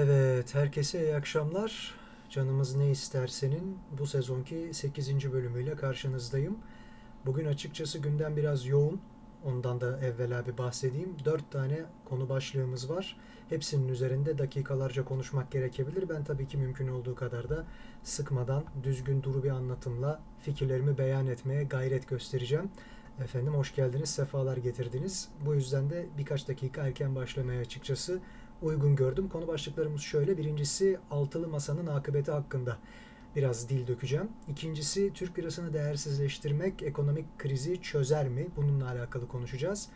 Evet, herkese iyi akşamlar. Canımız ne istersenin bu sezonki 8. bölümüyle karşınızdayım. Bugün açıkçası gündem biraz yoğun. Ondan da evvela bir bahsedeyim. 4 tane konu başlığımız var. Hepsinin üzerinde dakikalarca konuşmak gerekebilir. Ben tabii ki mümkün olduğu kadar da sıkmadan, düzgün duru bir anlatımla fikirlerimi beyan etmeye gayret göstereceğim. Efendim hoş geldiniz, sefalar getirdiniz. Bu yüzden de birkaç dakika erken başlamaya açıkçası uygun gördüm. Konu başlıklarımız şöyle. Birincisi altılı masanın akıbeti hakkında biraz dil dökeceğim. İkincisi Türk lirasını değersizleştirmek ekonomik krizi çözer mi? Bununla alakalı konuşacağız.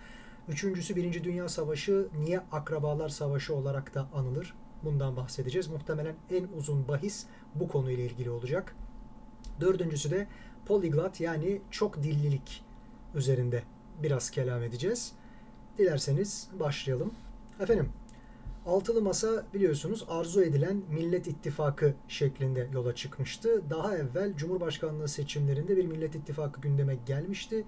Üçüncüsü Birinci Dünya Savaşı niye akrabalar savaşı olarak da anılır? Bundan bahsedeceğiz. Muhtemelen en uzun bahis bu konuyla ilgili olacak. Dördüncüsü de polyglot yani çok dillilik üzerinde biraz kelam edeceğiz. Dilerseniz başlayalım. Efendim Altılı Masa biliyorsunuz arzu edilen Millet İttifakı şeklinde yola çıkmıştı. Daha evvel Cumhurbaşkanlığı seçimlerinde bir Millet İttifakı gündeme gelmişti.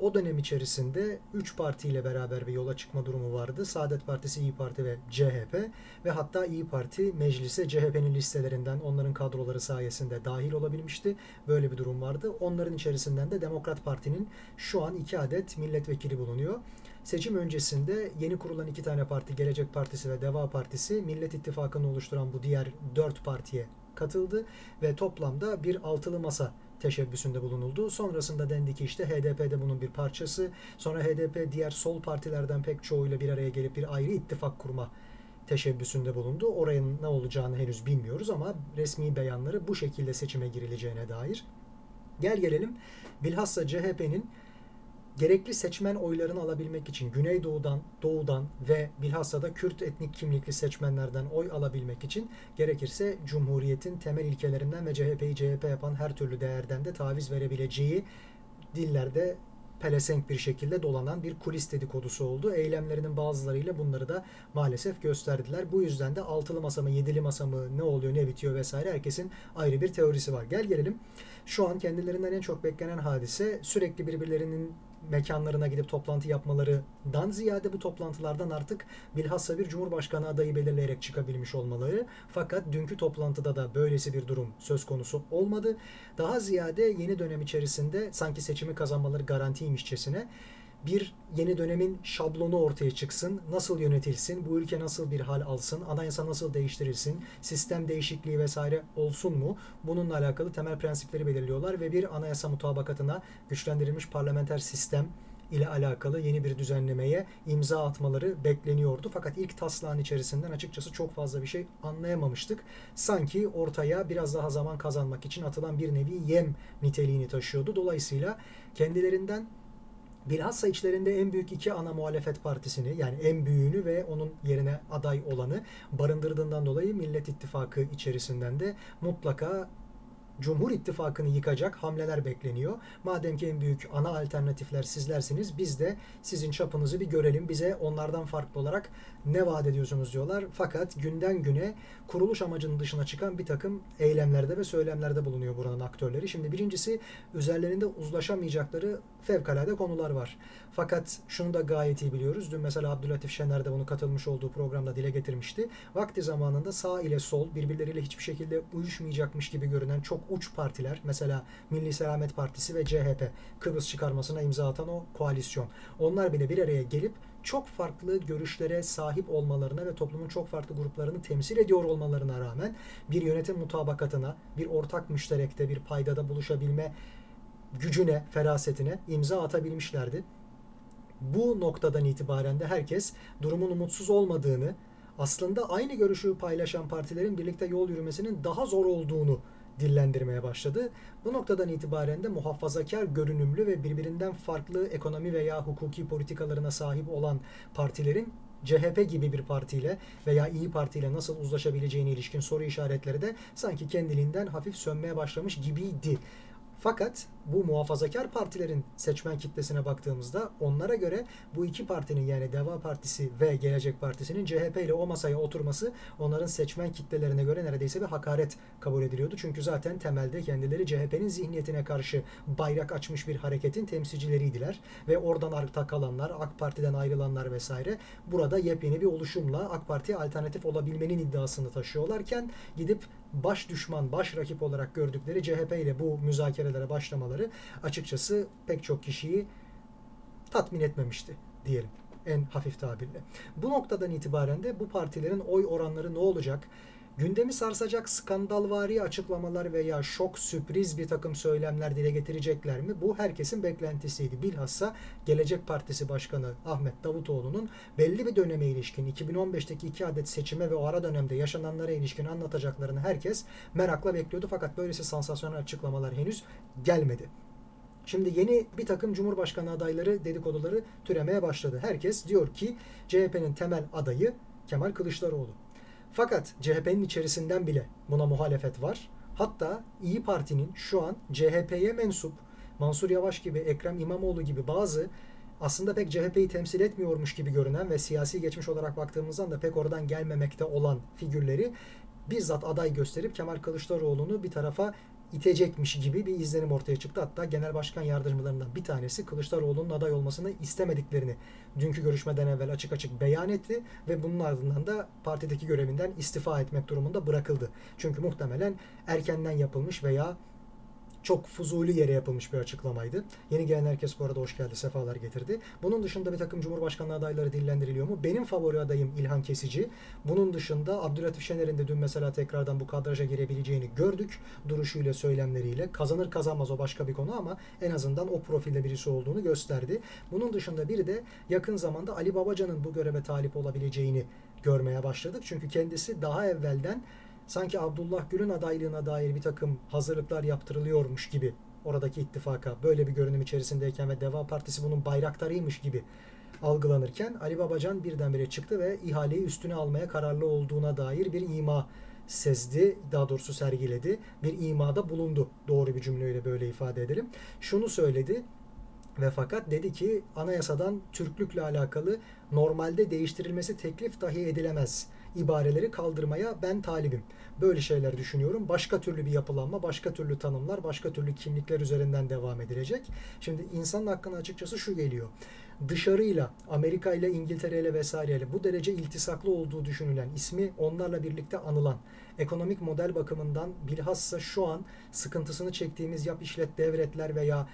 O dönem içerisinde 3 partiyle beraber bir yola çıkma durumu vardı. Saadet Partisi, İyi Parti ve CHP ve hatta İyi Parti meclise CHP'nin listelerinden onların kadroları sayesinde dahil olabilmişti. Böyle bir durum vardı. Onların içerisinden de Demokrat Parti'nin şu an 2 adet milletvekili bulunuyor. Seçim öncesinde yeni kurulan iki tane parti, Gelecek Partisi ve Deva Partisi, Millet İttifakı'nı oluşturan bu diğer dört partiye katıldı ve toplamda bir altılı masa teşebbüsünde bulunuldu. Sonrasında dendi ki işte HDP de bunun bir parçası. Sonra HDP diğer sol partilerden pek çoğuyla bir araya gelip bir ayrı ittifak kurma teşebbüsünde bulundu. Orayın ne olacağını henüz bilmiyoruz ama resmi beyanları bu şekilde seçime girileceğine dair. Gel gelelim bilhassa CHP'nin gerekli seçmen oylarını alabilmek için Güneydoğu'dan, Doğu'dan ve bilhassa da Kürt etnik kimlikli seçmenlerden oy alabilmek için gerekirse Cumhuriyet'in temel ilkelerinden ve CHP'yi CHP yapan her türlü değerden de taviz verebileceği dillerde pelesenk bir şekilde dolanan bir kulis dedikodusu oldu. Eylemlerinin bazılarıyla bunları da maalesef gösterdiler. Bu yüzden de altılı masa mı, yedili masa mı, ne oluyor, ne bitiyor vesaire herkesin ayrı bir teorisi var. Gel gelelim. Şu an kendilerinden en çok beklenen hadise sürekli birbirlerinin mekanlarına gidip toplantı yapmalarından ziyade bu toplantılardan artık bilhassa bir cumhurbaşkanı adayı belirleyerek çıkabilmiş olmaları. Fakat dünkü toplantıda da böylesi bir durum söz konusu olmadı. Daha ziyade yeni dönem içerisinde sanki seçimi kazanmaları garantiymişçesine bir yeni dönemin şablonu ortaya çıksın. Nasıl yönetilsin? Bu ülke nasıl bir hal alsın? Anayasa nasıl değiştirilsin? Sistem değişikliği vesaire olsun mu? Bununla alakalı temel prensipleri belirliyorlar ve bir anayasa mutabakatına güçlendirilmiş parlamenter sistem ile alakalı yeni bir düzenlemeye imza atmaları bekleniyordu. Fakat ilk taslağın içerisinden açıkçası çok fazla bir şey anlayamamıştık. Sanki ortaya biraz daha zaman kazanmak için atılan bir nevi yem niteliğini taşıyordu. Dolayısıyla kendilerinden Bilhassa içlerinde en büyük iki ana muhalefet partisini yani en büyüğünü ve onun yerine aday olanı barındırdığından dolayı Millet İttifakı içerisinden de mutlaka Cumhur İttifakı'nı yıkacak hamleler bekleniyor. Madem ki en büyük ana alternatifler sizlersiniz biz de sizin çapınızı bir görelim. Bize onlardan farklı olarak ne vaat ediyorsunuz diyorlar. Fakat günden güne kuruluş amacının dışına çıkan bir takım eylemlerde ve söylemlerde bulunuyor buranın aktörleri. Şimdi birincisi üzerlerinde uzlaşamayacakları fevkalade konular var. Fakat şunu da gayet iyi biliyoruz. Dün mesela Abdülatif Şener de bunu katılmış olduğu programda dile getirmişti. Vakti zamanında sağ ile sol birbirleriyle hiçbir şekilde uyuşmayacakmış gibi görünen çok uç partiler mesela Milli Selamet Partisi ve CHP Kıbrıs çıkarmasına imza atan o koalisyon. Onlar bile bir araya gelip çok farklı görüşlere sahip olmalarına ve toplumun çok farklı gruplarını temsil ediyor olmalarına rağmen bir yönetim mutabakatına, bir ortak müşterekte, bir paydada buluşabilme gücüne, ferasetine imza atabilmişlerdi. Bu noktadan itibaren de herkes durumun umutsuz olmadığını, aslında aynı görüşü paylaşan partilerin birlikte yol yürümesinin daha zor olduğunu dillendirmeye başladı. Bu noktadan itibaren de muhafazakar görünümlü ve birbirinden farklı ekonomi veya hukuki politikalarına sahip olan partilerin CHP gibi bir partiyle veya İyi Parti ile nasıl uzlaşabileceğine ilişkin soru işaretleri de sanki kendiliğinden hafif sönmeye başlamış gibiydi. Fakat bu muhafazakar partilerin seçmen kitlesine baktığımızda onlara göre bu iki partinin yani Deva Partisi ve Gelecek Partisi'nin CHP ile o masaya oturması onların seçmen kitlelerine göre neredeyse bir hakaret kabul ediliyordu. Çünkü zaten temelde kendileri CHP'nin zihniyetine karşı bayrak açmış bir hareketin temsilcileriydiler. Ve oradan arta kalanlar, AK Parti'den ayrılanlar vesaire burada yepyeni bir oluşumla AK Parti'ye alternatif olabilmenin iddiasını taşıyorlarken gidip baş düşman, baş rakip olarak gördükleri CHP ile bu müzakerelere başlamaları açıkçası pek çok kişiyi tatmin etmemişti diyelim en hafif tabirle. Bu noktadan itibaren de bu partilerin oy oranları ne olacak? Gündemi sarsacak skandalvari açıklamalar veya şok sürpriz bir takım söylemler dile getirecekler mi? Bu herkesin beklentisiydi. Bilhassa Gelecek Partisi Başkanı Ahmet Davutoğlu'nun belli bir döneme ilişkin 2015'teki iki adet seçime ve o ara dönemde yaşananlara ilişkin anlatacaklarını herkes merakla bekliyordu. Fakat böylesi sansasyonel açıklamalar henüz gelmedi. Şimdi yeni bir takım Cumhurbaşkanı adayları dedikoduları türemeye başladı. Herkes diyor ki CHP'nin temel adayı Kemal Kılıçdaroğlu. Fakat CHP'nin içerisinden bile buna muhalefet var. Hatta İyi Parti'nin şu an CHP'ye mensup Mansur Yavaş gibi, Ekrem İmamoğlu gibi bazı aslında pek CHP'yi temsil etmiyormuş gibi görünen ve siyasi geçmiş olarak baktığımızdan da pek oradan gelmemekte olan figürleri bizzat aday gösterip Kemal Kılıçdaroğlu'nu bir tarafa itecekmiş gibi bir izlenim ortaya çıktı. Hatta genel başkan yardımcılarından bir tanesi Kılıçdaroğlu'nun aday olmasını istemediklerini dünkü görüşmeden evvel açık açık beyan etti ve bunun ardından da partideki görevinden istifa etmek durumunda bırakıldı. Çünkü muhtemelen erkenden yapılmış veya çok fuzuli yere yapılmış bir açıklamaydı. Yeni gelen herkes bu arada hoş geldi, sefalar getirdi. Bunun dışında bir takım Cumhurbaşkanlığı adayları dillendiriliyor mu? Benim favori adayım İlhan Kesici. Bunun dışında Abdülhatif Şener'in de dün mesela tekrardan bu kadraja girebileceğini gördük. Duruşuyla, söylemleriyle. Kazanır kazanmaz o başka bir konu ama en azından o profilde birisi olduğunu gösterdi. Bunun dışında bir de yakın zamanda Ali Babacan'ın bu göreve talip olabileceğini görmeye başladık. Çünkü kendisi daha evvelden sanki Abdullah Gül'ün adaylığına dair bir takım hazırlıklar yaptırılıyormuş gibi oradaki ittifaka böyle bir görünüm içerisindeyken ve Deva Partisi bunun bayraktarıymış gibi algılanırken Ali Babacan birdenbire çıktı ve ihaleyi üstüne almaya kararlı olduğuna dair bir ima sezdi, daha doğrusu sergiledi. Bir imada bulundu. Doğru bir cümleyle böyle ifade edelim. Şunu söyledi ve fakat dedi ki anayasadan Türklükle alakalı normalde değiştirilmesi teklif dahi edilemez ibareleri kaldırmaya ben talibim. Böyle şeyler düşünüyorum. Başka türlü bir yapılanma, başka türlü tanımlar, başka türlü kimlikler üzerinden devam edilecek. Şimdi insanın hakkında açıkçası şu geliyor. Dışarıyla, Amerika ile, İngiltere ile vesaireyle bu derece iltisaklı olduğu düşünülen, ismi onlarla birlikte anılan, ekonomik model bakımından bilhassa şu an sıkıntısını çektiğimiz yap işlet devletler veya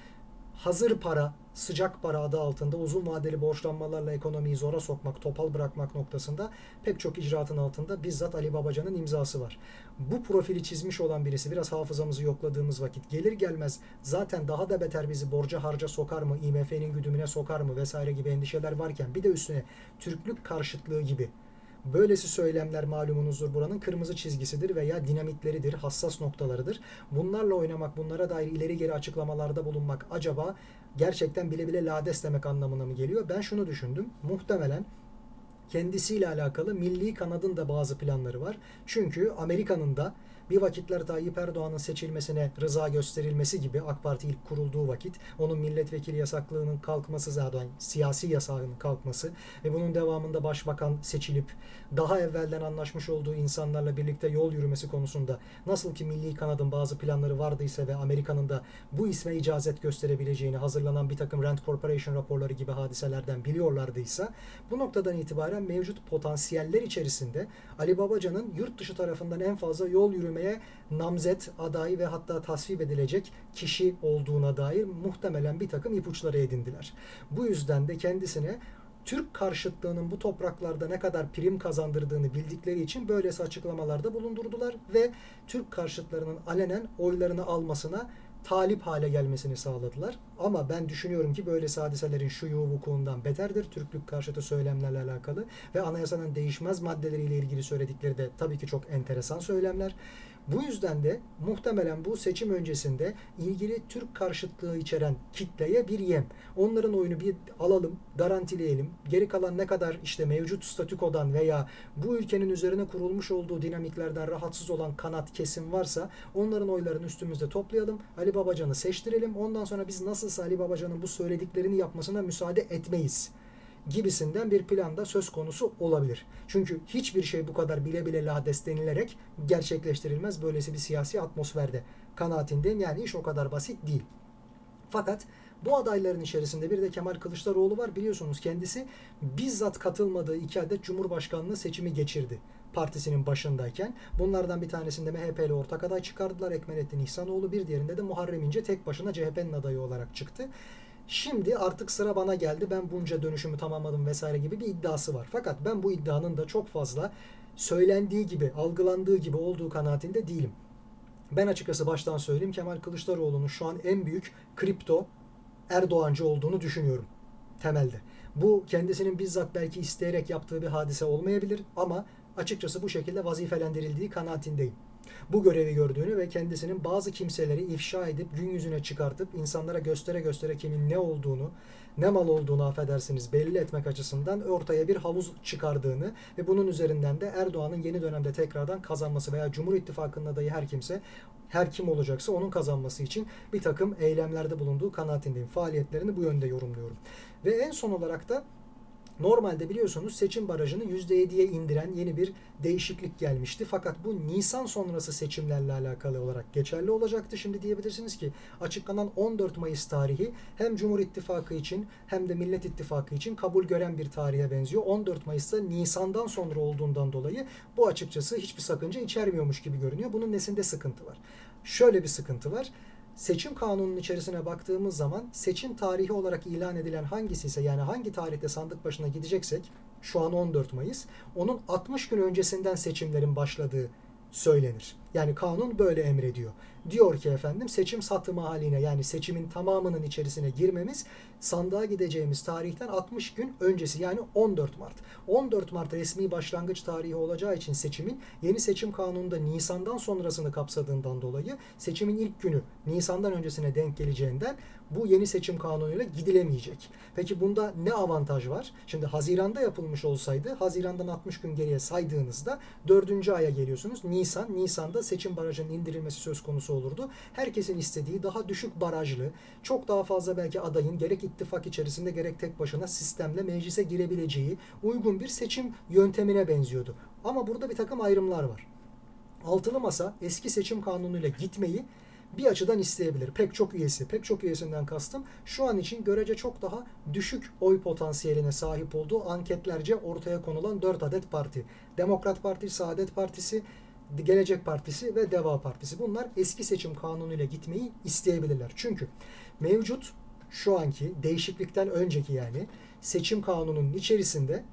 hazır para, sıcak para adı altında uzun vadeli borçlanmalarla ekonomiyi zora sokmak, topal bırakmak noktasında pek çok icraatın altında bizzat Ali Babacan'ın imzası var. Bu profili çizmiş olan birisi biraz hafızamızı yokladığımız vakit gelir gelmez zaten daha da beter bizi borca harca sokar mı, IMF'nin güdümüne sokar mı vesaire gibi endişeler varken bir de üstüne Türklük karşıtlığı gibi Böylesi söylemler malumunuzdur buranın kırmızı çizgisidir veya dinamitleridir, hassas noktalarıdır. Bunlarla oynamak, bunlara dair ileri geri açıklamalarda bulunmak acaba gerçekten bile bile lades demek anlamına mı geliyor? Ben şunu düşündüm. Muhtemelen kendisiyle alakalı milli kanadın da bazı planları var. Çünkü Amerika'nın da bir vakitler Tayyip Erdoğan'ın seçilmesine rıza gösterilmesi gibi AK Parti ilk kurulduğu vakit onun milletvekili yasaklığının kalkması zaten siyasi yasağının kalkması ve bunun devamında başbakan seçilip daha evvelden anlaşmış olduğu insanlarla birlikte yol yürümesi konusunda nasıl ki milli kanadın bazı planları vardıysa ve Amerika'nın da bu isme icazet gösterebileceğini hazırlanan bir takım Rand Corporation raporları gibi hadiselerden biliyorlardıysa bu noktadan itibaren mevcut potansiyeller içerisinde Ali Babacan'ın yurt dışı tarafından en fazla yol yürümeye namzet, aday ve hatta tasvip edilecek kişi olduğuna dair muhtemelen bir takım ipuçları edindiler. Bu yüzden de kendisine Türk karşıtlığının bu topraklarda ne kadar prim kazandırdığını bildikleri için böylesi açıklamalarda bulundurdular ve Türk karşıtlarının alenen oylarını almasına talip hale gelmesini sağladılar. Ama ben düşünüyorum ki böyle hadiselerin şu yuvu vukuundan beterdir. Türklük karşıtı söylemlerle alakalı ve anayasanın değişmez maddeleriyle ilgili söyledikleri de tabii ki çok enteresan söylemler. Bu yüzden de muhtemelen bu seçim öncesinde ilgili Türk karşıtlığı içeren kitleye bir yem. Onların oyunu bir alalım, garantileyelim. Geri kalan ne kadar işte mevcut statükodan veya bu ülkenin üzerine kurulmuş olduğu dinamiklerden rahatsız olan kanat kesim varsa onların oylarını üstümüzde toplayalım. Ali Babacan'ı seçtirelim. Ondan sonra biz nasılsa Ali Babacan'ın bu söylediklerini yapmasına müsaade etmeyiz gibisinden bir planda söz konusu olabilir. Çünkü hiçbir şey bu kadar bile bile lades denilerek gerçekleştirilmez böylesi bir siyasi atmosferde. Kanaatindeyim yani iş o kadar basit değil. Fakat bu adayların içerisinde bir de Kemal Kılıçdaroğlu var. Biliyorsunuz kendisi bizzat katılmadığı iki adet Cumhurbaşkanlığı seçimi geçirdi partisinin başındayken. Bunlardan bir tanesinde MHP ortak aday çıkardılar. Ekmelettin İhsanoğlu bir diğerinde de Muharrem İnce tek başına CHP'nin adayı olarak çıktı. Şimdi artık sıra bana geldi. Ben bunca dönüşümü tamamladım vesaire gibi bir iddiası var. Fakat ben bu iddianın da çok fazla söylendiği gibi, algılandığı gibi olduğu kanaatinde değilim. Ben açıkçası baştan söyleyeyim Kemal Kılıçdaroğlu'nun şu an en büyük kripto Erdoğancı olduğunu düşünüyorum temelde. Bu kendisinin bizzat belki isteyerek yaptığı bir hadise olmayabilir ama açıkçası bu şekilde vazifelendirildiği kanaatindeyim bu görevi gördüğünü ve kendisinin bazı kimseleri ifşa edip gün yüzüne çıkartıp insanlara göstere göstere kimin ne olduğunu, ne mal olduğunu affedersiniz belli etmek açısından ortaya bir havuz çıkardığını ve bunun üzerinden de Erdoğan'ın yeni dönemde tekrardan kazanması veya Cumhur İttifakı'nın adayı her kimse her kim olacaksa onun kazanması için bir takım eylemlerde bulunduğu kanaatindeyim. Faaliyetlerini bu yönde yorumluyorum. Ve en son olarak da Normalde biliyorsunuz seçim barajını %7'ye indiren yeni bir değişiklik gelmişti. Fakat bu Nisan sonrası seçimlerle alakalı olarak geçerli olacaktı. Şimdi diyebilirsiniz ki açıklanan 14 Mayıs tarihi hem Cumhur İttifakı için hem de Millet İttifakı için kabul gören bir tarihe benziyor. 14 Mayıs'ta Nisan'dan sonra olduğundan dolayı bu açıkçası hiçbir sakınca içermiyormuş gibi görünüyor. Bunun nesinde sıkıntı var? Şöyle bir sıkıntı var seçim kanununun içerisine baktığımız zaman seçim tarihi olarak ilan edilen hangisi ise yani hangi tarihte sandık başına gideceksek şu an 14 Mayıs onun 60 gün öncesinden seçimlerin başladığı söylenir. Yani kanun böyle emrediyor. Diyor ki efendim seçim satımı haline yani seçimin tamamının içerisine girmemiz sandığa gideceğimiz tarihten 60 gün öncesi yani 14 Mart. 14 Mart resmi başlangıç tarihi olacağı için seçimin yeni seçim kanununda Nisan'dan sonrasını kapsadığından dolayı seçimin ilk günü Nisan'dan öncesine denk geleceğinden bu yeni seçim kanunuyla gidilemeyecek. Peki bunda ne avantaj var? Şimdi Haziran'da yapılmış olsaydı Haziran'dan 60 gün geriye saydığınızda 4. aya geliyorsunuz. Nisan, Nisan'da seçim barajının indirilmesi söz konusu olurdu. Herkesin istediği daha düşük barajlı, çok daha fazla belki adayın gerek ittifak içerisinde gerek tek başına sistemle meclise girebileceği uygun bir seçim yöntemine benziyordu. Ama burada bir takım ayrımlar var. Altılı Masa eski seçim kanunuyla gitmeyi bir açıdan isteyebilir. Pek çok üyesi, pek çok üyesinden kastım şu an için görece çok daha düşük oy potansiyeline sahip olduğu anketlerce ortaya konulan 4 adet parti. Demokrat Parti, Saadet Partisi, Gelecek Partisi ve Deva Partisi. Bunlar eski seçim kanunuyla gitmeyi isteyebilirler. Çünkü mevcut şu anki değişiklikten önceki yani seçim kanununun içerisinde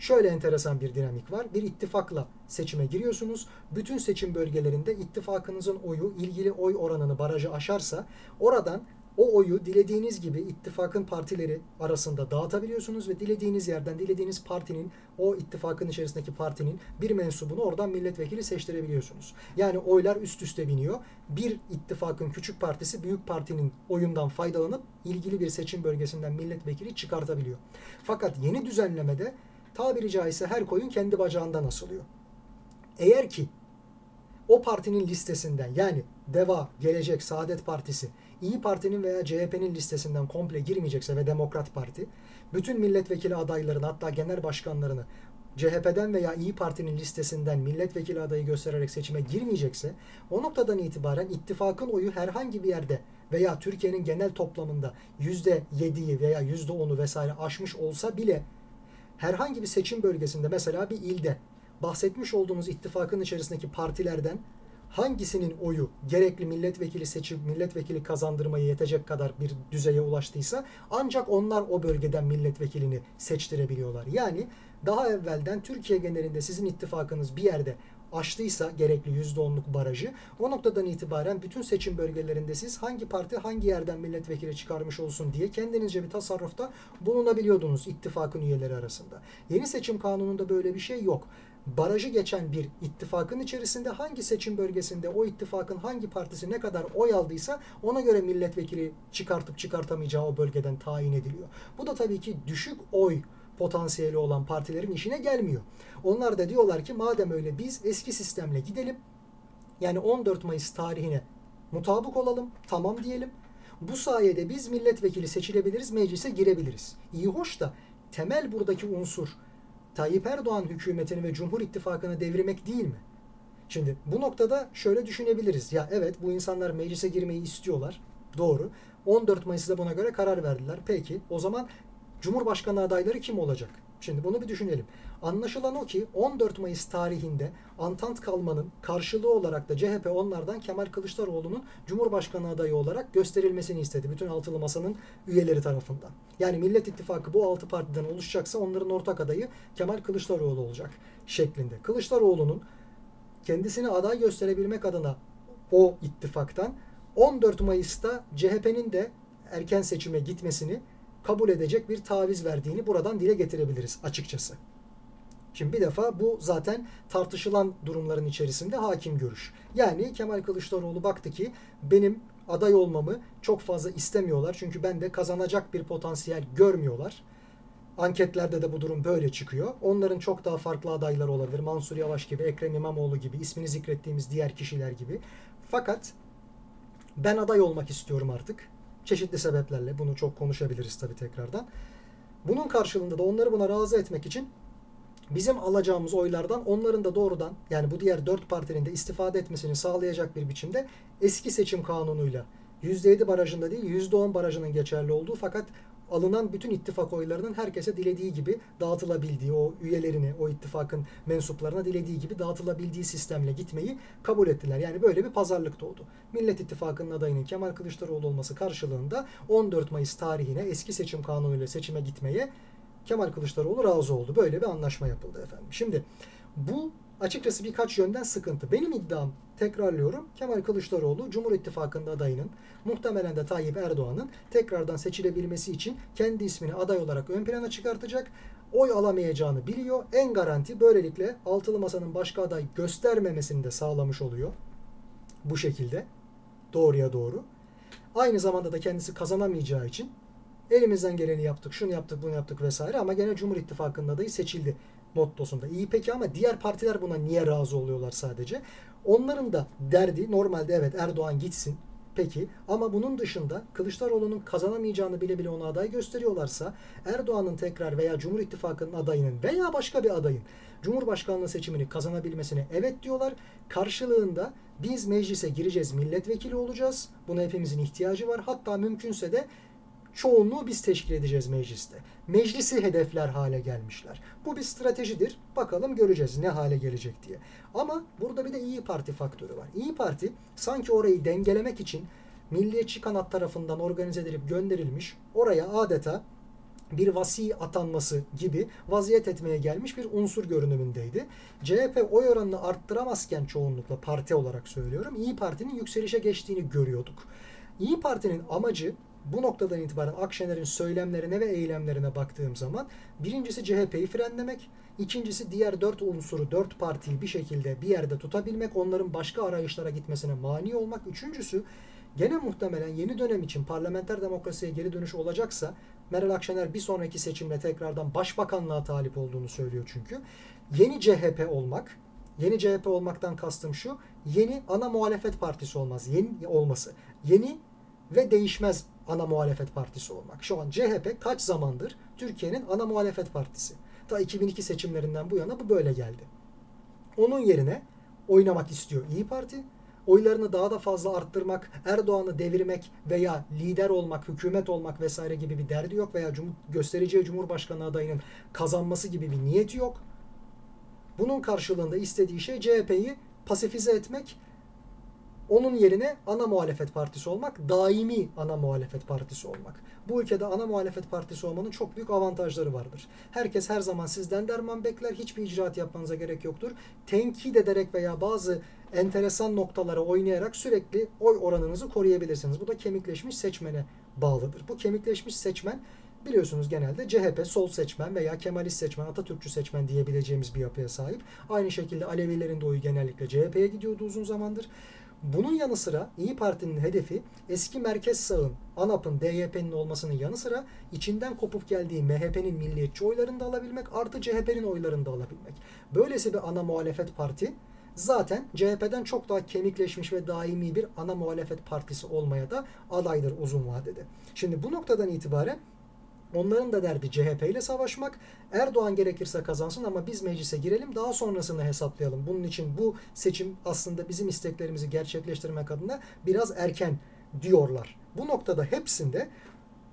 şöyle enteresan bir dinamik var. Bir ittifakla seçime giriyorsunuz. Bütün seçim bölgelerinde ittifakınızın oyu ilgili oy oranını barajı aşarsa oradan o oyu dilediğiniz gibi ittifakın partileri arasında dağıtabiliyorsunuz ve dilediğiniz yerden dilediğiniz partinin o ittifakın içerisindeki partinin bir mensubunu oradan milletvekili seçtirebiliyorsunuz. Yani oylar üst üste biniyor. Bir ittifakın küçük partisi büyük partinin oyundan faydalanıp ilgili bir seçim bölgesinden milletvekili çıkartabiliyor. Fakat yeni düzenlemede tabiri caizse her koyun kendi bacağından asılıyor. Eğer ki o partinin listesinden yani DEVA, Gelecek, Saadet Partisi, İyi Parti'nin veya CHP'nin listesinden komple girmeyecekse ve Demokrat Parti bütün milletvekili adaylarını hatta genel başkanlarını CHP'den veya İyi Parti'nin listesinden milletvekili adayı göstererek seçime girmeyecekse o noktadan itibaren ittifakın oyu herhangi bir yerde veya Türkiye'nin genel toplamında %7'yi veya %10'u vesaire aşmış olsa bile herhangi bir seçim bölgesinde mesela bir ilde bahsetmiş olduğumuz ittifakın içerisindeki partilerden hangisinin oyu gerekli milletvekili seçim milletvekili kazandırmaya yetecek kadar bir düzeye ulaştıysa ancak onlar o bölgeden milletvekilini seçtirebiliyorlar. Yani daha evvelden Türkiye genelinde sizin ittifakınız bir yerde aştıysa gerekli %10'luk barajı o noktadan itibaren bütün seçim bölgelerinde siz hangi parti hangi yerden milletvekili çıkarmış olsun diye kendinizce bir tasarrufta bulunabiliyordunuz ittifakın üyeleri arasında. Yeni seçim kanununda böyle bir şey yok. barajı geçen bir ittifakın içerisinde hangi seçim bölgesinde o ittifakın hangi partisi ne kadar oy aldıysa ona göre milletvekili çıkartıp çıkartamayacağı o bölgeden tayin ediliyor. Bu da tabii ki düşük oy potansiyeli olan partilerin işine gelmiyor. Onlar da diyorlar ki madem öyle biz eski sistemle gidelim. Yani 14 Mayıs tarihine mutabık olalım, tamam diyelim. Bu sayede biz milletvekili seçilebiliriz, meclise girebiliriz. İyi hoş da temel buradaki unsur Tayyip Erdoğan hükümetini ve Cumhur İttifakı'nı devirmek değil mi? Şimdi bu noktada şöyle düşünebiliriz. Ya evet bu insanlar meclise girmeyi istiyorlar. Doğru. 14 Mayıs'ta buna göre karar verdiler. Peki o zaman Cumhurbaşkanı adayları kim olacak? Şimdi bunu bir düşünelim. Anlaşılan o ki 14 Mayıs tarihinde Antant kalmanın karşılığı olarak da CHP onlardan Kemal Kılıçdaroğlu'nun Cumhurbaşkanı adayı olarak gösterilmesini istedi. Bütün altılı masanın üyeleri tarafından. Yani Millet İttifakı bu altı partiden oluşacaksa onların ortak adayı Kemal Kılıçdaroğlu olacak şeklinde. Kılıçdaroğlu'nun kendisini aday gösterebilmek adına o ittifaktan 14 Mayıs'ta CHP'nin de erken seçime gitmesini kabul edecek bir taviz verdiğini buradan dile getirebiliriz açıkçası. Şimdi bir defa bu zaten tartışılan durumların içerisinde hakim görüş. Yani Kemal Kılıçdaroğlu baktı ki benim aday olmamı çok fazla istemiyorlar. Çünkü ben de kazanacak bir potansiyel görmüyorlar. Anketlerde de bu durum böyle çıkıyor. Onların çok daha farklı adayları olabilir. Mansur Yavaş gibi, Ekrem İmamoğlu gibi, ismini zikrettiğimiz diğer kişiler gibi. Fakat ben aday olmak istiyorum artık. Çeşitli sebeplerle bunu çok konuşabiliriz tabii tekrardan. Bunun karşılığında da onları buna razı etmek için bizim alacağımız oylardan onların da doğrudan yani bu diğer dört partinin de istifade etmesini sağlayacak bir biçimde eski seçim kanunuyla %7 barajında değil %10 barajının geçerli olduğu fakat alınan bütün ittifak oylarının herkese dilediği gibi dağıtılabildiği, o üyelerini, o ittifakın mensuplarına dilediği gibi dağıtılabildiği sistemle gitmeyi kabul ettiler. Yani böyle bir pazarlık doğdu. Millet İttifakı'nın adayının Kemal Kılıçdaroğlu olması karşılığında 14 Mayıs tarihine eski seçim kanunuyla seçime gitmeye Kemal Kılıçdaroğlu razı oldu. Böyle bir anlaşma yapıldı efendim. Şimdi bu açıkçası birkaç yönden sıkıntı. Benim iddiam tekrarlıyorum. Kemal Kılıçdaroğlu Cumhur İttifakı'nda adayının muhtemelen de Tayyip Erdoğan'ın tekrardan seçilebilmesi için kendi ismini aday olarak ön plana çıkartacak. Oy alamayacağını biliyor. En garanti böylelikle altılı masanın başka aday göstermemesini de sağlamış oluyor. Bu şekilde. Doğruya doğru. Aynı zamanda da kendisi kazanamayacağı için elimizden geleni yaptık, şunu yaptık, bunu yaptık vesaire ama gene Cumhur İttifakı'nın adayı seçildi mottosunda. İyi peki ama diğer partiler buna niye razı oluyorlar sadece? Onların da derdi normalde evet Erdoğan gitsin. Peki ama bunun dışında Kılıçdaroğlu'nun kazanamayacağını bile bile ona aday gösteriyorlarsa Erdoğan'ın tekrar veya Cumhur İttifakı'nın adayının veya başka bir adayın Cumhurbaşkanlığı seçimini kazanabilmesine evet diyorlar. Karşılığında biz meclise gireceğiz, milletvekili olacağız. Buna hepimizin ihtiyacı var. Hatta mümkünse de çoğunluğu biz teşkil edeceğiz mecliste. Meclisi hedefler hale gelmişler. Bu bir stratejidir. Bakalım göreceğiz ne hale gelecek diye. Ama burada bir de İyi Parti faktörü var. İyi Parti sanki orayı dengelemek için milliyetçi kanat tarafından organize edilip gönderilmiş. Oraya adeta bir vasi atanması gibi vaziyet etmeye gelmiş bir unsur görünümündeydi. CHP oy oranını arttıramazken çoğunlukla parti olarak söylüyorum. İyi Parti'nin yükselişe geçtiğini görüyorduk. İyi Parti'nin amacı bu noktadan itibaren Akşener'in söylemlerine ve eylemlerine baktığım zaman birincisi CHP'yi frenlemek, ikincisi diğer dört unsuru, dört partiyi bir şekilde bir yerde tutabilmek, onların başka arayışlara gitmesine mani olmak, üçüncüsü gene muhtemelen yeni dönem için parlamenter demokrasiye geri dönüş olacaksa Meral Akşener bir sonraki seçimle tekrardan başbakanlığa talip olduğunu söylüyor çünkü. Yeni CHP olmak, yeni CHP olmaktan kastım şu, yeni ana muhalefet partisi olmaz, yeni olması. Yeni ve değişmez ana muhalefet partisi olmak. Şu an CHP kaç zamandır Türkiye'nin ana muhalefet partisi. Ta 2002 seçimlerinden bu yana bu böyle geldi. Onun yerine oynamak istiyor İyi Parti. Oylarını daha da fazla arttırmak, Erdoğan'ı devirmek veya lider olmak, hükümet olmak vesaire gibi bir derdi yok veya cum göstereceği Cumhurbaşkanı adayının kazanması gibi bir niyeti yok. Bunun karşılığında istediği şey CHP'yi pasifize etmek onun yerine ana muhalefet partisi olmak, daimi ana muhalefet partisi olmak. Bu ülkede ana muhalefet partisi olmanın çok büyük avantajları vardır. Herkes her zaman sizden derman bekler, hiçbir icraat yapmanıza gerek yoktur. Tenkit ederek veya bazı enteresan noktalara oynayarak sürekli oy oranınızı koruyabilirsiniz. Bu da kemikleşmiş seçmene bağlıdır. Bu kemikleşmiş seçmen biliyorsunuz genelde CHP sol seçmen veya Kemalist seçmen, Atatürkçü seçmen diyebileceğimiz bir yapıya sahip. Aynı şekilde Alevilerin de oyu genellikle CHP'ye gidiyordu uzun zamandır. Bunun yanı sıra İyi Parti'nin hedefi eski merkez sağın, ANAP'ın, DYP'nin olmasının yanı sıra içinden kopup geldiği MHP'nin milliyetçi oylarını da alabilmek artı CHP'nin oylarını da alabilmek. Böylesi bir ana muhalefet parti zaten CHP'den çok daha kemikleşmiş ve daimi bir ana muhalefet partisi olmaya da adaydır uzun vadede. Şimdi bu noktadan itibaren Onların da derdi CHP ile savaşmak. Erdoğan gerekirse kazansın ama biz meclise girelim daha sonrasını hesaplayalım. Bunun için bu seçim aslında bizim isteklerimizi gerçekleştirmek adına biraz erken diyorlar. Bu noktada hepsinde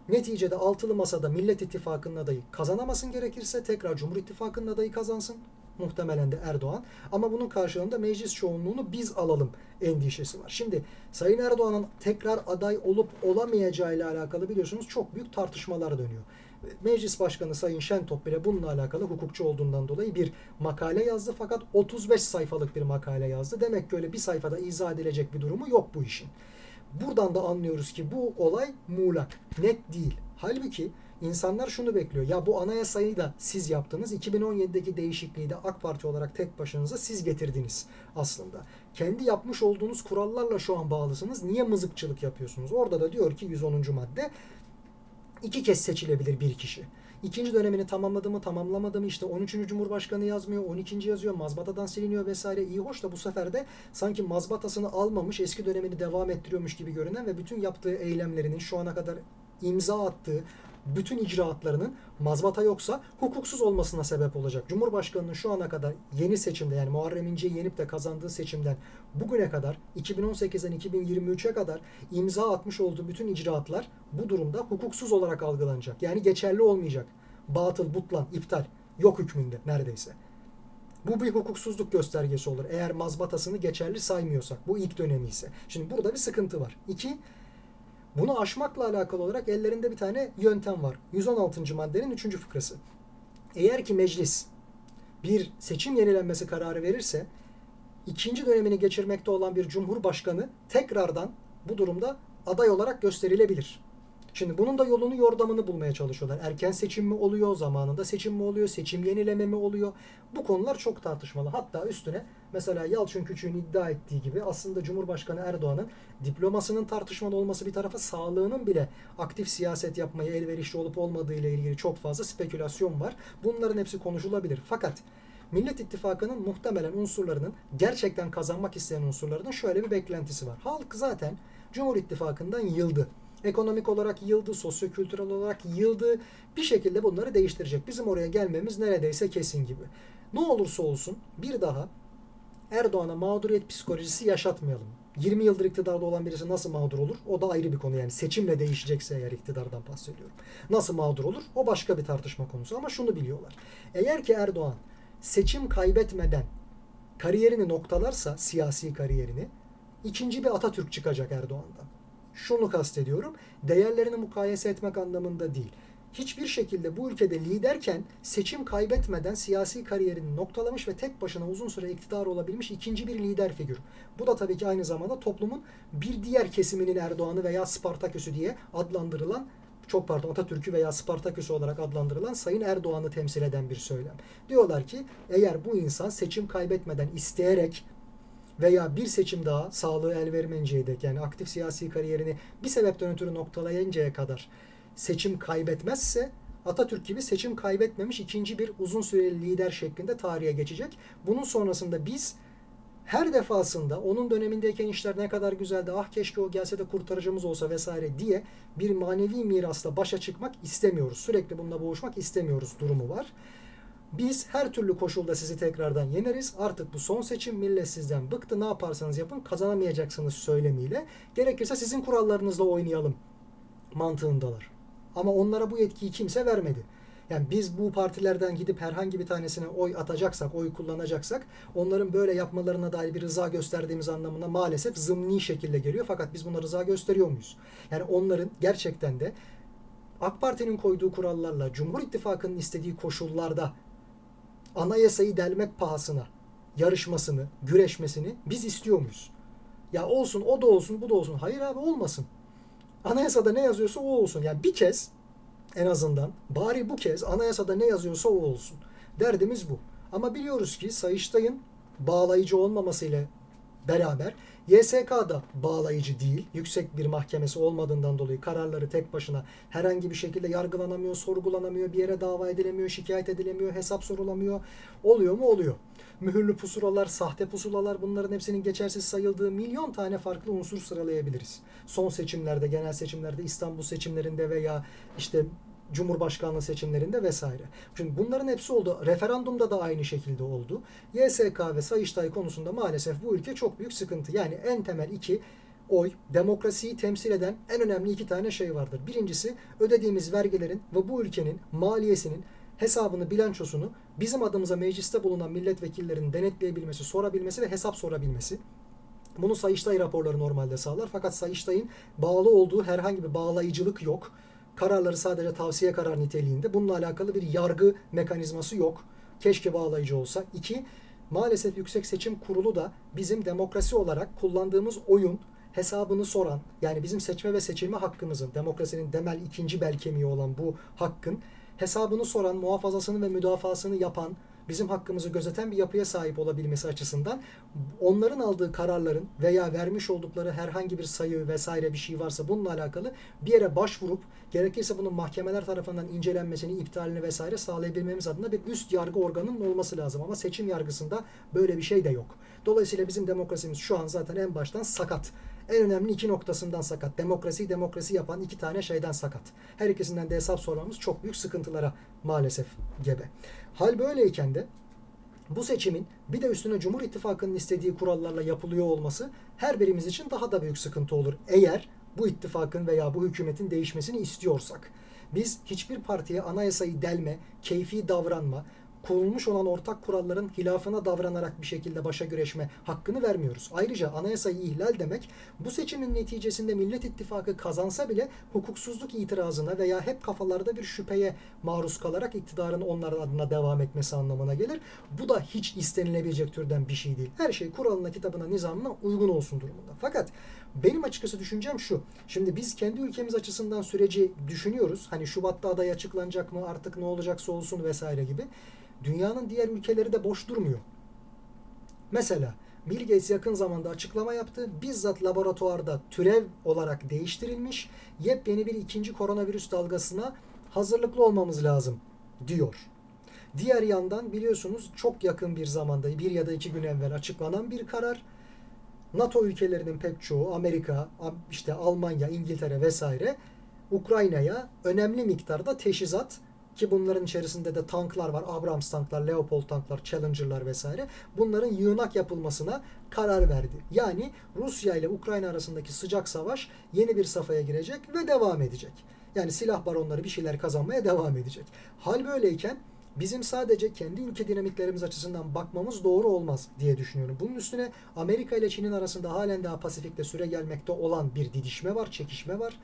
neticede altılı masada Millet İttifakı'nın adayı kazanamasın gerekirse tekrar Cumhur İttifakı'nın adayı kazansın. Muhtemelen de Erdoğan. Ama bunun karşılığında meclis çoğunluğunu biz alalım endişesi var. Şimdi Sayın Erdoğan'ın tekrar aday olup olamayacağı ile alakalı biliyorsunuz çok büyük tartışmalar dönüyor. Meclis Başkanı Sayın Şentop bile bununla alakalı hukukçu olduğundan dolayı bir makale yazdı fakat 35 sayfalık bir makale yazdı. Demek ki öyle bir sayfada izah edilecek bir durumu yok bu işin. Buradan da anlıyoruz ki bu olay muğlak, net değil. Halbuki İnsanlar şunu bekliyor. Ya bu anayasayı da siz yaptınız. 2017'deki değişikliği de AK Parti olarak tek başınıza siz getirdiniz aslında. Kendi yapmış olduğunuz kurallarla şu an bağlısınız. Niye mızıkçılık yapıyorsunuz? Orada da diyor ki 110. madde iki kez seçilebilir bir kişi. İkinci dönemini tamamladı mı tamamlamadı mı işte 13. Cumhurbaşkanı yazmıyor 12. yazıyor mazbatadan siliniyor vesaire iyi hoş da bu sefer de sanki mazbatasını almamış eski dönemini devam ettiriyormuş gibi görünen ve bütün yaptığı eylemlerinin şu ana kadar imza attığı bütün icraatlarının mazbata yoksa hukuksuz olmasına sebep olacak. Cumhurbaşkanının şu ana kadar yeni seçimde yani Muharrem İnce'yi yenip de kazandığı seçimden bugüne kadar 2018'den 2023'e kadar imza atmış olduğu bütün icraatlar bu durumda hukuksuz olarak algılanacak. Yani geçerli olmayacak. Batıl, butlan, iptal yok hükmünde neredeyse. Bu bir hukuksuzluk göstergesi olur. Eğer mazbatasını geçerli saymıyorsak. Bu ilk dönemi ise. Şimdi burada bir sıkıntı var. İki, bunu aşmakla alakalı olarak ellerinde bir tane yöntem var. 116. maddenin 3. fıkrası. Eğer ki meclis bir seçim yenilenmesi kararı verirse ikinci dönemini geçirmekte olan bir cumhurbaşkanı tekrardan bu durumda aday olarak gösterilebilir. Şimdi bunun da yolunu yordamını bulmaya çalışıyorlar. Erken seçim mi oluyor, zamanında seçim mi oluyor, seçim yenileme mi oluyor? Bu konular çok tartışmalı. Hatta üstüne mesela Yalçın Küçük'ün iddia ettiği gibi aslında Cumhurbaşkanı Erdoğan'ın diplomasının tartışmalı olması bir tarafa sağlığının bile aktif siyaset yapmaya elverişli olup olmadığı ile ilgili çok fazla spekülasyon var. Bunların hepsi konuşulabilir. Fakat Millet İttifakı'nın muhtemelen unsurlarının gerçekten kazanmak isteyen unsurlarının şöyle bir beklentisi var. Halk zaten Cumhur İttifakı'ndan yıldı ekonomik olarak yıldı, sosyokültürel olarak yıldı. Bir şekilde bunları değiştirecek. Bizim oraya gelmemiz neredeyse kesin gibi. Ne olursa olsun bir daha Erdoğan'a mağduriyet psikolojisi yaşatmayalım. 20 yıldır iktidarda olan birisi nasıl mağdur olur? O da ayrı bir konu yani seçimle değişecekse eğer iktidardan bahsediyorum. Nasıl mağdur olur? O başka bir tartışma konusu ama şunu biliyorlar. Eğer ki Erdoğan seçim kaybetmeden kariyerini noktalarsa siyasi kariyerini ikinci bir Atatürk çıkacak Erdoğan'dan şunu kastediyorum. Değerlerini mukayese etmek anlamında değil. Hiçbir şekilde bu ülkede liderken seçim kaybetmeden siyasi kariyerini noktalamış ve tek başına uzun süre iktidar olabilmiş ikinci bir lider figür. Bu da tabii ki aynı zamanda toplumun bir diğer kesiminin Erdoğan'ı veya Spartaküs'ü diye adlandırılan çok pardon Atatürk'ü veya Spartaküs'ü olarak adlandırılan Sayın Erdoğan'ı temsil eden bir söylem. Diyorlar ki eğer bu insan seçim kaybetmeden isteyerek veya bir seçim daha sağlığı el vermeyinceye dek yani aktif siyasi kariyerini bir sebepten ötürü noktalayıncaya kadar seçim kaybetmezse Atatürk gibi seçim kaybetmemiş ikinci bir uzun süreli lider şeklinde tarihe geçecek. Bunun sonrasında biz her defasında onun dönemindeyken işler ne kadar güzeldi ah keşke o gelse de kurtarıcımız olsa vesaire diye bir manevi mirasla başa çıkmak istemiyoruz. Sürekli bununla boğuşmak istemiyoruz durumu var. Biz her türlü koşulda sizi tekrardan yeneriz. Artık bu son seçim millet sizden bıktı. Ne yaparsanız yapın kazanamayacaksınız söylemiyle. Gerekirse sizin kurallarınızla oynayalım mantığındalar. Ama onlara bu yetkiyi kimse vermedi. Yani biz bu partilerden gidip herhangi bir tanesine oy atacaksak, oy kullanacaksak onların böyle yapmalarına dair bir rıza gösterdiğimiz anlamına maalesef zımni şekilde geliyor. Fakat biz buna rıza gösteriyor muyuz? Yani onların gerçekten de AK Parti'nin koyduğu kurallarla Cumhur İttifakı'nın istediği koşullarda anayasayı delmek pahasına yarışmasını, güreşmesini biz istiyor muyuz? Ya olsun o da olsun bu da olsun. Hayır abi olmasın. Anayasada ne yazıyorsa o olsun. Yani bir kez en azından bari bu kez anayasada ne yazıyorsa o olsun. Derdimiz bu. Ama biliyoruz ki Sayıştay'ın bağlayıcı olmamasıyla beraber YSK da bağlayıcı değil. Yüksek bir mahkemesi olmadığından dolayı kararları tek başına herhangi bir şekilde yargılanamıyor, sorgulanamıyor, bir yere dava edilemiyor, şikayet edilemiyor, hesap sorulamıyor. Oluyor mu? Oluyor. Mühürlü pusulalar, sahte pusulalar bunların hepsinin geçersiz sayıldığı milyon tane farklı unsur sıralayabiliriz. Son seçimlerde, genel seçimlerde, İstanbul seçimlerinde veya işte Cumhurbaşkanlığı seçimlerinde vesaire. Şimdi bunların hepsi oldu. Referandumda da aynı şekilde oldu. YSK ve Sayıştay konusunda maalesef bu ülke çok büyük sıkıntı. Yani en temel iki oy, demokrasiyi temsil eden en önemli iki tane şey vardır. Birincisi ödediğimiz vergilerin ve bu ülkenin maliyesinin hesabını, bilançosunu bizim adımıza mecliste bulunan milletvekillerinin denetleyebilmesi, sorabilmesi ve hesap sorabilmesi. Bunu Sayıştay raporları normalde sağlar. Fakat Sayıştay'ın bağlı olduğu herhangi bir bağlayıcılık yok kararları sadece tavsiye karar niteliğinde. Bununla alakalı bir yargı mekanizması yok. Keşke bağlayıcı olsa. İki, maalesef Yüksek Seçim Kurulu da bizim demokrasi olarak kullandığımız oyun hesabını soran, yani bizim seçme ve seçilme hakkımızın, demokrasinin temel ikinci bel kemiği olan bu hakkın hesabını soran, muhafazasını ve müdafasını yapan, bizim hakkımızı gözeten bir yapıya sahip olabilmesi açısından onların aldığı kararların veya vermiş oldukları herhangi bir sayı vesaire bir şey varsa bununla alakalı bir yere başvurup gerekirse bunun mahkemeler tarafından incelenmesini, iptalini vesaire sağlayabilmemiz adına bir üst yargı organının olması lazım. Ama seçim yargısında böyle bir şey de yok. Dolayısıyla bizim demokrasimiz şu an zaten en baştan sakat. En önemli iki noktasından sakat. Demokrasi demokrasi yapan iki tane şeyden sakat. Her ikisinden de hesap sormamız çok büyük sıkıntılara maalesef gebe. Hal böyleyken de bu seçimin bir de üstüne Cumhur İttifakı'nın istediği kurallarla yapılıyor olması her birimiz için daha da büyük sıkıntı olur. Eğer bu ittifakın veya bu hükümetin değişmesini istiyorsak. Biz hiçbir partiye anayasayı delme, keyfi davranma, konulmuş olan ortak kuralların hilafına davranarak bir şekilde başa güreşme hakkını vermiyoruz. Ayrıca anayasayı ihlal demek bu seçimin neticesinde Millet İttifakı kazansa bile hukuksuzluk itirazına veya hep kafalarda bir şüpheye maruz kalarak iktidarın onların adına devam etmesi anlamına gelir. Bu da hiç istenilebilecek türden bir şey değil. Her şey kuralına, kitabına, nizamına uygun olsun durumunda. Fakat benim açıkçası düşüncem şu. Şimdi biz kendi ülkemiz açısından süreci düşünüyoruz. Hani Şubat'ta aday açıklanacak mı artık ne olacaksa olsun vesaire gibi dünyanın diğer ülkeleri de boş durmuyor. Mesela Bill Gates yakın zamanda açıklama yaptı. Bizzat laboratuvarda türev olarak değiştirilmiş yepyeni bir ikinci koronavirüs dalgasına hazırlıklı olmamız lazım diyor. Diğer yandan biliyorsunuz çok yakın bir zamanda bir ya da iki gün evvel açıklanan bir karar. NATO ülkelerinin pek çoğu Amerika, işte Almanya, İngiltere vesaire Ukrayna'ya önemli miktarda teşhizat ki bunların içerisinde de tanklar var. Abrams tanklar, Leopold tanklar, Challenger'lar vesaire. Bunların yığınak yapılmasına karar verdi. Yani Rusya ile Ukrayna arasındaki sıcak savaş yeni bir safhaya girecek ve devam edecek. Yani silah baronları bir şeyler kazanmaya devam edecek. Hal böyleyken bizim sadece kendi ülke dinamiklerimiz açısından bakmamız doğru olmaz diye düşünüyorum. Bunun üstüne Amerika ile Çin'in arasında halen daha Pasifik'te süre gelmekte olan bir didişme var, çekişme var.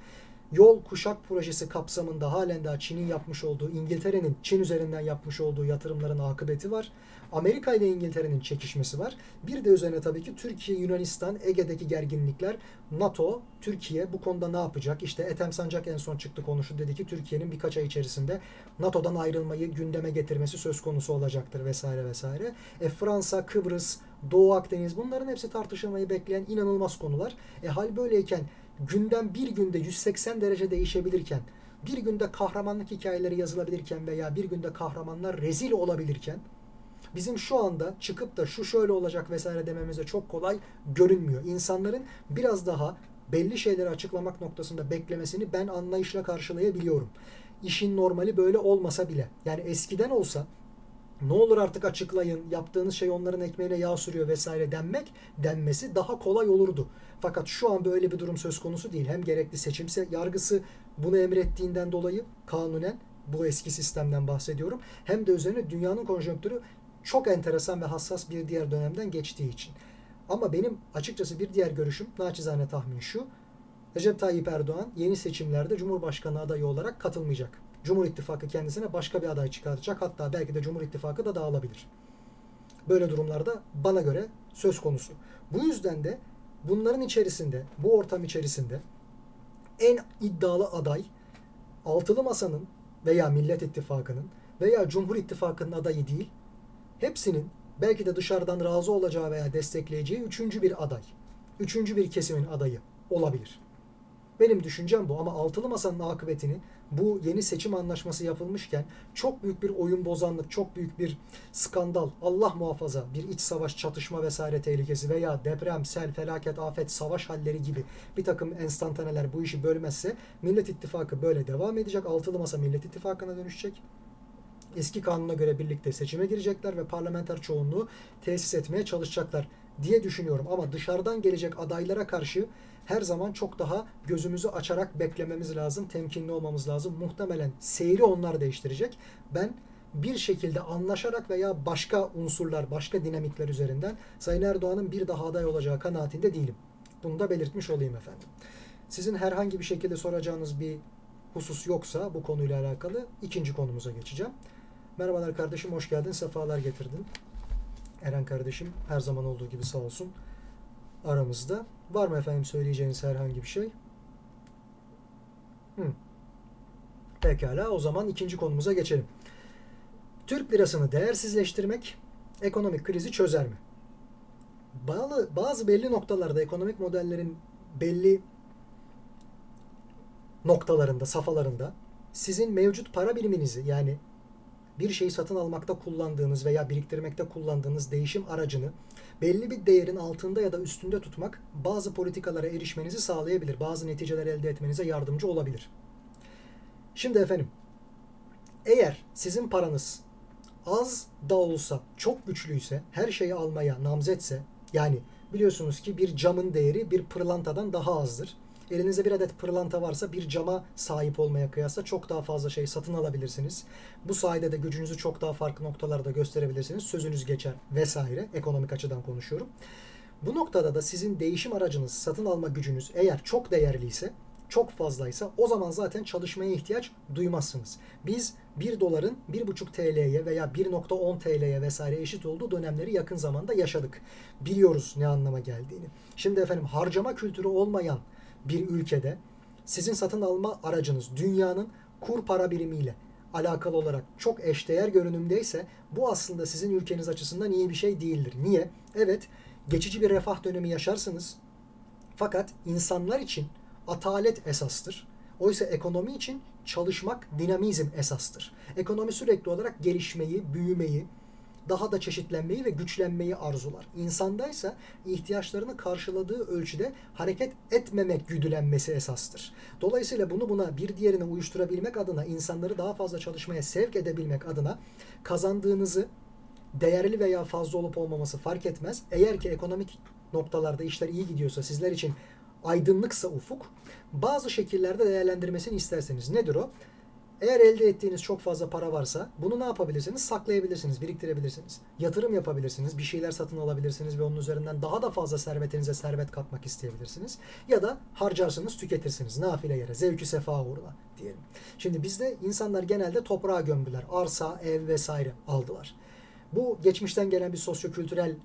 Yol Kuşak projesi kapsamında halen daha Çin'in yapmış olduğu, İngiltere'nin Çin üzerinden yapmış olduğu yatırımların akıbeti var. Amerika ile İngiltere'nin çekişmesi var. Bir de üzerine tabii ki Türkiye, Yunanistan, Ege'deki gerginlikler, NATO, Türkiye bu konuda ne yapacak? İşte Ethem Sancak en son çıktı konuştu dedi ki Türkiye'nin birkaç ay içerisinde NATO'dan ayrılmayı gündeme getirmesi söz konusu olacaktır vesaire vesaire. E, Fransa, Kıbrıs, Doğu Akdeniz bunların hepsi tartışılmayı bekleyen inanılmaz konular. E hal böyleyken günden bir günde 180 derece değişebilirken, bir günde kahramanlık hikayeleri yazılabilirken veya bir günde kahramanlar rezil olabilirken bizim şu anda çıkıp da şu şöyle olacak vesaire dememize çok kolay görünmüyor. İnsanların biraz daha belli şeyleri açıklamak noktasında beklemesini ben anlayışla karşılayabiliyorum. İşin normali böyle olmasa bile. Yani eskiden olsa ne olur artık açıklayın, yaptığınız şey onların ekmeğine yağ sürüyor vesaire denmek, denmesi daha kolay olurdu. Fakat şu an böyle bir durum söz konusu değil. Hem gerekli seçim yargısı bunu emrettiğinden dolayı kanunen bu eski sistemden bahsediyorum. Hem de üzerine dünyanın konjonktürü çok enteresan ve hassas bir diğer dönemden geçtiği için. Ama benim açıkçası bir diğer görüşüm, naçizane tahmin şu. Recep Tayyip Erdoğan yeni seçimlerde Cumhurbaşkanı adayı olarak katılmayacak. Cumhur İttifakı kendisine başka bir aday çıkartacak. Hatta belki de Cumhur İttifakı da dağılabilir. Böyle durumlarda bana göre söz konusu. Bu yüzden de bunların içerisinde, bu ortam içerisinde en iddialı aday Altılı Masa'nın veya Millet İttifakı'nın veya Cumhur İttifakı'nın adayı değil, hepsinin belki de dışarıdan razı olacağı veya destekleyeceği üçüncü bir aday, üçüncü bir kesimin adayı olabilir. Benim düşüncem bu ama altılı masanın akıbetini bu yeni seçim anlaşması yapılmışken çok büyük bir oyun bozanlık, çok büyük bir skandal, Allah muhafaza bir iç savaş, çatışma vesaire tehlikesi veya deprem, sel, felaket, afet, savaş halleri gibi bir takım enstantaneler bu işi bölmezse Millet İttifakı böyle devam edecek. Altılı masa Millet İttifakı'na dönüşecek eski kanuna göre birlikte seçime girecekler ve parlamenter çoğunluğu tesis etmeye çalışacaklar diye düşünüyorum. Ama dışarıdan gelecek adaylara karşı her zaman çok daha gözümüzü açarak beklememiz lazım, temkinli olmamız lazım. Muhtemelen seyri onlar değiştirecek. Ben bir şekilde anlaşarak veya başka unsurlar, başka dinamikler üzerinden Sayın Erdoğan'ın bir daha aday olacağı kanaatinde değilim. Bunu da belirtmiş olayım efendim. Sizin herhangi bir şekilde soracağınız bir husus yoksa bu konuyla alakalı ikinci konumuza geçeceğim. Merhabalar kardeşim, hoş geldin, sefalar getirdin. Eren kardeşim her zaman olduğu gibi sağ olsun aramızda. Var mı efendim söyleyeceğiniz herhangi bir şey? Hı. Pekala o zaman ikinci konumuza geçelim. Türk lirasını değersizleştirmek ekonomik krizi çözer mi? Bağlı, bazı belli noktalarda ekonomik modellerin belli noktalarında, safhalarında sizin mevcut para biriminizi yani bir şeyi satın almakta kullandığınız veya biriktirmekte kullandığınız değişim aracını belli bir değerin altında ya da üstünde tutmak bazı politikalara erişmenizi sağlayabilir. Bazı neticeler elde etmenize yardımcı olabilir. Şimdi efendim eğer sizin paranız az da olsa çok güçlüyse her şeyi almaya namzetse yani biliyorsunuz ki bir camın değeri bir pırlantadan daha azdır elinizde bir adet pırlanta varsa bir cama sahip olmaya kıyasla çok daha fazla şey satın alabilirsiniz. Bu sayede de gücünüzü çok daha farklı noktalarda gösterebilirsiniz. Sözünüz geçer vesaire. Ekonomik açıdan konuşuyorum. Bu noktada da sizin değişim aracınız, satın alma gücünüz eğer çok değerliyse, çok fazlaysa o zaman zaten çalışmaya ihtiyaç duymazsınız. Biz 1 doların 1,5 TL'ye veya 1.10 TL'ye vesaire eşit olduğu dönemleri yakın zamanda yaşadık. Biliyoruz ne anlama geldiğini. Şimdi efendim harcama kültürü olmayan bir ülkede sizin satın alma aracınız dünyanın kur para birimiyle alakalı olarak çok eşdeğer görünümdeyse bu aslında sizin ülkeniz açısından iyi bir şey değildir. Niye? Evet geçici bir refah dönemi yaşarsınız. Fakat insanlar için atalet esastır. Oysa ekonomi için çalışmak dinamizm esastır. Ekonomi sürekli olarak gelişmeyi, büyümeyi, daha da çeşitlenmeyi ve güçlenmeyi arzular. İnsandaysa ihtiyaçlarını karşıladığı ölçüde hareket etmemek güdülenmesi esastır. Dolayısıyla bunu buna bir diğerine uyuşturabilmek adına insanları daha fazla çalışmaya sevk edebilmek adına kazandığınızı değerli veya fazla olup olmaması fark etmez. Eğer ki ekonomik noktalarda işler iyi gidiyorsa sizler için aydınlıksa ufuk bazı şekillerde değerlendirmesini isterseniz nedir o? Eğer elde ettiğiniz çok fazla para varsa bunu ne yapabilirsiniz? Saklayabilirsiniz, biriktirebilirsiniz. Yatırım yapabilirsiniz, bir şeyler satın alabilirsiniz ve onun üzerinden daha da fazla servetinize servet katmak isteyebilirsiniz. Ya da harcarsınız, tüketirsiniz. Nafile yere, zevki sefa uğruna diyelim. Şimdi bizde insanlar genelde toprağa gömdüler. Arsa, ev vesaire aldılar. Bu geçmişten gelen bir sosyokültürel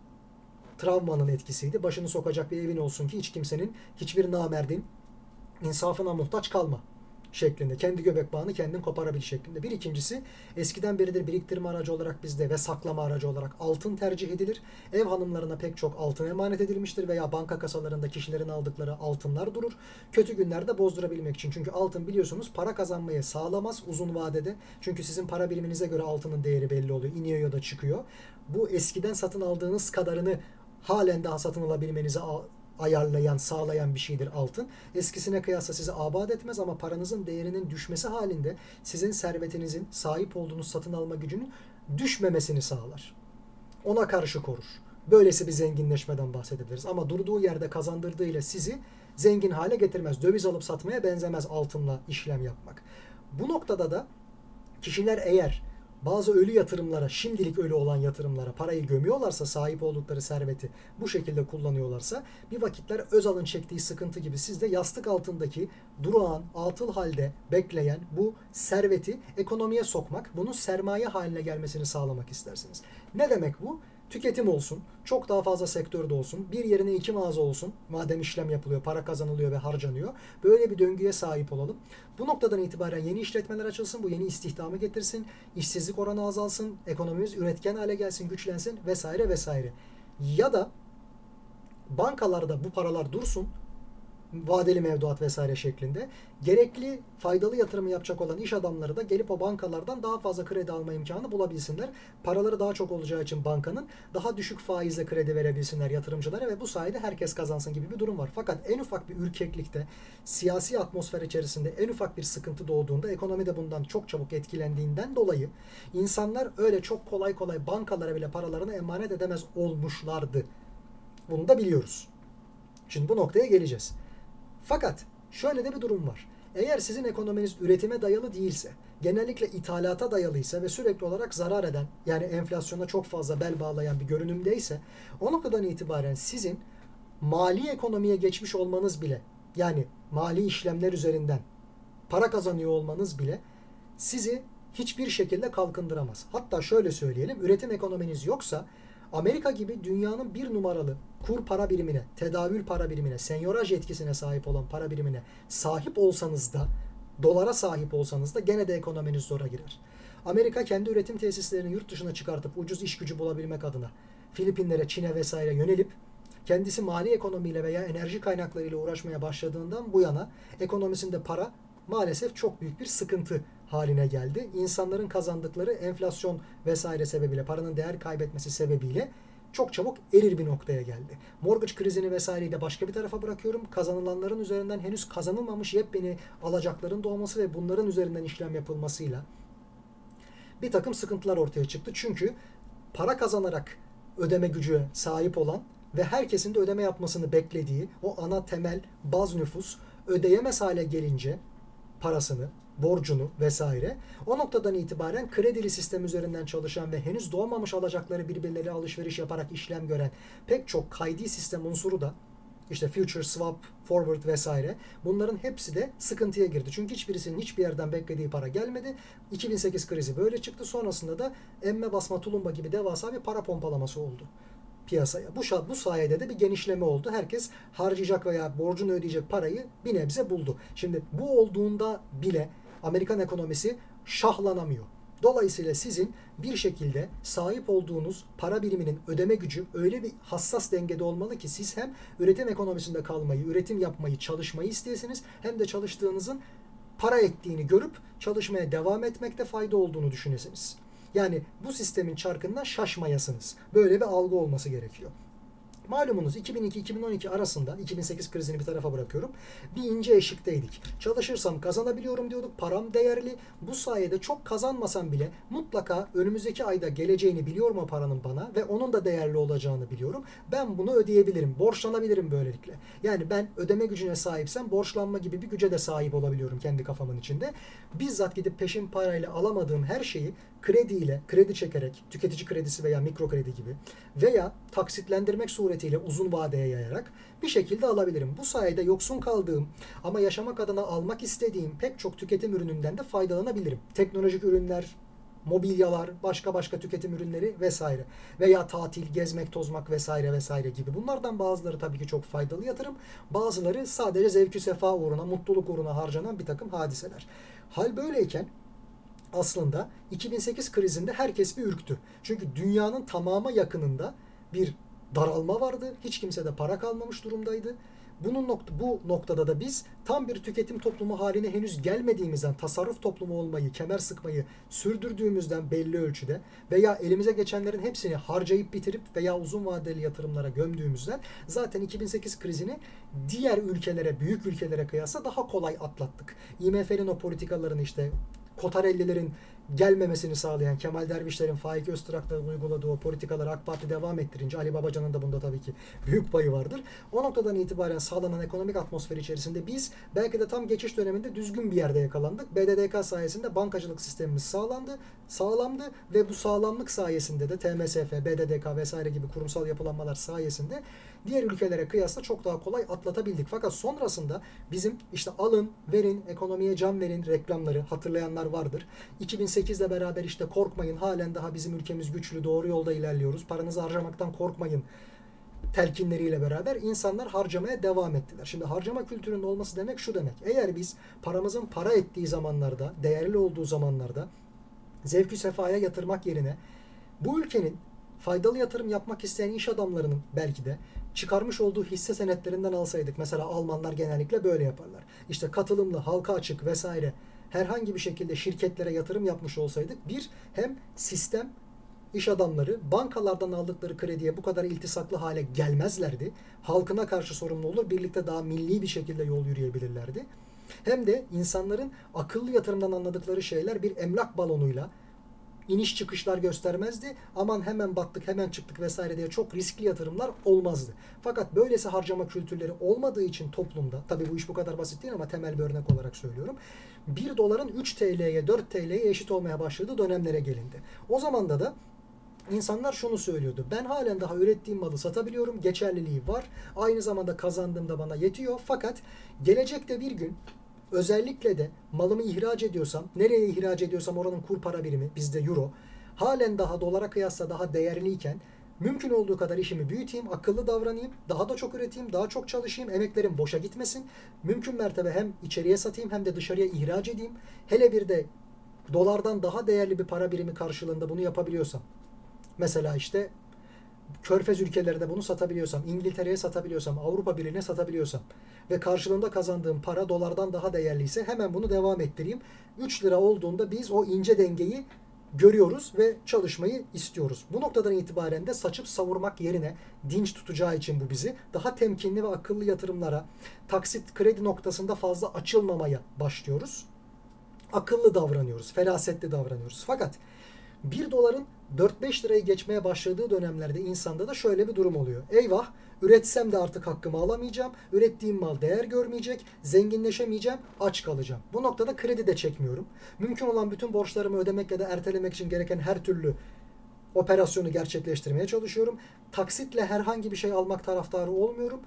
travmanın etkisiydi. Başını sokacak bir evin olsun ki hiç kimsenin, hiçbir namerdin insafına muhtaç kalma şeklinde. Kendi göbek bağını kendin koparabil şeklinde. Bir ikincisi eskiden beridir biriktirme aracı olarak bizde ve saklama aracı olarak altın tercih edilir. Ev hanımlarına pek çok altın emanet edilmiştir veya banka kasalarında kişilerin aldıkları altınlar durur. Kötü günlerde bozdurabilmek için. Çünkü altın biliyorsunuz para kazanmayı sağlamaz uzun vadede. Çünkü sizin para biriminize göre altının değeri belli oluyor. iniyor ya da çıkıyor. Bu eskiden satın aldığınız kadarını halen daha satın alabilmenizi ayarlayan, sağlayan bir şeydir altın. Eskisine kıyasla sizi abat etmez ama paranızın değerinin düşmesi halinde sizin servetinizin sahip olduğunuz satın alma gücünün düşmemesini sağlar. Ona karşı korur. Böylesi bir zenginleşmeden bahsedebiliriz. Ama durduğu yerde kazandırdığıyla sizi zengin hale getirmez. Döviz alıp satmaya benzemez altınla işlem yapmak. Bu noktada da kişiler eğer bazı ölü yatırımlara, şimdilik ölü olan yatırımlara parayı gömüyorlarsa, sahip oldukları serveti bu şekilde kullanıyorlarsa bir vakitler Özal'ın çektiği sıkıntı gibi siz de yastık altındaki durağan, atıl halde bekleyen bu serveti ekonomiye sokmak, bunun sermaye haline gelmesini sağlamak istersiniz. Ne demek bu? Tüketim olsun, çok daha fazla sektörde olsun, bir yerine iki mağaza olsun, madem işlem yapılıyor, para kazanılıyor ve harcanıyor. Böyle bir döngüye sahip olalım. Bu noktadan itibaren yeni işletmeler açılsın, bu yeni istihdamı getirsin, işsizlik oranı azalsın, ekonomimiz üretken hale gelsin, güçlensin vesaire vesaire. Ya da bankalarda bu paralar dursun, vadeli mevduat vesaire şeklinde gerekli faydalı yatırımı yapacak olan iş adamları da gelip o bankalardan daha fazla kredi alma imkanı bulabilsinler. Paraları daha çok olacağı için bankanın daha düşük faizle kredi verebilsinler yatırımcılara ve bu sayede herkes kazansın gibi bir durum var. Fakat en ufak bir ürkeklikte, siyasi atmosfer içerisinde en ufak bir sıkıntı doğduğunda ekonomi de bundan çok çabuk etkilendiğinden dolayı insanlar öyle çok kolay kolay bankalara bile paralarını emanet edemez olmuşlardı. Bunu da biliyoruz. Şimdi bu noktaya geleceğiz. Fakat şöyle de bir durum var. Eğer sizin ekonominiz üretime dayalı değilse, genellikle ithalata dayalıysa ve sürekli olarak zarar eden, yani enflasyona çok fazla bel bağlayan bir görünümdeyse, o noktadan itibaren sizin mali ekonomiye geçmiş olmanız bile, yani mali işlemler üzerinden para kazanıyor olmanız bile sizi hiçbir şekilde kalkındıramaz. Hatta şöyle söyleyelim, üretim ekonominiz yoksa Amerika gibi dünyanın bir numaralı kur para birimine, tedavül para birimine, senyoraj etkisine sahip olan para birimine sahip olsanız da, dolara sahip olsanız da gene de ekonominiz zora girer. Amerika kendi üretim tesislerini yurt dışına çıkartıp ucuz iş gücü bulabilmek adına Filipinlere, Çin'e vesaire yönelip kendisi mali ekonomiyle veya enerji kaynaklarıyla uğraşmaya başladığından bu yana ekonomisinde para maalesef çok büyük bir sıkıntı haline geldi. İnsanların kazandıkları enflasyon vesaire sebebiyle, paranın değer kaybetmesi sebebiyle çok çabuk erir bir noktaya geldi. Mortgage krizini vesaireyi de başka bir tarafa bırakıyorum. Kazanılanların üzerinden henüz kazanılmamış yepyeni alacakların doğması ve bunların üzerinden işlem yapılmasıyla bir takım sıkıntılar ortaya çıktı. Çünkü para kazanarak ödeme gücü sahip olan ve herkesin de ödeme yapmasını beklediği o ana temel baz nüfus ödeyemez hale gelince parasını, borcunu vesaire. O noktadan itibaren kredili sistem üzerinden çalışan ve henüz doğmamış alacakları birbirleri alışveriş yaparak işlem gören pek çok kaydi sistem unsuru da işte future, swap, forward vesaire bunların hepsi de sıkıntıya girdi. Çünkü hiçbirisinin hiçbir yerden beklediği para gelmedi. 2008 krizi böyle çıktı. Sonrasında da emme basma tulumba gibi devasa bir para pompalaması oldu piyasaya. Bu, bu sayede de bir genişleme oldu. Herkes harcayacak veya borcunu ödeyecek parayı bir nebze buldu. Şimdi bu olduğunda bile Amerikan ekonomisi şahlanamıyor. Dolayısıyla sizin bir şekilde sahip olduğunuz para biriminin ödeme gücü öyle bir hassas dengede olmalı ki siz hem üretim ekonomisinde kalmayı, üretim yapmayı, çalışmayı isteyesiniz hem de çalıştığınızın para ettiğini görüp çalışmaya devam etmekte fayda olduğunu düşünesiniz. Yani bu sistemin çarkından şaşmayasınız. Böyle bir algı olması gerekiyor. Malumunuz 2002-2012 arasında 2008 krizini bir tarafa bırakıyorum. Bir ince eşikteydik. Çalışırsam kazanabiliyorum diyorduk. Param değerli. Bu sayede çok kazanmasam bile mutlaka önümüzdeki ayda geleceğini biliyorum o paranın bana ve onun da değerli olacağını biliyorum. Ben bunu ödeyebilirim. Borçlanabilirim böylelikle. Yani ben ödeme gücüne sahipsem borçlanma gibi bir güce de sahip olabiliyorum kendi kafamın içinde. Bizzat gidip peşin parayla alamadığım her şeyi krediyle, kredi çekerek, tüketici kredisi veya mikro kredi gibi veya taksitlendirmek suretiyle uzun vadeye yayarak bir şekilde alabilirim. Bu sayede yoksun kaldığım ama yaşamak adına almak istediğim pek çok tüketim ürününden de faydalanabilirim. Teknolojik ürünler, mobilyalar, başka başka tüketim ürünleri vesaire veya tatil, gezmek, tozmak vesaire vesaire gibi. Bunlardan bazıları tabii ki çok faydalı yatırım. Bazıları sadece zevkü sefa uğruna, mutluluk uğruna harcanan bir takım hadiseler. Hal böyleyken aslında 2008 krizinde herkes bir ürktü. Çünkü dünyanın tamamı yakınında bir daralma vardı. Hiç kimse de para kalmamış durumdaydı. Bunun nokta, bu noktada da biz tam bir tüketim toplumu haline henüz gelmediğimizden tasarruf toplumu olmayı, kemer sıkmayı sürdürdüğümüzden belli ölçüde veya elimize geçenlerin hepsini harcayıp bitirip veya uzun vadeli yatırımlara gömdüğümüzden zaten 2008 krizini diğer ülkelere, büyük ülkelere kıyasla daha kolay atlattık. IMF'nin o politikalarını işte Kotarellilerin gelmemesini sağlayan Kemal Dervişler'in Faik Öztrak'la uyguladığı o politikaları AK Parti devam ettirince Ali Babacan'ın da bunda tabii ki büyük payı vardır. O noktadan itibaren sağlanan ekonomik atmosfer içerisinde biz belki de tam geçiş döneminde düzgün bir yerde yakalandık. BDDK sayesinde bankacılık sistemimiz sağlandı, sağlamdı ve bu sağlamlık sayesinde de TMSF, BDDK vesaire gibi kurumsal yapılanmalar sayesinde diğer ülkelere kıyasla çok daha kolay atlatabildik. Fakat sonrasında bizim işte alın, verin, ekonomiye can verin reklamları hatırlayanlar vardır. 2008 2008 ile beraber işte korkmayın halen daha bizim ülkemiz güçlü doğru yolda ilerliyoruz. Paranızı harcamaktan korkmayın telkinleriyle beraber insanlar harcamaya devam ettiler. Şimdi harcama kültürünün olması demek şu demek. Eğer biz paramızın para ettiği zamanlarda, değerli olduğu zamanlarda zevkü sefaya yatırmak yerine bu ülkenin faydalı yatırım yapmak isteyen iş adamlarının belki de çıkarmış olduğu hisse senetlerinden alsaydık. Mesela Almanlar genellikle böyle yaparlar. İşte katılımlı, halka açık vesaire herhangi bir şekilde şirketlere yatırım yapmış olsaydık bir hem sistem iş adamları bankalardan aldıkları krediye bu kadar iltisaklı hale gelmezlerdi. Halkına karşı sorumlu olur. Birlikte daha milli bir şekilde yol yürüyebilirlerdi. Hem de insanların akıllı yatırımdan anladıkları şeyler bir emlak balonuyla iniş çıkışlar göstermezdi. Aman hemen battık hemen çıktık vesaire diye çok riskli yatırımlar olmazdı. Fakat böylesi harcama kültürleri olmadığı için toplumda tabi bu iş bu kadar basit değil ama temel bir örnek olarak söylüyorum. 1 doların 3 TL'ye 4 TL'ye eşit olmaya başladığı dönemlere gelindi. O zamanda da İnsanlar şunu söylüyordu. Ben halen daha ürettiğim malı satabiliyorum. Geçerliliği var. Aynı zamanda kazandığımda bana yetiyor. Fakat gelecekte bir gün özellikle de malımı ihraç ediyorsam, nereye ihraç ediyorsam oranın kur para birimi, bizde euro, halen daha dolara kıyasla daha değerliyken mümkün olduğu kadar işimi büyüteyim, akıllı davranayım, daha da çok üreteyim, daha çok çalışayım, emeklerim boşa gitmesin. Mümkün mertebe hem içeriye satayım hem de dışarıya ihraç edeyim. Hele bir de dolardan daha değerli bir para birimi karşılığında bunu yapabiliyorsam. Mesela işte Körfez ülkelerinde bunu satabiliyorsam, İngiltere'ye satabiliyorsam, Avrupa Birliği'ne satabiliyorsam ve karşılığında kazandığım para dolardan daha değerliyse hemen bunu devam ettireyim. 3 lira olduğunda biz o ince dengeyi görüyoruz ve çalışmayı istiyoruz. Bu noktadan itibaren de saçıp savurmak yerine dinç tutacağı için bu bizi daha temkinli ve akıllı yatırımlara, taksit kredi noktasında fazla açılmamaya başlıyoruz. Akıllı davranıyoruz, ferasetli davranıyoruz. Fakat 1 doların 4-5 lirayı geçmeye başladığı dönemlerde insanda da şöyle bir durum oluyor. Eyvah üretsem de artık hakkımı alamayacağım. Ürettiğim mal değer görmeyecek. Zenginleşemeyeceğim. Aç kalacağım. Bu noktada kredi de çekmiyorum. Mümkün olan bütün borçlarımı ödemek ya da ertelemek için gereken her türlü operasyonu gerçekleştirmeye çalışıyorum. Taksitle herhangi bir şey almak taraftarı olmuyorum.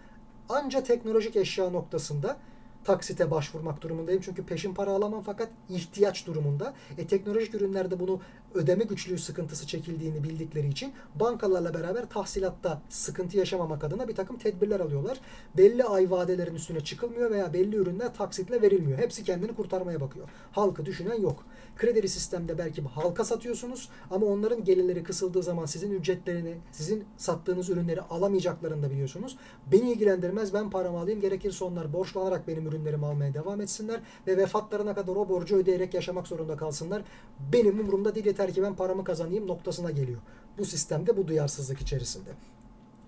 Anca teknolojik eşya noktasında taksite başvurmak durumundayım. Çünkü peşin para alamam fakat ihtiyaç durumunda. E, teknolojik ürünlerde bunu ödeme güçlüğü sıkıntısı çekildiğini bildikleri için bankalarla beraber tahsilatta sıkıntı yaşamamak adına bir takım tedbirler alıyorlar. Belli ay vadelerin üstüne çıkılmıyor veya belli ürünler taksitle verilmiyor. Hepsi kendini kurtarmaya bakıyor. Halkı düşünen yok. Kredili sistemde belki halka satıyorsunuz ama onların gelirleri kısıldığı zaman sizin ücretlerini, sizin sattığınız ürünleri alamayacaklarını da biliyorsunuz. Beni ilgilendirmez ben paramı alayım gerekirse onlar borçlanarak benim ürünlerimi almaya devam etsinler ve vefatlarına kadar o borcu ödeyerek yaşamak zorunda kalsınlar. Benim umurumda değil yeter ki ben paramı kazanayım noktasına geliyor. Bu sistemde bu duyarsızlık içerisinde.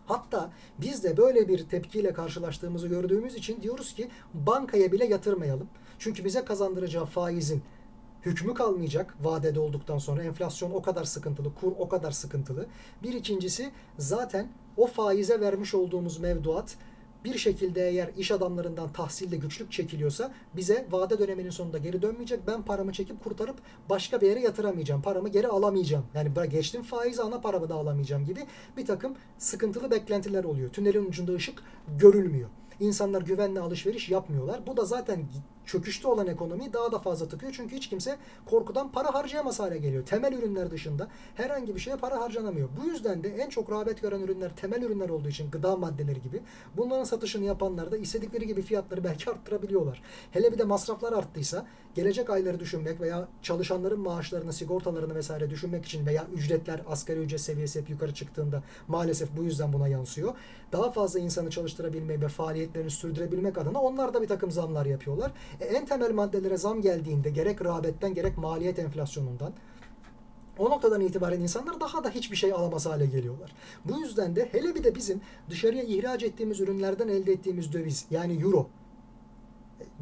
Hatta biz de böyle bir tepkiyle karşılaştığımızı gördüğümüz için diyoruz ki bankaya bile yatırmayalım. Çünkü bize kazandıracağı faizin hükmü kalmayacak vadede olduktan sonra enflasyon o kadar sıkıntılı, kur o kadar sıkıntılı. Bir ikincisi zaten o faize vermiş olduğumuz mevduat bir şekilde eğer iş adamlarından tahsilde güçlük çekiliyorsa bize vade döneminin sonunda geri dönmeyecek. Ben paramı çekip kurtarıp başka bir yere yatıramayacağım. Paramı geri alamayacağım. Yani geçtim faiz ana paramı da alamayacağım gibi bir takım sıkıntılı beklentiler oluyor. Tünelin ucunda ışık görülmüyor. İnsanlar güvenle alışveriş yapmıyorlar. Bu da zaten çöküşte olan ekonomiyi daha da fazla tıkıyor. Çünkü hiç kimse korkudan para harcayamaz hale geliyor. Temel ürünler dışında herhangi bir şeye para harcanamıyor. Bu yüzden de en çok rağbet gören ürünler temel ürünler olduğu için gıda maddeleri gibi bunların satışını yapanlar da istedikleri gibi fiyatları belki arttırabiliyorlar. Hele bir de masraflar arttıysa gelecek ayları düşünmek veya çalışanların maaşlarını, sigortalarını vesaire düşünmek için veya ücretler asgari ücret seviyesi hep yukarı çıktığında maalesef bu yüzden buna yansıyor. Daha fazla insanı çalıştırabilmeyi ve faaliyetlerini sürdürebilmek adına onlar da bir takım zamlar yapıyorlar. E, en temel maddelere zam geldiğinde gerek rağbetten gerek maliyet enflasyonundan o noktadan itibaren insanlar daha da hiçbir şey alamaz hale geliyorlar. Bu yüzden de hele bir de bizim dışarıya ihraç ettiğimiz ürünlerden elde ettiğimiz döviz yani euro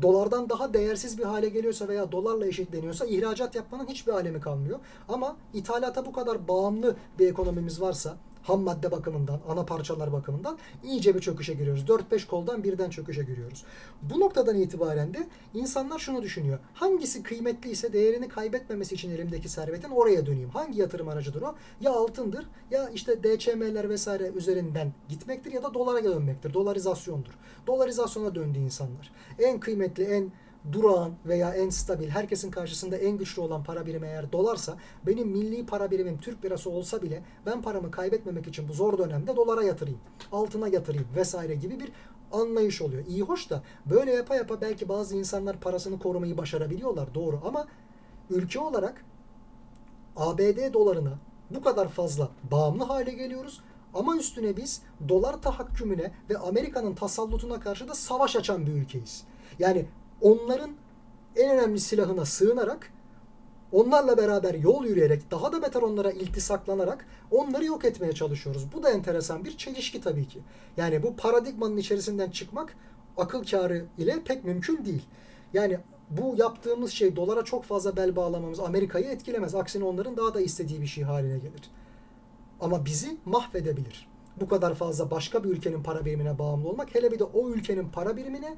dolardan daha değersiz bir hale geliyorsa veya dolarla eşitleniyorsa ihracat yapmanın hiçbir alemi kalmıyor. Ama ithalata bu kadar bağımlı bir ekonomimiz varsa ham madde bakımından, ana parçalar bakımından iyice bir çöküşe giriyoruz. 4-5 koldan birden çöküşe giriyoruz. Bu noktadan itibaren de insanlar şunu düşünüyor. Hangisi kıymetliyse değerini kaybetmemesi için elimdeki servetin oraya döneyim. Hangi yatırım aracıdır o? Ya altındır ya işte DCM'ler vesaire üzerinden gitmektir ya da dolara dönmektir. Dolarizasyondur. Dolarizasyona döndü insanlar. En kıymetli, en durağan veya en stabil, herkesin karşısında en güçlü olan para birimi eğer dolarsa, benim milli para birimim Türk lirası olsa bile ben paramı kaybetmemek için bu zor dönemde dolara yatırayım, altına yatırayım vesaire gibi bir anlayış oluyor. İyi hoş da böyle yapa yapa belki bazı insanlar parasını korumayı başarabiliyorlar doğru ama ülke olarak ABD dolarına bu kadar fazla bağımlı hale geliyoruz. Ama üstüne biz dolar tahakkümüne ve Amerika'nın tasallutuna karşı da savaş açan bir ülkeyiz. Yani onların en önemli silahına sığınarak onlarla beraber yol yürüyerek daha da beter onlara iltisaklanarak onları yok etmeye çalışıyoruz. Bu da enteresan bir çelişki tabii ki. Yani bu paradigmanın içerisinden çıkmak akıl kârı ile pek mümkün değil. Yani bu yaptığımız şey dolara çok fazla bel bağlamamız Amerika'yı etkilemez. Aksine onların daha da istediği bir şey haline gelir. Ama bizi mahvedebilir. Bu kadar fazla başka bir ülkenin para birimine bağımlı olmak hele bir de o ülkenin para birimine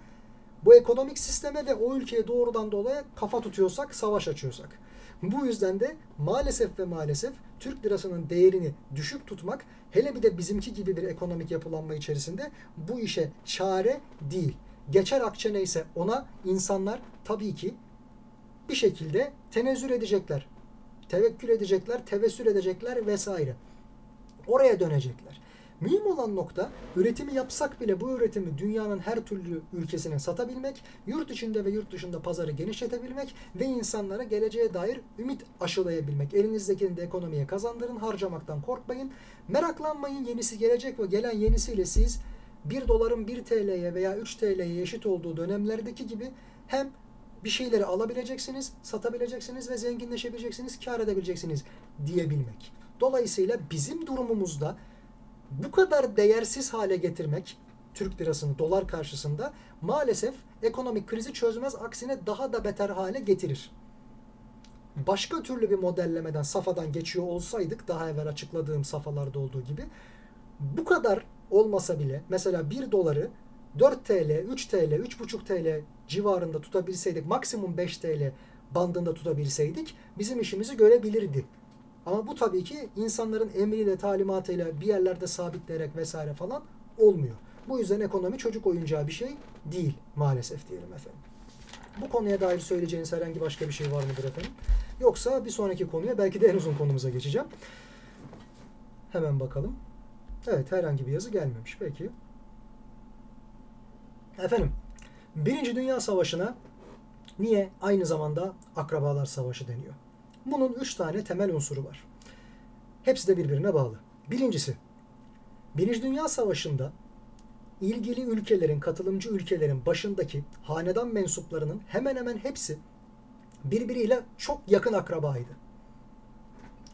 bu ekonomik sisteme ve o ülkeye doğrudan dolayı kafa tutuyorsak, savaş açıyorsak. Bu yüzden de maalesef ve maalesef Türk lirasının değerini düşük tutmak hele bir de bizimki gibi bir ekonomik yapılanma içerisinde bu işe çare değil. Geçer akçe neyse ona insanlar tabii ki bir şekilde tenezzül edecekler. Tevekkül edecekler, tevessül edecekler vesaire. Oraya dönecekler. Mühim olan nokta üretimi yapsak bile bu üretimi dünyanın her türlü ülkesine satabilmek, yurt içinde ve yurt dışında pazarı genişletebilmek ve insanlara geleceğe dair ümit aşılayabilmek. Elinizdekini de ekonomiye kazandırın, harcamaktan korkmayın. Meraklanmayın yenisi gelecek ve gelen yenisiyle siz 1 doların 1 TL'ye veya 3 TL'ye eşit olduğu dönemlerdeki gibi hem bir şeyleri alabileceksiniz, satabileceksiniz ve zenginleşebileceksiniz, kar edebileceksiniz diyebilmek. Dolayısıyla bizim durumumuzda bu kadar değersiz hale getirmek Türk lirasını dolar karşısında maalesef ekonomik krizi çözmez aksine daha da beter hale getirir. Başka türlü bir modellemeden safhadan geçiyor olsaydık daha evvel açıkladığım safhalarda olduğu gibi bu kadar olmasa bile mesela 1 doları 4 TL, 3 TL, 3,5 TL civarında tutabilseydik maksimum 5 TL bandında tutabilseydik bizim işimizi görebilirdi. Ama bu tabii ki insanların emriyle, talimatıyla bir yerlerde sabitleyerek vesaire falan olmuyor. Bu yüzden ekonomi çocuk oyuncağı bir şey değil maalesef diyelim efendim. Bu konuya dair söyleyeceğiniz herhangi başka bir şey var mıdır efendim? Yoksa bir sonraki konuya belki de en uzun konumuza geçeceğim. Hemen bakalım. Evet herhangi bir yazı gelmemiş. Peki. Efendim Birinci Dünya Savaşı'na niye aynı zamanda akrabalar savaşı deniyor? Bunun üç tane temel unsuru var. Hepsi de birbirine bağlı. Birincisi, Birinci Dünya Savaşı'nda ilgili ülkelerin, katılımcı ülkelerin başındaki hanedan mensuplarının hemen hemen hepsi birbiriyle çok yakın akrabaydı.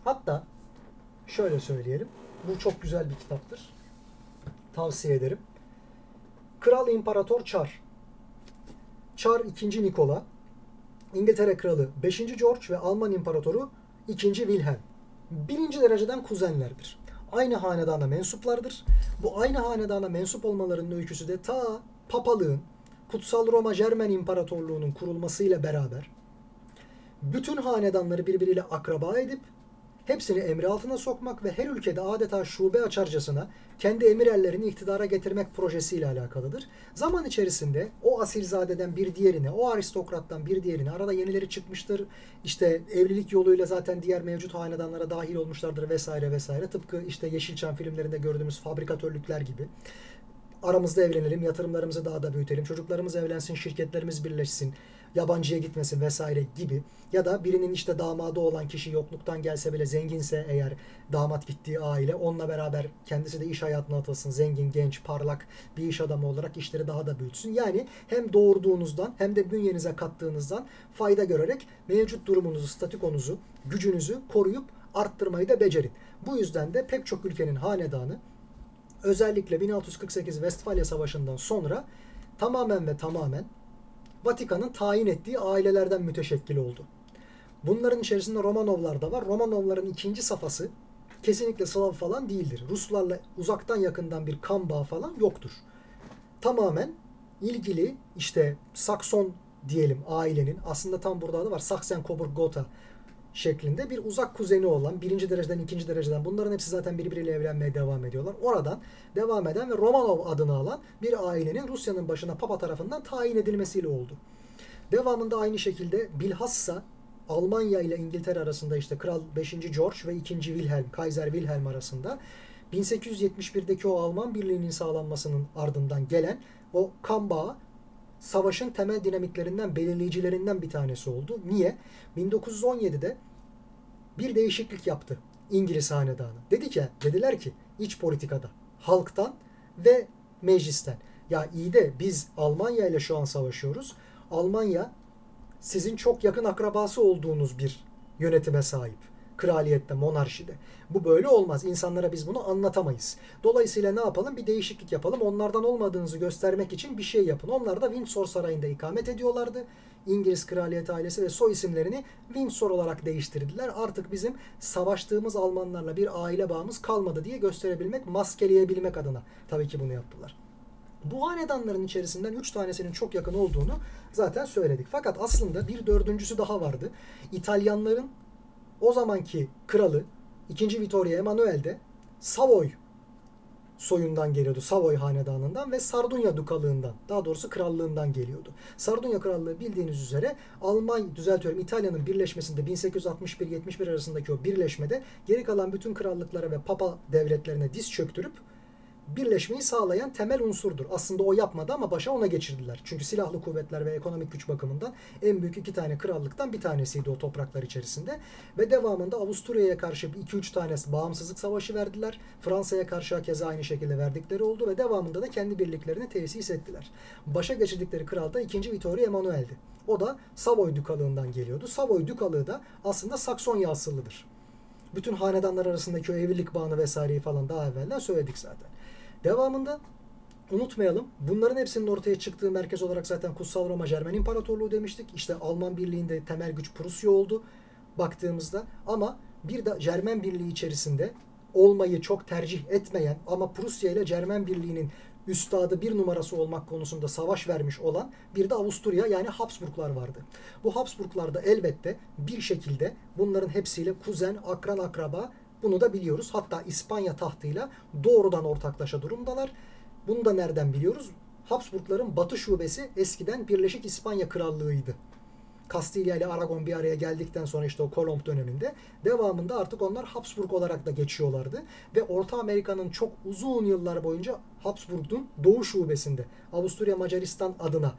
Hatta şöyle söyleyelim. Bu çok güzel bir kitaptır. Tavsiye ederim. Kral İmparator Çar. Çar 2. Nikola İngiltere Kralı 5. George ve Alman İmparatoru 2. Wilhelm. Birinci dereceden kuzenlerdir. Aynı hanedana mensuplardır. Bu aynı hanedana mensup olmalarının öyküsü de ta papalığın, Kutsal Roma Cermen İmparatorluğu'nun kurulmasıyla beraber bütün hanedanları birbiriyle akraba edip hepsini emri altına sokmak ve her ülkede adeta şube açarcasına kendi emirellerini iktidara getirmek projesiyle alakalıdır. Zaman içerisinde o asilzadeden bir diğerine, o aristokrattan bir diğerine arada yenileri çıkmıştır. İşte evlilik yoluyla zaten diğer mevcut hanedanlara dahil olmuşlardır vesaire vesaire. Tıpkı işte Yeşilçam filmlerinde gördüğümüz fabrikatörlükler gibi aramızda evlenelim, yatırımlarımızı daha da büyütelim, çocuklarımız evlensin, şirketlerimiz birleşsin, yabancıya gitmesin vesaire gibi ya da birinin işte damadı olan kişi yokluktan gelse bile zenginse eğer damat gittiği aile onunla beraber kendisi de iş hayatına atılsın. Zengin, genç, parlak bir iş adamı olarak işleri daha da büyütsün. Yani hem doğurduğunuzdan hem de bünyenize kattığınızdan fayda görerek mevcut durumunuzu, statikonuzu, gücünüzü koruyup arttırmayı da becerin. Bu yüzden de pek çok ülkenin hanedanı özellikle 1648 Westfalia Savaşı'ndan sonra tamamen ve tamamen Vatikan'ın tayin ettiği ailelerden müteşekkil oldu. Bunların içerisinde Romanovlar da var. Romanovların ikinci safhası kesinlikle Slav falan değildir. Ruslarla uzaktan yakından bir kan bağı falan yoktur. Tamamen ilgili işte Sakson diyelim ailenin aslında tam burada adı var. Saksen Coburg Gotha şeklinde bir uzak kuzeni olan birinci dereceden ikinci dereceden bunların hepsi zaten birbiriyle evlenmeye devam ediyorlar. Oradan devam eden ve Romanov adını alan bir ailenin Rusya'nın başına Papa tarafından tayin edilmesiyle oldu. Devamında aynı şekilde bilhassa Almanya ile İngiltere arasında işte Kral 5. George ve 2. Wilhelm, Kaiser Wilhelm arasında 1871'deki o Alman birliğinin sağlanmasının ardından gelen o kan bağı savaşın temel dinamiklerinden, belirleyicilerinden bir tanesi oldu. Niye? 1917'de bir değişiklik yaptı İngiliz hanedanı. Dedi ki, dediler ki iç politikada halktan ve meclisten. Ya iyi de biz Almanya ile şu an savaşıyoruz. Almanya sizin çok yakın akrabası olduğunuz bir yönetime sahip. Kraliyette, monarşide. Bu böyle olmaz. İnsanlara biz bunu anlatamayız. Dolayısıyla ne yapalım? Bir değişiklik yapalım. Onlardan olmadığınızı göstermek için bir şey yapın. Onlar da Windsor Sarayı'nda ikamet ediyorlardı. İngiliz kraliyet ailesi ve soy isimlerini Windsor olarak değiştirdiler. Artık bizim savaştığımız Almanlarla bir aile bağımız kalmadı diye gösterebilmek, maskeleyebilmek adına tabii ki bunu yaptılar. Bu hanedanların içerisinden üç tanesinin çok yakın olduğunu zaten söyledik. Fakat aslında bir dördüncüsü daha vardı. İtalyanların o zamanki kralı 2. Vittorio Emanuel de Savoy soyundan geliyordu. Savoy hanedanından ve Sardunya dukalığından, daha doğrusu krallığından geliyordu. Sardunya krallığı bildiğiniz üzere Alman, düzeltiyorum İtalya'nın birleşmesinde 1861-71 arasındaki o birleşmede geri kalan bütün krallıklara ve papa devletlerine diz çöktürüp birleşmeyi sağlayan temel unsurdur. Aslında o yapmadı ama başa ona geçirdiler. Çünkü silahlı kuvvetler ve ekonomik güç bakımından en büyük iki tane krallıktan bir tanesiydi o topraklar içerisinde. Ve devamında Avusturya'ya karşı 2-3 tane bağımsızlık savaşı verdiler. Fransa'ya karşı keza aynı şekilde verdikleri oldu ve devamında da kendi birliklerini tesis ettiler. Başa geçirdikleri kral da 2. Vittorio Emanuel'di. O da Savoy Dükalığından geliyordu. Savoy Dükalığı da aslında Saksonya asıllıdır. Bütün hanedanlar arasındaki o evlilik bağını vesaireyi falan daha evvelden söyledik zaten. Devamında unutmayalım bunların hepsinin ortaya çıktığı merkez olarak zaten Kutsal Roma Cermen İmparatorluğu demiştik. İşte Alman Birliği'nde temel güç Prusya oldu baktığımızda ama bir de Cermen Birliği içerisinde olmayı çok tercih etmeyen ama Prusya ile Cermen Birliği'nin üstadı bir numarası olmak konusunda savaş vermiş olan bir de Avusturya yani Habsburglar vardı. Bu Habsburglar da elbette bir şekilde bunların hepsiyle kuzen, akran, akraba bunu da biliyoruz. Hatta İspanya tahtıyla doğrudan ortaklaşa durumdalar. Bunu da nereden biliyoruz? Habsburgların batı şubesi eskiden Birleşik İspanya Krallığı'ydı. Kastilya ile Aragon bir araya geldikten sonra işte o Kolomb döneminde devamında artık onlar Habsburg olarak da geçiyorlardı. Ve Orta Amerika'nın çok uzun yıllar boyunca Habsburg'un doğu şubesinde Avusturya Macaristan adına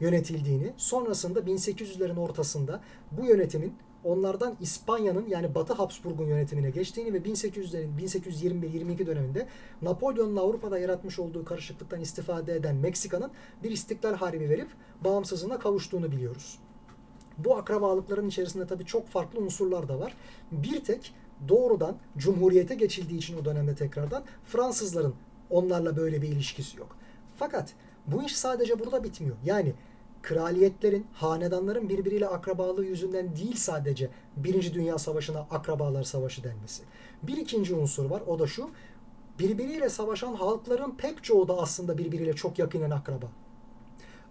yönetildiğini sonrasında 1800'lerin ortasında bu yönetimin onlardan İspanya'nın yani Batı Habsburg'un yönetimine geçtiğini ve 1800'lerin 1821-22 döneminde Napolyon'un Avrupa'da yaratmış olduğu karışıklıktan istifade eden Meksika'nın bir istiklal harbi verip bağımsızlığına kavuştuğunu biliyoruz. Bu akrabalıkların içerisinde tabii çok farklı unsurlar da var. Bir tek doğrudan Cumhuriyete geçildiği için o dönemde tekrardan Fransızların onlarla böyle bir ilişkisi yok. Fakat bu iş sadece burada bitmiyor. Yani kraliyetlerin, hanedanların birbiriyle akrabalığı yüzünden değil sadece Birinci Dünya Savaşı'na akrabalar savaşı denmesi. Bir ikinci unsur var o da şu. Birbiriyle savaşan halkların pek çoğu da aslında birbiriyle çok yakinen akraba.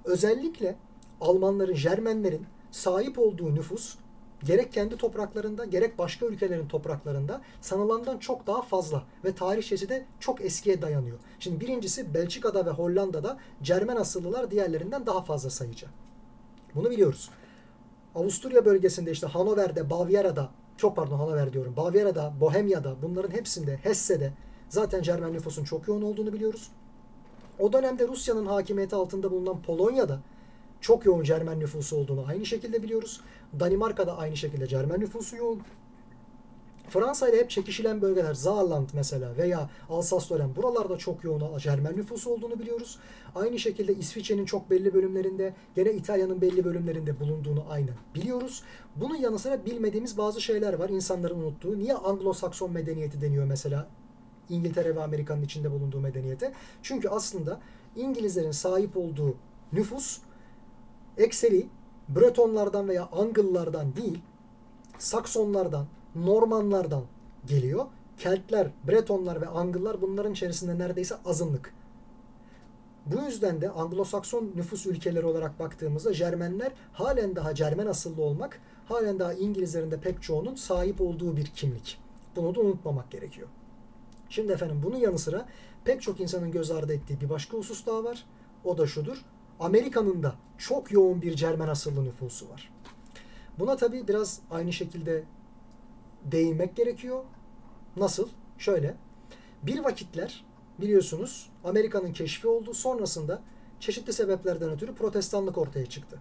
Özellikle Almanların, Jermenlerin sahip olduğu nüfus gerek kendi topraklarında gerek başka ülkelerin topraklarında sanılandan çok daha fazla ve tarihçesi de çok eskiye dayanıyor. Şimdi birincisi Belçika'da ve Hollanda'da Cermen asıllılar diğerlerinden daha fazla sayıca. Bunu biliyoruz. Avusturya bölgesinde işte Hanover'de, Bavyera'da, çok pardon Hanover diyorum, Bavyera'da, Bohemya'da bunların hepsinde, Hesse'de zaten Cermen nüfusun çok yoğun olduğunu biliyoruz. O dönemde Rusya'nın hakimiyeti altında bulunan Polonya'da çok yoğun Cermen nüfusu olduğunu aynı şekilde biliyoruz. Danimarka'da aynı şekilde Cermen nüfusu yoğun. Fransa ile hep çekişilen bölgeler Saarland mesela veya Alsace-Lorraine buralarda çok yoğun Cermen nüfusu olduğunu biliyoruz. Aynı şekilde İsviçre'nin çok belli bölümlerinde gene İtalya'nın belli bölümlerinde bulunduğunu aynen biliyoruz. Bunun yanı sıra bilmediğimiz bazı şeyler var insanların unuttuğu. Niye Anglo-Sakson medeniyeti deniyor mesela İngiltere ve Amerika'nın içinde bulunduğu medeniyete? Çünkü aslında İngilizlerin sahip olduğu nüfus ekseri Bretonlardan veya Angıllardan değil, Saksonlardan, Normanlardan geliyor. Keltler, Bretonlar ve Angıllar bunların içerisinde neredeyse azınlık. Bu yüzden de Anglo-Sakson nüfus ülkeleri olarak baktığımızda Cermenler halen daha Cermen asıllı olmak, halen daha İngilizlerin de pek çoğunun sahip olduğu bir kimlik. Bunu da unutmamak gerekiyor. Şimdi efendim bunun yanı sıra pek çok insanın göz ardı ettiği bir başka husus daha var. O da şudur. Amerika'nın da çok yoğun bir Cermen asıllı nüfusu var. Buna tabi biraz aynı şekilde değinmek gerekiyor. Nasıl? Şöyle. Bir vakitler biliyorsunuz Amerika'nın keşfi oldu. Sonrasında çeşitli sebeplerden ötürü protestanlık ortaya çıktı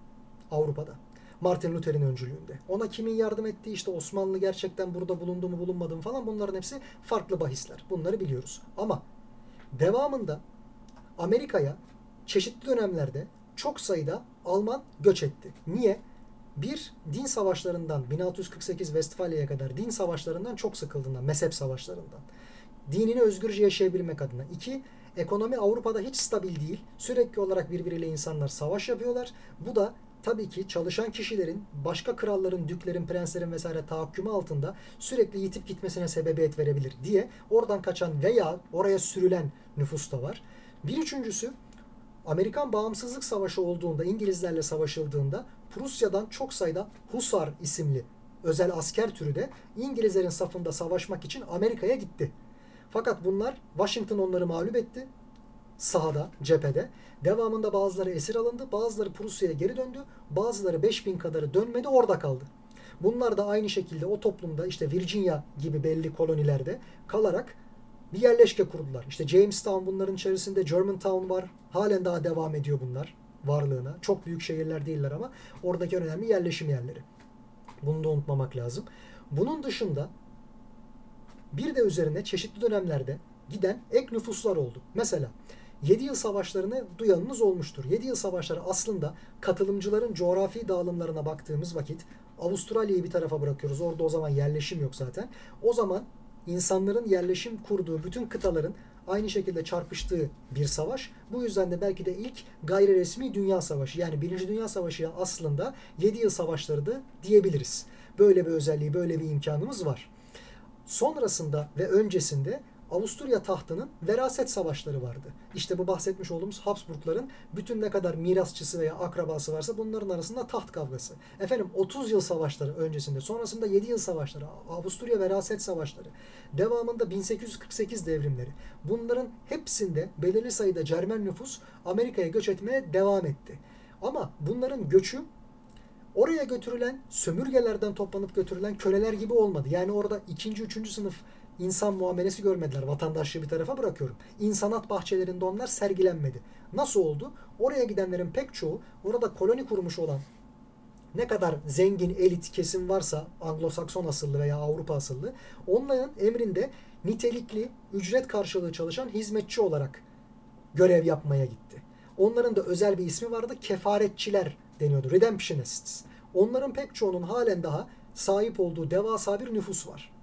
Avrupa'da. Martin Luther'in öncülüğünde. Ona kimin yardım ettiği işte Osmanlı gerçekten burada bulundu mu bulunmadı mı falan bunların hepsi farklı bahisler. Bunları biliyoruz. Ama devamında Amerika'ya çeşitli dönemlerde çok sayıda Alman göç etti. Niye? Bir, din savaşlarından 1648 Westfalya'ya kadar din savaşlarından çok sıkıldığından, mezhep savaşlarından. Dinini özgürce yaşayabilmek adına. İki, ekonomi Avrupa'da hiç stabil değil. Sürekli olarak birbiriyle insanlar savaş yapıyorlar. Bu da tabii ki çalışan kişilerin başka kralların, düklerin, prenslerin vesaire tahakkümü altında sürekli yitip gitmesine sebebiyet verebilir diye oradan kaçan veya oraya sürülen nüfus da var. Bir üçüncüsü Amerikan Bağımsızlık Savaşı olduğunda, İngilizlerle savaşıldığında Prusya'dan çok sayıda Husar isimli özel asker türü de İngilizlerin safında savaşmak için Amerika'ya gitti. Fakat bunlar Washington onları mağlup etti sahada, cephede. Devamında bazıları esir alındı, bazıları Prusya'ya geri döndü, bazıları 5000 kadarı dönmedi orada kaldı. Bunlar da aynı şekilde o toplumda işte Virginia gibi belli kolonilerde kalarak bir yerleşke kurdular. İşte Jamestown bunların içerisinde Germantown var. Halen daha devam ediyor bunlar varlığına. Çok büyük şehirler değiller ama oradaki önemli yerleşim yerleri. Bunu da unutmamak lazım. Bunun dışında bir de üzerine çeşitli dönemlerde giden ek nüfuslar oldu. Mesela 7 yıl savaşlarını duyanınız olmuştur. 7 yıl savaşları aslında katılımcıların coğrafi dağılımlarına baktığımız vakit Avustralya'yı bir tarafa bırakıyoruz. Orada o zaman yerleşim yok zaten. O zaman insanların yerleşim kurduğu bütün kıtaların aynı şekilde çarpıştığı bir savaş. Bu yüzden de belki de ilk gayri resmi dünya savaşı yani Birinci Dünya Savaşı aslında 7 yıl savaşlarıydı diyebiliriz. Böyle bir özelliği, böyle bir imkanımız var. Sonrasında ve öncesinde Avusturya tahtının veraset savaşları vardı. İşte bu bahsetmiş olduğumuz Habsburgların bütün ne kadar mirasçısı veya akrabası varsa bunların arasında taht kavgası. Efendim 30 yıl savaşları öncesinde, sonrasında 7 yıl savaşları, Avusturya veraset savaşları, devamında 1848 devrimleri. Bunların hepsinde belirli sayıda Cermen nüfus Amerika'ya göç etmeye devam etti. Ama bunların göçü oraya götürülen sömürgelerden toplanıp götürülen köleler gibi olmadı. Yani orada ikinci, üçüncü sınıf insan muamelesi görmediler. Vatandaşlığı bir tarafa bırakıyorum. İnsanat bahçelerinde onlar sergilenmedi. Nasıl oldu? Oraya gidenlerin pek çoğu orada koloni kurmuş olan ne kadar zengin elit kesim varsa Anglo-Sakson asıllı veya Avrupa asıllı onların emrinde nitelikli ücret karşılığı çalışan hizmetçi olarak görev yapmaya gitti. Onların da özel bir ismi vardı. Kefaretçiler deniyordu. Redemptionists. Onların pek çoğunun halen daha sahip olduğu devasa bir nüfus var.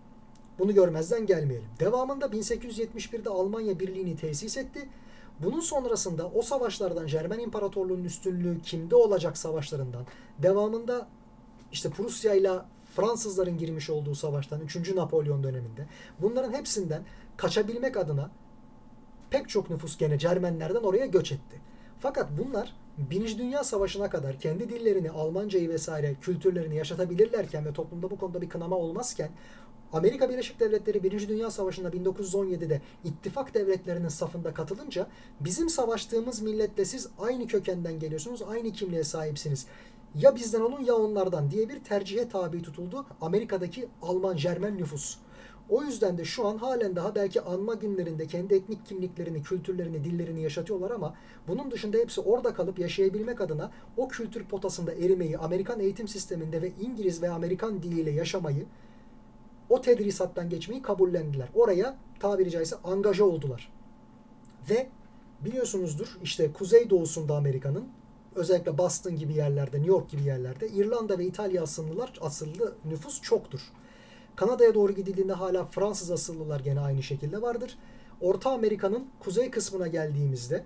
Bunu görmezden gelmeyelim. Devamında 1871'de Almanya Birliği'ni tesis etti. Bunun sonrasında o savaşlardan Cermen İmparatorluğu'nun üstünlüğü kimde olacak savaşlarından devamında işte Prusya ile Fransızların girmiş olduğu savaştan 3. Napolyon döneminde bunların hepsinden kaçabilmek adına pek çok nüfus gene Cermenlerden oraya göç etti. Fakat bunlar Birinci Dünya Savaşı'na kadar kendi dillerini, Almancayı vesaire kültürlerini yaşatabilirlerken ve toplumda bu konuda bir kınama olmazken Amerika Birleşik Devletleri 1. Dünya Savaşı'nda 1917'de ittifak devletlerinin safında katılınca bizim savaştığımız milletle siz aynı kökenden geliyorsunuz, aynı kimliğe sahipsiniz. Ya bizden olun ya onlardan diye bir tercihe tabi tutuldu Amerika'daki Alman Jermen nüfus. O yüzden de şu an halen daha belki anma günlerinde kendi etnik kimliklerini, kültürlerini, dillerini yaşatıyorlar ama bunun dışında hepsi orada kalıp yaşayabilmek adına o kültür potasında erimeyi, Amerikan eğitim sisteminde ve İngiliz ve Amerikan diliyle yaşamayı o tedrisattan geçmeyi kabullendiler. Oraya tabiri caizse angaja oldular. Ve biliyorsunuzdur işte kuzey doğusunda Amerika'nın özellikle Boston gibi yerlerde, New York gibi yerlerde İrlanda ve İtalya asıllılar asıllı nüfus çoktur. Kanada'ya doğru gidildiğinde hala Fransız asıllılar gene aynı şekilde vardır. Orta Amerika'nın kuzey kısmına geldiğimizde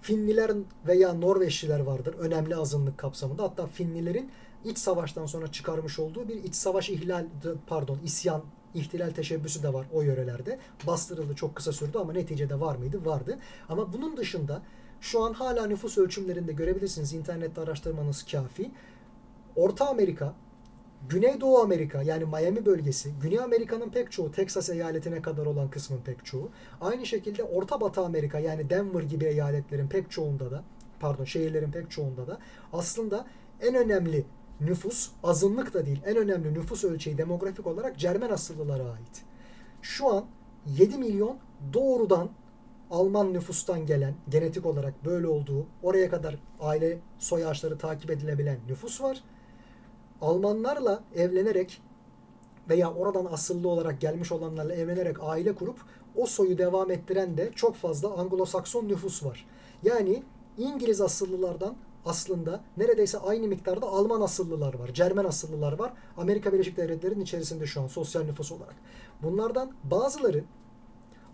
Finliler veya Norveçliler vardır önemli azınlık kapsamında. Hatta Finlilerin iç savaştan sonra çıkarmış olduğu bir iç savaş ihlal pardon isyan ihtilal teşebbüsü de var o yörelerde. Bastırıldı çok kısa sürdü ama neticede var mıydı? Vardı. Ama bunun dışında şu an hala nüfus ölçümlerinde görebilirsiniz. İnternette araştırmanız kafi. Orta Amerika, Güneydoğu Amerika yani Miami bölgesi, Güney Amerika'nın pek çoğu, Texas eyaletine kadar olan kısmın pek çoğu. Aynı şekilde Orta Batı Amerika yani Denver gibi eyaletlerin pek çoğunda da pardon şehirlerin pek çoğunda da aslında en önemli nüfus azınlık da değil en önemli nüfus ölçeği demografik olarak Cermen asıllılara ait. Şu an 7 milyon doğrudan Alman nüfustan gelen genetik olarak böyle olduğu oraya kadar aile soy ağaçları takip edilebilen nüfus var. Almanlarla evlenerek veya oradan asıllı olarak gelmiş olanlarla evlenerek aile kurup o soyu devam ettiren de çok fazla Anglo-Sakson nüfus var. Yani İngiliz asıllılardan aslında neredeyse aynı miktarda Alman asıllılar var, Cermen asıllılar var. Amerika Birleşik Devletleri'nin içerisinde şu an sosyal nüfus olarak. Bunlardan bazıları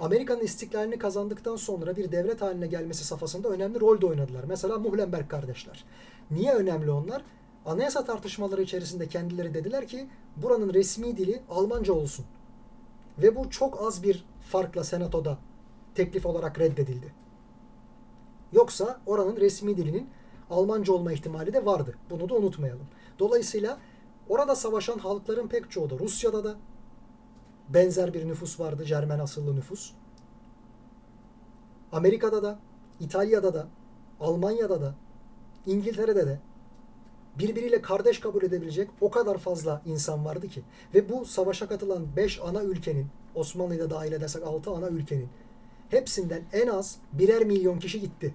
Amerika'nın istiklalini kazandıktan sonra bir devlet haline gelmesi safhasında önemli rol de oynadılar. Mesela Muhlenberg kardeşler. Niye önemli onlar? Anayasa tartışmaları içerisinde kendileri dediler ki buranın resmi dili Almanca olsun. Ve bu çok az bir farkla senatoda teklif olarak reddedildi. Yoksa oranın resmi dilinin Almanca olma ihtimali de vardı. Bunu da unutmayalım. Dolayısıyla orada savaşan halkların pek çoğu da Rusya'da da benzer bir nüfus vardı. Cermen asıllı nüfus. Amerika'da da, İtalya'da da, Almanya'da da, İngiltere'de de birbiriyle kardeş kabul edebilecek o kadar fazla insan vardı ki. Ve bu savaşa katılan 5 ana ülkenin, Osmanlı'yı da dahil edersek 6 ana ülkenin hepsinden en az birer milyon kişi gitti.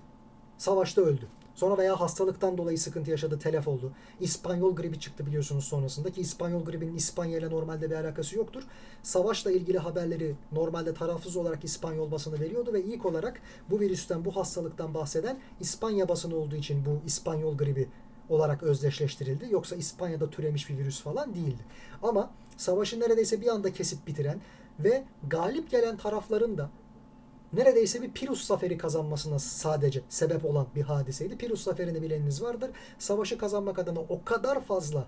Savaşta öldü. Sonra veya hastalıktan dolayı sıkıntı yaşadı, telef oldu. İspanyol gribi çıktı biliyorsunuz sonrasında ki İspanyol gribinin İspanya ile normalde bir alakası yoktur. Savaşla ilgili haberleri normalde tarafsız olarak İspanyol basını veriyordu ve ilk olarak bu virüsten, bu hastalıktan bahseden İspanya basını olduğu için bu İspanyol gribi olarak özdeşleştirildi. Yoksa İspanya'da türemiş bir virüs falan değildi. Ama savaşı neredeyse bir anda kesip bitiren ve galip gelen tarafların da neredeyse bir Pirus zaferi kazanmasına sadece sebep olan bir hadiseydi. Pirus zaferini bileniniz vardır. Savaşı kazanmak adına o kadar fazla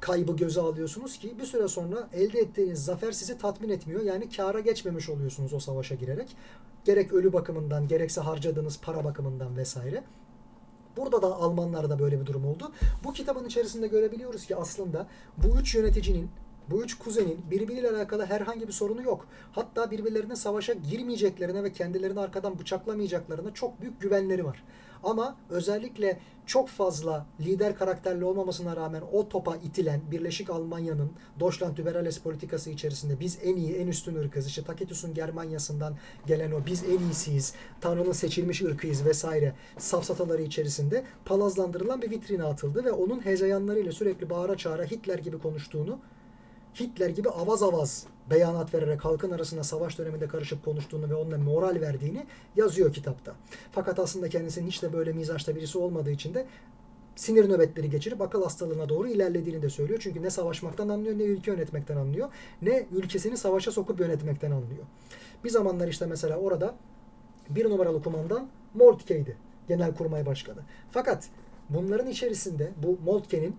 kaybı göze alıyorsunuz ki bir süre sonra elde ettiğiniz zafer sizi tatmin etmiyor. Yani kâra geçmemiş oluyorsunuz o savaşa girerek. Gerek ölü bakımından gerekse harcadığınız para bakımından vesaire. Burada da Almanlarda böyle bir durum oldu. Bu kitabın içerisinde görebiliyoruz ki aslında bu üç yöneticinin bu üç kuzenin birbiriyle alakalı herhangi bir sorunu yok. Hatta birbirlerine savaşa girmeyeceklerine ve kendilerini arkadan bıçaklamayacaklarına çok büyük güvenleri var. Ama özellikle çok fazla lider karakterli olmamasına rağmen o topa itilen Birleşik Almanya'nın Deutschland Liberales politikası içerisinde biz en iyi, en üstün ırkız, işte Taketus'un Germanya'sından gelen o biz en iyisiyiz, Tanrı'nın seçilmiş ırkıyız vesaire safsataları içerisinde palazlandırılan bir vitrine atıldı ve onun hezeyanlarıyla sürekli bağıra çağıra Hitler gibi konuştuğunu Hitler gibi avaz avaz beyanat vererek halkın arasında savaş döneminde karışıp konuştuğunu ve onunla moral verdiğini yazıyor kitapta. Fakat aslında kendisinin hiç de böyle mizaçta birisi olmadığı için de sinir nöbetleri geçirip akıl hastalığına doğru ilerlediğini de söylüyor. Çünkü ne savaşmaktan anlıyor ne ülke yönetmekten anlıyor. Ne ülkesini savaşa sokup yönetmekten anlıyor. Bir zamanlar işte mesela orada bir numaralı kumandan Moltke'ydi. Genelkurmay Başkanı. Fakat bunların içerisinde bu Moltke'nin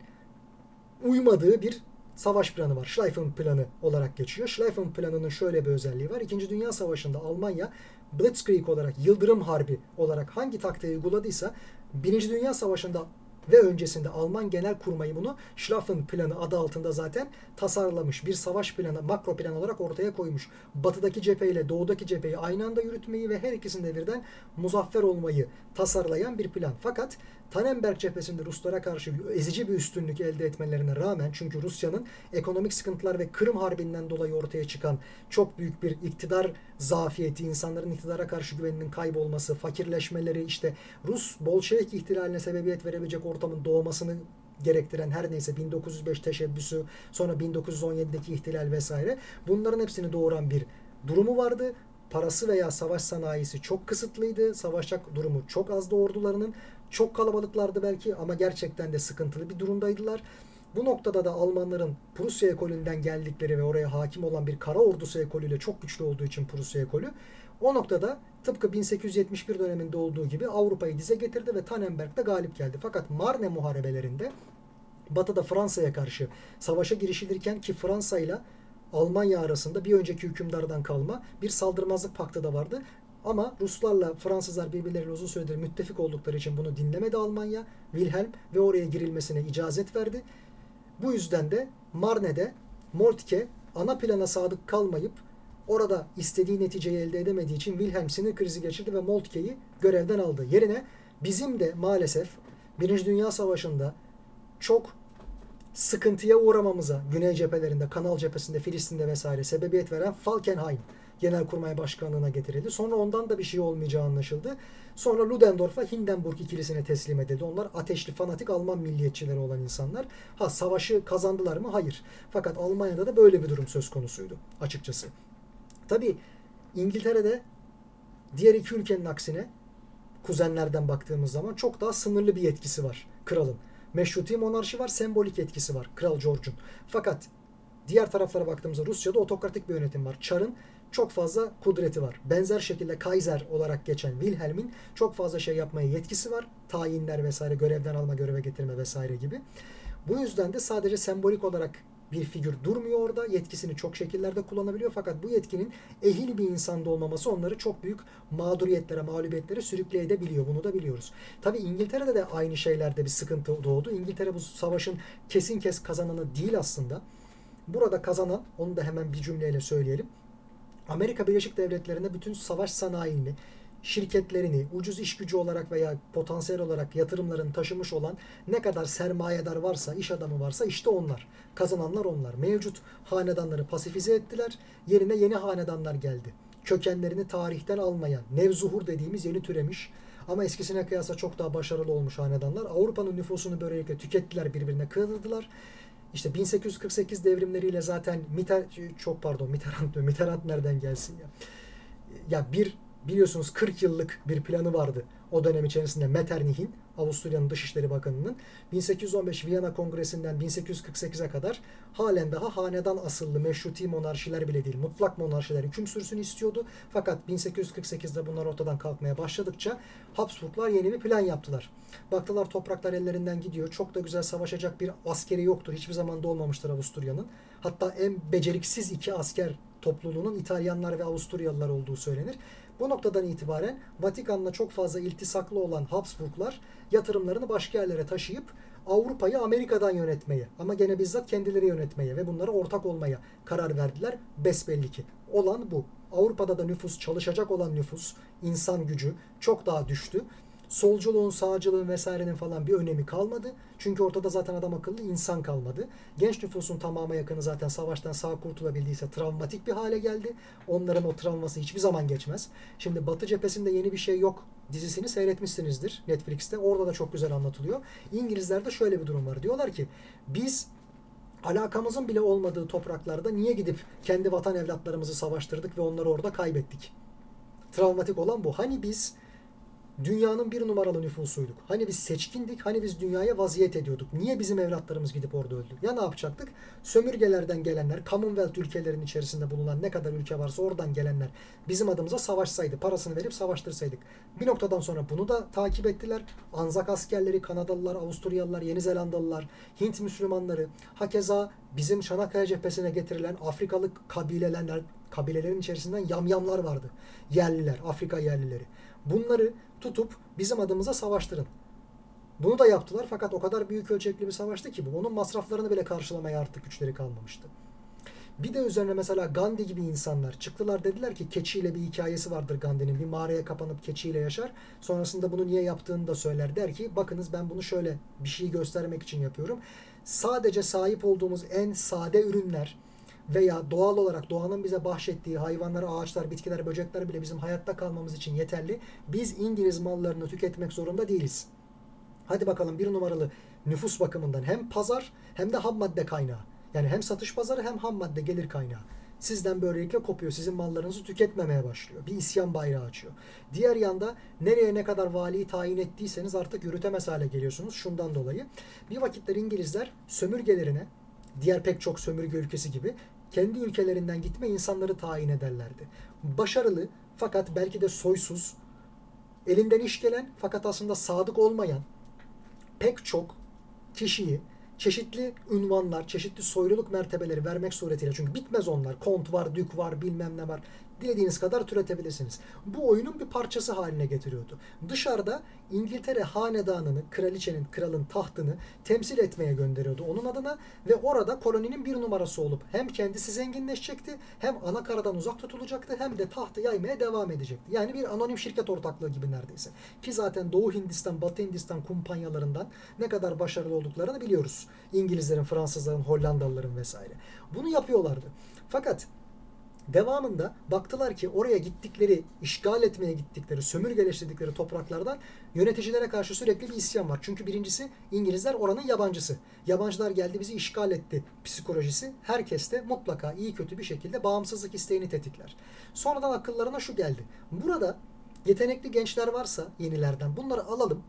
uymadığı bir savaş planı var. Schleifen planı olarak geçiyor. Schleifen planının şöyle bir özelliği var. İkinci Dünya Savaşı'nda Almanya Blitzkrieg olarak, Yıldırım Harbi olarak hangi taktiği uyguladıysa Birinci Dünya Savaşı'nda ve öncesinde Alman Genel Kurmayı bunu Schlaffen planı adı altında zaten tasarlamış. Bir savaş planı, makro plan olarak ortaya koymuş. Batıdaki cepheyle doğudaki cepheyi aynı anda yürütmeyi ve her ikisinde birden muzaffer olmayı tasarlayan bir plan. Fakat Tannenberg cephesinde Ruslara karşı ezici bir üstünlük elde etmelerine rağmen çünkü Rusya'nın ekonomik sıkıntılar ve Kırım Harbi'nden dolayı ortaya çıkan çok büyük bir iktidar zafiyeti, insanların iktidara karşı güveninin kaybolması, fakirleşmeleri, işte Rus Bolşevik ihtilaline sebebiyet verebilecek ortamın doğmasını gerektiren her neyse 1905 teşebbüsü, sonra 1917'deki ihtilal vesaire bunların hepsini doğuran bir durumu vardı parası veya savaş sanayisi çok kısıtlıydı. Savaşacak durumu çok azdı ordularının. Çok kalabalıklardı belki ama gerçekten de sıkıntılı bir durumdaydılar. Bu noktada da Almanların Prusya ekolünden geldikleri ve oraya hakim olan bir kara ordusu ekolüyle çok güçlü olduğu için Prusya ekolü o noktada tıpkı 1871 döneminde olduğu gibi Avrupa'yı dize getirdi ve Tannenberg'de galip geldi. Fakat Marne muharebelerinde Batı'da Fransa'ya karşı savaşa girişilirken ki Fransa ile Almanya arasında bir önceki hükümdardan kalma bir saldırmazlık paktı da vardı. Ama Ruslarla Fransızlar birbirleriyle uzun süredir müttefik oldukları için bunu dinlemedi Almanya. Wilhelm ve oraya girilmesine icazet verdi. Bu yüzden de Marne'de Moltke ana plana sadık kalmayıp orada istediği neticeyi elde edemediği için Wilhelm sinir krizi geçirdi ve Moltke'yi görevden aldı. Yerine Bizim de maalesef Birinci Dünya Savaşı'nda çok sıkıntıya uğramamıza Güney cephelerinde, Kanal cephesinde, Filistin'de vesaire sebebiyet veren Falkenhayn Genelkurmay Başkanlığı'na getirildi. Sonra ondan da bir şey olmayacağı anlaşıldı. Sonra Ludendorff'a Hindenburg ikilisine teslim edildi. Onlar ateşli, fanatik Alman milliyetçileri olan insanlar. Ha savaşı kazandılar mı? Hayır. Fakat Almanya'da da böyle bir durum söz konusuydu açıkçası. Tabi İngiltere'de diğer iki ülkenin aksine kuzenlerden baktığımız zaman çok daha sınırlı bir yetkisi var kralın. Meşruti monarşi var, sembolik etkisi var Kral George'un. Fakat diğer taraflara baktığımızda Rusya'da otokratik bir yönetim var. Çar'ın çok fazla kudreti var. Benzer şekilde Kaiser olarak geçen Wilhelm'in çok fazla şey yapmaya yetkisi var. Tayinler vesaire, görevden alma, göreve getirme vesaire gibi. Bu yüzden de sadece sembolik olarak bir figür durmuyor orada. Yetkisini çok şekillerde kullanabiliyor fakat bu yetkinin ehil bir insanda olmaması onları çok büyük mağduriyetlere, mağlubiyetlere sürükleyebiliyor. Bunu da biliyoruz. Tabi İngiltere'de de aynı şeylerde bir sıkıntı doğdu. İngiltere bu savaşın kesin kes kazananı değil aslında. Burada kazanan, onu da hemen bir cümleyle söyleyelim. Amerika Birleşik Devletleri'nde bütün savaş sanayini, şirketlerini ucuz iş gücü olarak veya potansiyel olarak yatırımlarını taşımış olan ne kadar sermayedar varsa, iş adamı varsa işte onlar. Kazananlar onlar. Mevcut hanedanları pasifize ettiler. Yerine yeni hanedanlar geldi. Kökenlerini tarihten almayan, nevzuhur dediğimiz yeni türemiş ama eskisine kıyasla çok daha başarılı olmuş hanedanlar. Avrupa'nın nüfusunu böylelikle tükettiler, birbirine kırdılar. İşte 1848 devrimleriyle zaten Miter çok pardon Mitterrand diyor. Mitterrand nereden gelsin ya? Ya bir biliyorsunuz 40 yıllık bir planı vardı o dönem içerisinde Metternich'in Avusturya'nın Dışişleri Bakanı'nın 1815 Viyana Kongresi'nden 1848'e kadar halen daha hanedan asıllı meşruti monarşiler bile değil mutlak monarşiler hüküm sürsün istiyordu. Fakat 1848'de bunlar ortadan kalkmaya başladıkça Habsburglar yeni bir plan yaptılar. Baktılar topraklar ellerinden gidiyor. Çok da güzel savaşacak bir askeri yoktur. Hiçbir zaman da olmamıştır Avusturya'nın. Hatta en beceriksiz iki asker topluluğunun İtalyanlar ve Avusturyalılar olduğu söylenir. Bu noktadan itibaren Vatikan'la çok fazla iltisaklı olan Habsburglar yatırımlarını başka yerlere taşıyıp Avrupa'yı Amerika'dan yönetmeye ama gene bizzat kendileri yönetmeye ve bunlara ortak olmaya karar verdiler. Besbelli ki. Olan bu. Avrupa'da da nüfus, çalışacak olan nüfus, insan gücü çok daha düştü solculuğun, sağcılığın vesairenin falan bir önemi kalmadı. Çünkü ortada zaten adam akıllı insan kalmadı. Genç nüfusun tamamı yakını zaten savaştan sağ kurtulabildiyse travmatik bir hale geldi. Onların o travması hiçbir zaman geçmez. Şimdi Batı cephesinde yeni bir şey yok dizisini seyretmişsinizdir Netflix'te. Orada da çok güzel anlatılıyor. İngilizlerde şöyle bir durum var. Diyorlar ki biz alakamızın bile olmadığı topraklarda niye gidip kendi vatan evlatlarımızı savaştırdık ve onları orada kaybettik? Travmatik olan bu. Hani biz dünyanın bir numaralı nüfusuyduk. Hani biz seçkindik, hani biz dünyaya vaziyet ediyorduk. Niye bizim evlatlarımız gidip orada öldü? Ya ne yapacaktık? Sömürgelerden gelenler, Commonwealth ülkelerinin içerisinde bulunan ne kadar ülke varsa oradan gelenler bizim adımıza savaşsaydı, parasını verip savaştırsaydık. Bir noktadan sonra bunu da takip ettiler. Anzak askerleri, Kanadalılar, Avusturyalılar, Yeni Zelandalılar, Hint Müslümanları, hakeza bizim Çanakkale cephesine getirilen Afrikalı kabileler, kabilelerin içerisinden yamyamlar vardı. Yerliler, Afrika yerlileri. Bunları tutup bizim adımıza savaştırın. Bunu da yaptılar fakat o kadar büyük ölçekli bir savaştı ki bu. Onun masraflarını bile karşılamaya artık güçleri kalmamıştı. Bir de üzerine mesela Gandhi gibi insanlar çıktılar dediler ki keçiyle bir hikayesi vardır Gandhi'nin. Bir mağaraya kapanıp keçiyle yaşar. Sonrasında bunu niye yaptığını da söyler. Der ki bakınız ben bunu şöyle bir şey göstermek için yapıyorum. Sadece sahip olduğumuz en sade ürünler, veya doğal olarak doğanın bize bahşettiği hayvanlar, ağaçlar, bitkiler, böcekler bile bizim hayatta kalmamız için yeterli. Biz İngiliz mallarını tüketmek zorunda değiliz. Hadi bakalım bir numaralı nüfus bakımından hem pazar hem de ham madde kaynağı. Yani hem satış pazarı hem ham madde gelir kaynağı. Sizden böylelikle kopuyor. Sizin mallarınızı tüketmemeye başlıyor. Bir isyan bayrağı açıyor. Diğer yanda nereye ne kadar valiyi tayin ettiyseniz artık yürütemez hale geliyorsunuz. Şundan dolayı. Bir vakitler İngilizler sömürgelerine diğer pek çok sömürge ülkesi gibi kendi ülkelerinden gitme insanları tayin ederlerdi. Başarılı fakat belki de soysuz, elinden iş gelen fakat aslında sadık olmayan pek çok kişiyi çeşitli ünvanlar, çeşitli soyluluk mertebeleri vermek suretiyle çünkü bitmez onlar. Kont var, dük var, bilmem ne var. Dilediğiniz kadar türetebilirsiniz. Bu oyunun bir parçası haline getiriyordu. Dışarıda İngiltere hanedanını, kraliçenin, kralın tahtını temsil etmeye gönderiyordu onun adına ve orada koloninin bir numarası olup hem kendisi zenginleşecekti hem ana karadan uzak tutulacaktı hem de tahtı yaymaya devam edecekti. Yani bir anonim şirket ortaklığı gibi neredeyse. Ki zaten Doğu Hindistan, Batı Hindistan kumpanyalarından ne kadar başarılı olduklarını biliyoruz. İngilizlerin, Fransızların, Hollandalıların vesaire. Bunu yapıyorlardı. Fakat Devamında baktılar ki oraya gittikleri, işgal etmeye gittikleri, sömürgeleştirdikleri topraklardan yöneticilere karşı sürekli bir isyan var. Çünkü birincisi İngilizler oranın yabancısı. Yabancılar geldi bizi işgal etti psikolojisi. Herkeste mutlaka iyi kötü bir şekilde bağımsızlık isteğini tetikler. Sonradan akıllarına şu geldi. Burada yetenekli gençler varsa yenilerden bunları alalım.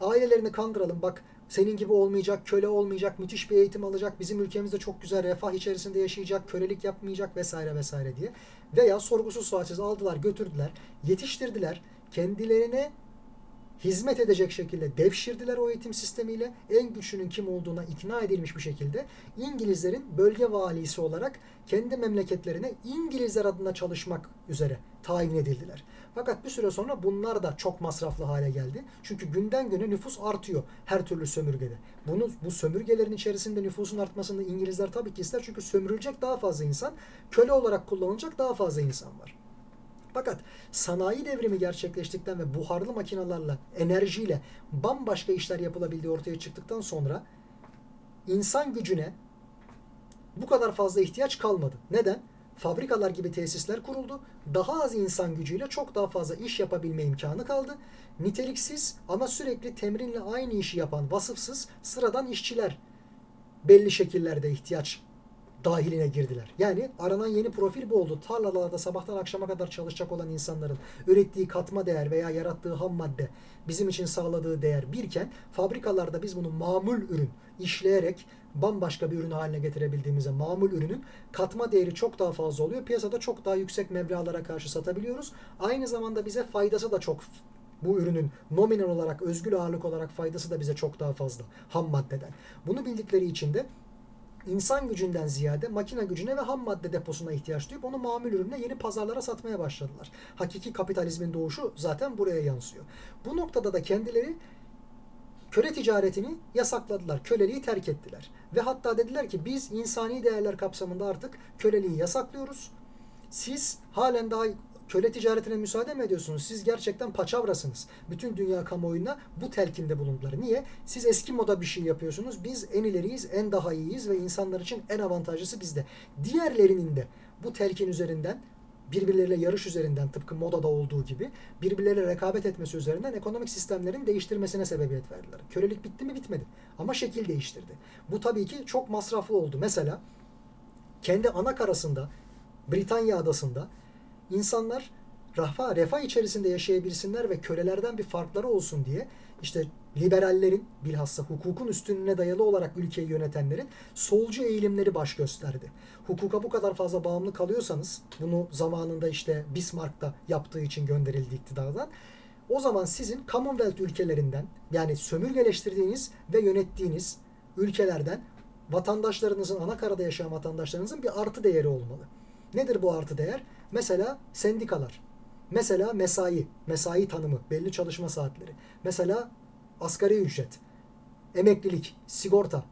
Ailelerini kandıralım. Bak senin gibi olmayacak, köle olmayacak, müthiş bir eğitim alacak, bizim ülkemizde çok güzel refah içerisinde yaşayacak, kölelik yapmayacak vesaire vesaire diye. Veya sorgusuz sualsiz aldılar, götürdüler, yetiştirdiler, kendilerine hizmet edecek şekilde devşirdiler o eğitim sistemiyle. En güçlünün kim olduğuna ikna edilmiş bir şekilde İngilizlerin bölge valisi olarak kendi memleketlerine İngilizler adına çalışmak üzere tayin edildiler. Fakat bir süre sonra bunlar da çok masraflı hale geldi. Çünkü günden güne nüfus artıyor her türlü sömürgede. Bunu bu sömürgelerin içerisinde nüfusun artmasını İngilizler tabii ki ister. Çünkü sömürülecek daha fazla insan, köle olarak kullanılacak daha fazla insan var. Fakat sanayi devrimi gerçekleştikten ve buharlı makinalarla, enerjiyle bambaşka işler yapılabildiği ortaya çıktıktan sonra insan gücüne bu kadar fazla ihtiyaç kalmadı. Neden? Fabrikalar gibi tesisler kuruldu. Daha az insan gücüyle çok daha fazla iş yapabilme imkanı kaldı. Niteliksiz ama sürekli temrinle aynı işi yapan vasıfsız sıradan işçiler belli şekillerde ihtiyaç dahiline girdiler. Yani aranan yeni profil bu oldu. Tarlalarda sabahtan akşama kadar çalışacak olan insanların ürettiği katma değer veya yarattığı ham madde bizim için sağladığı değer birken fabrikalarda biz bunu mamul ürün işleyerek bambaşka bir ürün haline getirebildiğimizde mamul ürünün katma değeri çok daha fazla oluyor. Piyasada çok daha yüksek meblağlara karşı satabiliyoruz. Aynı zamanda bize faydası da çok bu ürünün nominal olarak, özgül ağırlık olarak faydası da bize çok daha fazla ham maddeden. Bunu bildikleri için de insan gücünden ziyade makine gücüne ve ham madde deposuna ihtiyaç duyup onu mamul ürünle yeni pazarlara satmaya başladılar. Hakiki kapitalizmin doğuşu zaten buraya yansıyor. Bu noktada da kendileri köle ticaretini yasakladılar. Köleliği terk ettiler. Ve hatta dediler ki biz insani değerler kapsamında artık köleliği yasaklıyoruz. Siz halen daha köle ticaretine müsaade mi ediyorsunuz? Siz gerçekten paçavrasınız. Bütün dünya kamuoyuna bu telkinde bulundular. Niye? Siz eski moda bir şey yapıyorsunuz. Biz en ileriyiz, en daha iyiyiz ve insanlar için en avantajlısı bizde. Diğerlerinin de bu telkin üzerinden birbirleriyle yarış üzerinden tıpkı modada olduğu gibi birbirleriyle rekabet etmesi üzerinden ekonomik sistemlerin değiştirmesine sebebiyet verdiler. Kölelik bitti mi bitmedi ama şekil değiştirdi. Bu tabii ki çok masraflı oldu. Mesela kendi ana karasında Britanya adasında insanlar refah, refah içerisinde yaşayabilsinler ve kölelerden bir farkları olsun diye işte liberallerin bilhassa hukukun üstünlüğüne dayalı olarak ülkeyi yönetenlerin solcu eğilimleri baş gösterdi. Hukuka bu kadar fazla bağımlı kalıyorsanız bunu zamanında işte Bismarck da yaptığı için gönderildi iktidardan. O zaman sizin Commonwealth ülkelerinden yani sömürgeleştirdiğiniz ve yönettiğiniz ülkelerden vatandaşlarınızın ana karada yaşayan vatandaşlarınızın bir artı değeri olmalı. Nedir bu artı değer? Mesela sendikalar. Mesela mesai, mesai tanımı, belli çalışma saatleri. Mesela asgari ücret, emeklilik, sigorta,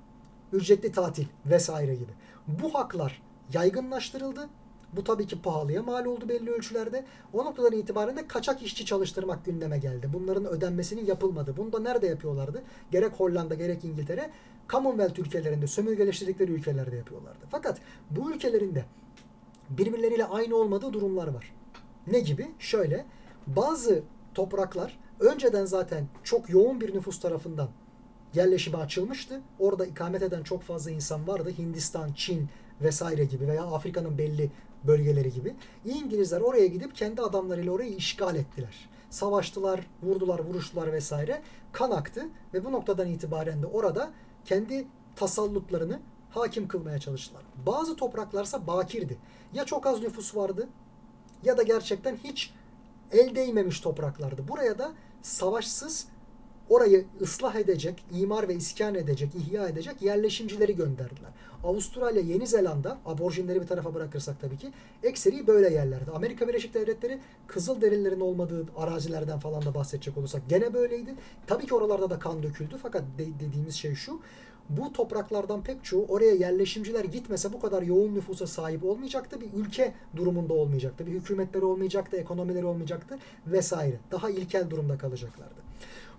ücretli tatil vesaire gibi. Bu haklar yaygınlaştırıldı. Bu tabii ki pahalıya mal oldu belli ölçülerde. O noktadan itibaren de kaçak işçi çalıştırmak gündeme geldi. Bunların ödenmesinin yapılmadı. Bunu da nerede yapıyorlardı? Gerek Hollanda gerek İngiltere Commonwealth ülkelerinde, sömürgeleştirdikleri ülkelerde yapıyorlardı. Fakat bu ülkelerinde birbirleriyle aynı olmadığı durumlar var. Ne gibi? Şöyle bazı topraklar önceden zaten çok yoğun bir nüfus tarafından yerleşime açılmıştı. Orada ikamet eden çok fazla insan vardı. Hindistan, Çin vesaire gibi veya Afrika'nın belli bölgeleri gibi. İngilizler oraya gidip kendi adamlarıyla orayı işgal ettiler. Savaştılar, vurdular, vuruştular vesaire. Kan aktı ve bu noktadan itibaren de orada kendi tasallutlarını hakim kılmaya çalıştılar. Bazı topraklarsa bakirdi. Ya çok az nüfus vardı ya da gerçekten hiç el değmemiş topraklardı. Buraya da savaşsız orayı ıslah edecek, imar ve iskan edecek, ihya edecek yerleşimcileri gönderdiler. Avustralya, Yeni Zelanda, aborjinleri bir tarafa bırakırsak tabii ki, ekseri böyle yerlerde. Amerika Birleşik Devletleri kızıl derinlerin olmadığı arazilerden falan da bahsedecek olursak gene böyleydi. Tabii ki oralarda da kan döküldü fakat de- dediğimiz şey şu, bu topraklardan pek çoğu oraya yerleşimciler gitmese bu kadar yoğun nüfusa sahip olmayacaktı. Bir ülke durumunda olmayacaktı. Bir hükümetleri olmayacaktı, ekonomileri olmayacaktı vesaire. Daha ilkel durumda kalacaklardı.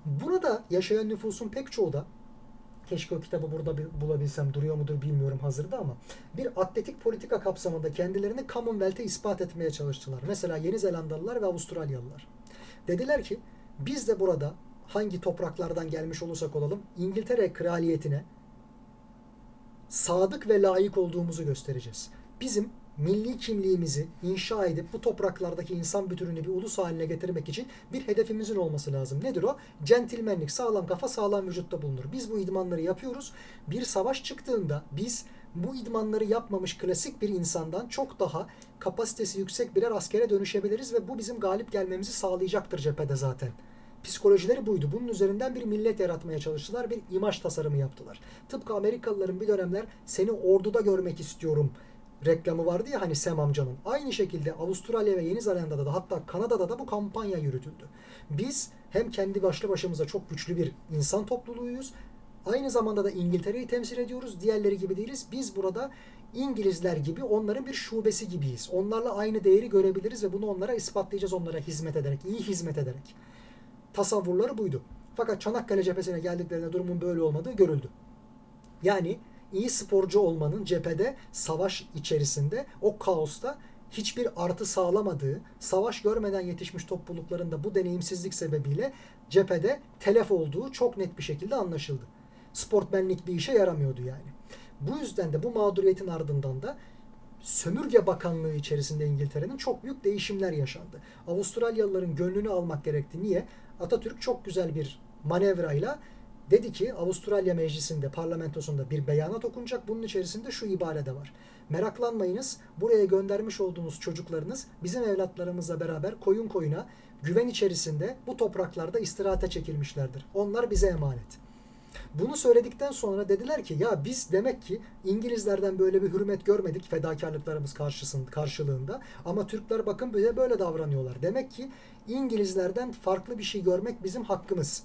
Burada yaşayan nüfusun pek çoğu da keşke o kitabı burada bulabilsem duruyor mudur bilmiyorum hazırda ama bir atletik politika kapsamında kendilerini Commonwealth'e ispat etmeye çalıştılar. Mesela Yeni Zelandalılar ve Avustralyalılar. Dediler ki biz de burada hangi topraklardan gelmiş olursak olalım İngiltere kraliyetine sadık ve layık olduğumuzu göstereceğiz. Bizim milli kimliğimizi inşa edip bu topraklardaki insan bütününü bir ulus haline getirmek için bir hedefimizin olması lazım. Nedir o? Centilmenlik, sağlam kafa, sağlam vücutta bulunur. Biz bu idmanları yapıyoruz. Bir savaş çıktığında biz bu idmanları yapmamış klasik bir insandan çok daha kapasitesi yüksek birer askere dönüşebiliriz ve bu bizim galip gelmemizi sağlayacaktır cephede zaten. Psikolojileri buydu. Bunun üzerinden bir millet yaratmaya çalıştılar. Bir imaj tasarımı yaptılar. Tıpkı Amerikalıların bir dönemler seni orduda görmek istiyorum reklamı vardı ya hani Sam amcanın. Aynı şekilde Avustralya ve Yeni Zelanda'da da hatta Kanada'da da bu kampanya yürütüldü. Biz hem kendi başlı başımıza çok güçlü bir insan topluluğuyuz. Aynı zamanda da İngiltere'yi temsil ediyoruz. Diğerleri gibi değiliz. Biz burada İngilizler gibi onların bir şubesi gibiyiz. Onlarla aynı değeri görebiliriz ve bunu onlara ispatlayacağız onlara hizmet ederek, iyi hizmet ederek. Tasavvurları buydu. Fakat Çanakkale cephesine geldiklerinde durumun böyle olmadığı görüldü. Yani iyi sporcu olmanın cephede savaş içerisinde o kaosta hiçbir artı sağlamadığı, savaş görmeden yetişmiş toplulukların da bu deneyimsizlik sebebiyle cephede telef olduğu çok net bir şekilde anlaşıldı. Sportmenlik bir işe yaramıyordu yani. Bu yüzden de bu mağduriyetin ardından da sömürge bakanlığı içerisinde İngiltere'nin çok büyük değişimler yaşandı. Avustralyalıların gönlünü almak gerekti. Niye? Atatürk çok güzel bir manevrayla dedi ki Avustralya Meclisi'nde, parlamentosunda bir beyanat okunacak. Bunun içerisinde şu ibare de var. Meraklanmayınız. Buraya göndermiş olduğunuz çocuklarınız bizim evlatlarımızla beraber koyun koyuna güven içerisinde bu topraklarda istirahate çekilmişlerdir. Onlar bize emanet. Bunu söyledikten sonra dediler ki ya biz demek ki İngilizlerden böyle bir hürmet görmedik fedakarlıklarımız karşısında, karşılığında ama Türkler bakın bize böyle davranıyorlar. Demek ki İngilizlerden farklı bir şey görmek bizim hakkımız.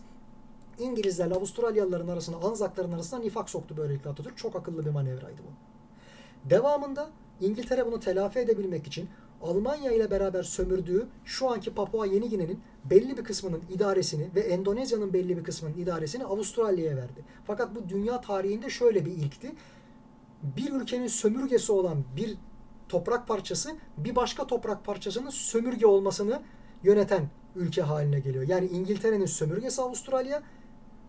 İngilizlerle Avustralyalıların arasına, Anzakların arasına nifak soktu böylelikle Atatürk. Çok akıllı bir manevraydı bu. Devamında İngiltere bunu telafi edebilmek için Almanya ile beraber sömürdüğü şu anki Papua Yeni Gine'nin belli bir kısmının idaresini ve Endonezya'nın belli bir kısmının idaresini Avustralya'ya verdi. Fakat bu dünya tarihinde şöyle bir ilkti. Bir ülkenin sömürgesi olan bir toprak parçası bir başka toprak parçasının sömürge olmasını yöneten ülke haline geliyor. Yani İngiltere'nin sömürgesi Avustralya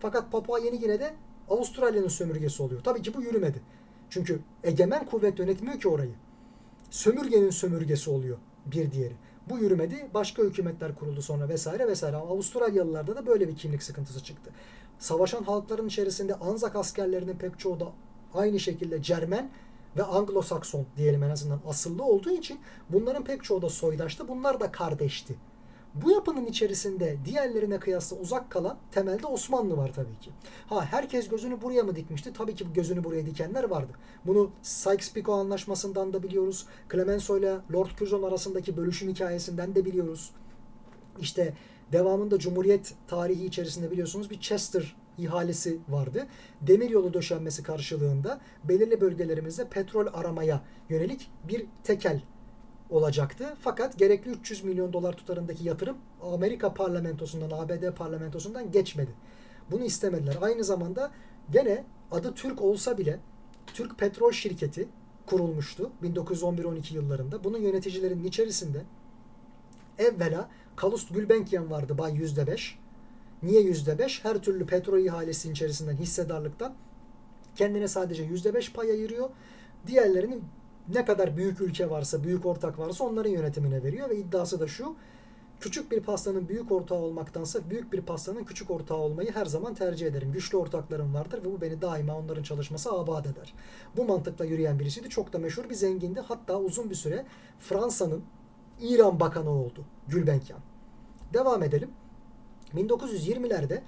fakat Papua Yeni Gine'de Avustralya'nın sömürgesi oluyor. Tabii ki bu yürümedi. Çünkü egemen kuvvet yönetmiyor ki orayı. Sömürgenin sömürgesi oluyor bir diğeri. Bu yürümedi. Başka hükümetler kuruldu sonra vesaire vesaire. Ama Avustralyalılarda da böyle bir kimlik sıkıntısı çıktı. Savaşan halkların içerisinde Anzak askerlerinin pek çoğu da aynı şekilde Cermen ve Anglo-Sakson diyelim en azından asıllı olduğu için bunların pek çoğu da soydaştı. Bunlar da kardeşti. Bu yapının içerisinde diğerlerine kıyasla uzak kalan temelde Osmanlı var tabii ki. Ha herkes gözünü buraya mı dikmişti? Tabii ki gözünü buraya dikenler vardı. Bunu Sykes-Picot anlaşmasından da biliyoruz. Clemenceau ile Lord Curzon arasındaki bölüşüm hikayesinden de biliyoruz. İşte devamında Cumhuriyet tarihi içerisinde biliyorsunuz bir Chester ihalesi vardı. Demiryolu döşenmesi karşılığında belirli bölgelerimizde petrol aramaya yönelik bir tekel olacaktı. Fakat gerekli 300 milyon dolar tutarındaki yatırım Amerika parlamentosundan, ABD parlamentosundan geçmedi. Bunu istemediler. Aynı zamanda gene adı Türk olsa bile Türk Petrol Şirketi kurulmuştu 1911-12 yıllarında. Bunun yöneticilerinin içerisinde evvela Kalust Gülbenkian vardı bay %5. Niye %5? Her türlü petrol ihalesi içerisinden hissedarlıktan kendine sadece %5 pay ayırıyor. Diğerlerini ne kadar büyük ülke varsa, büyük ortak varsa onların yönetimine veriyor ve iddiası da şu. Küçük bir pastanın büyük ortağı olmaktansa büyük bir pastanın küçük ortağı olmayı her zaman tercih ederim. Güçlü ortaklarım vardır ve bu beni daima onların çalışması abad eder. Bu mantıkla yürüyen birisiydi. Çok da meşhur bir zengindi. Hatta uzun bir süre Fransa'nın İran bakanı oldu Gülbenkian. Devam edelim. 1920'lerde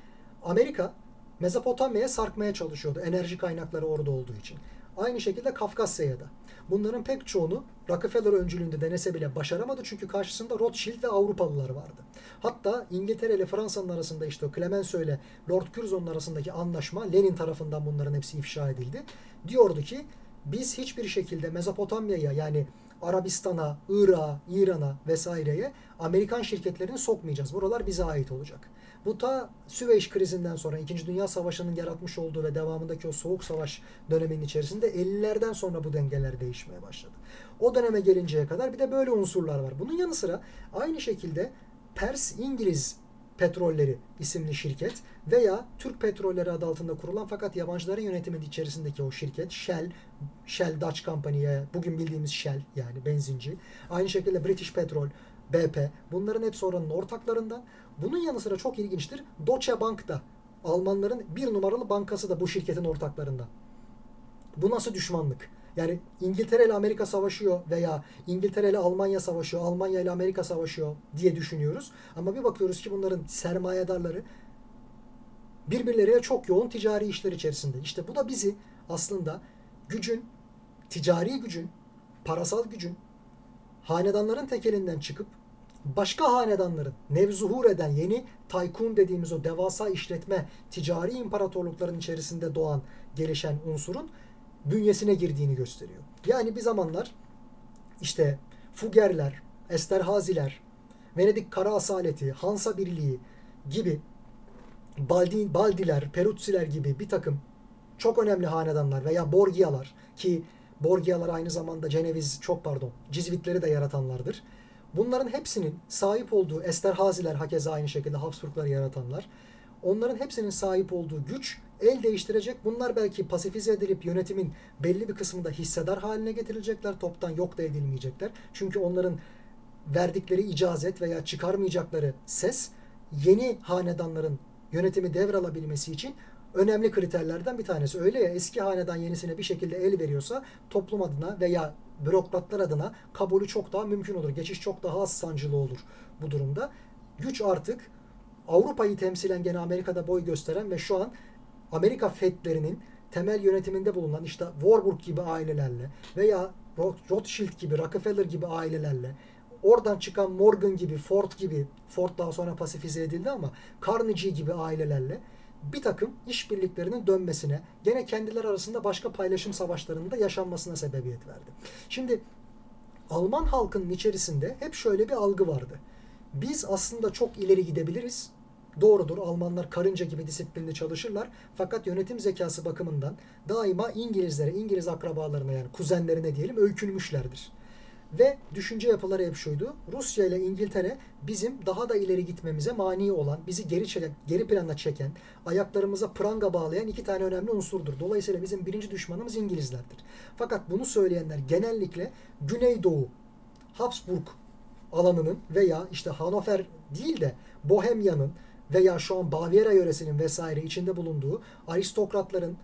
Amerika Mezopotamya'ya sarkmaya çalışıyordu enerji kaynakları orada olduğu için. Aynı şekilde Kafkasya'ya da. Bunların pek çoğunu Rockefeller öncülüğünde denese bile başaramadı çünkü karşısında Rothschild ve Avrupalılar vardı. Hatta İngiltere ile Fransa'nın arasında işte Clemenceau ile Lord Curzon'un arasındaki anlaşma Lenin tarafından bunların hepsi ifşa edildi. Diyordu ki biz hiçbir şekilde Mezopotamya'ya yani Arabistan'a, Irak'a, İran'a vesaireye Amerikan şirketlerini sokmayacağız. Buralar bize ait olacak. Bu ta Süveyş krizinden sonra 2. Dünya Savaşı'nın yaratmış olduğu ve devamındaki o soğuk savaş döneminin içerisinde 50'lerden sonra bu dengeler değişmeye başladı. O döneme gelinceye kadar bir de böyle unsurlar var. Bunun yanı sıra aynı şekilde Pers İngiliz Petrolleri isimli şirket veya Türk Petrolleri adı altında kurulan fakat yabancıların yönetimi içerisindeki o şirket Shell, Shell Dutch Company'ye bugün bildiğimiz Shell yani benzinci. Aynı şekilde British Petrol, BP bunların hepsi oranın ortaklarından. Bunun yanı sıra çok ilginçtir. Deutsche Bank da Almanların bir numaralı bankası da bu şirketin ortaklarından. Bu nasıl düşmanlık? Yani İngiltere ile Amerika savaşıyor veya İngiltere ile Almanya savaşıyor, Almanya ile Amerika savaşıyor diye düşünüyoruz. Ama bir bakıyoruz ki bunların sermayedarları birbirleriyle çok yoğun ticari işler içerisinde. İşte bu da bizi aslında gücün, ticari gücün, parasal gücün hanedanların tekelinden çıkıp başka hanedanların nevzuhur eden yeni taykun dediğimiz o devasa işletme ticari imparatorlukların içerisinde doğan gelişen unsurun bünyesine girdiğini gösteriyor. Yani bir zamanlar işte Fugerler, Esterhaziler, Venedik Kara Asaleti, Hansa Birliği gibi Baldi, Baldiler, Peruzziler gibi bir takım çok önemli hanedanlar veya Borgialar ki Borgialar aynı zamanda Ceneviz çok pardon Cizvitleri de yaratanlardır. Bunların hepsinin sahip olduğu Esterhaziler hakeza aynı şekilde Habsburgları yaratanlar. Onların hepsinin sahip olduğu güç el değiştirecek. Bunlar belki pasifize edilip yönetimin belli bir kısmında hissedar haline getirilecekler. Toptan yok da edilmeyecekler. Çünkü onların verdikleri icazet veya çıkarmayacakları ses yeni hanedanların yönetimi devralabilmesi için önemli kriterlerden bir tanesi. Öyle ya eski hanedan yenisine bir şekilde el veriyorsa toplum adına veya bürokratlar adına kabulü çok daha mümkün olur. Geçiş çok daha az sancılı olur bu durumda. Güç artık Avrupa'yı temsilen gene Amerika'da boy gösteren ve şu an Amerika FED'lerinin temel yönetiminde bulunan işte Warburg gibi ailelerle veya Rothschild gibi, Rockefeller gibi ailelerle oradan çıkan Morgan gibi, Ford gibi, Ford daha sonra pasifize edildi ama Carnegie gibi ailelerle bir takım işbirliklerinin dönmesine, gene kendiler arasında başka paylaşım savaşlarının da yaşanmasına sebebiyet verdi. Şimdi Alman halkının içerisinde hep şöyle bir algı vardı. Biz aslında çok ileri gidebiliriz. Doğrudur Almanlar karınca gibi disiplinli çalışırlar. Fakat yönetim zekası bakımından daima İngilizlere, İngiliz akrabalarına yani kuzenlerine diyelim öykünmüşlerdir. Ve düşünce yapıları hep şuydu. Rusya ile İngiltere bizim daha da ileri gitmemize mani olan, bizi geri çeken, geri plana çeken, ayaklarımıza pranga bağlayan iki tane önemli unsurdur. Dolayısıyla bizim birinci düşmanımız İngilizlerdir. Fakat bunu söyleyenler genellikle Güneydoğu, Habsburg alanının veya işte Hanover değil de Bohemya'nın veya şu an Baviera yöresinin vesaire içinde bulunduğu aristokratların,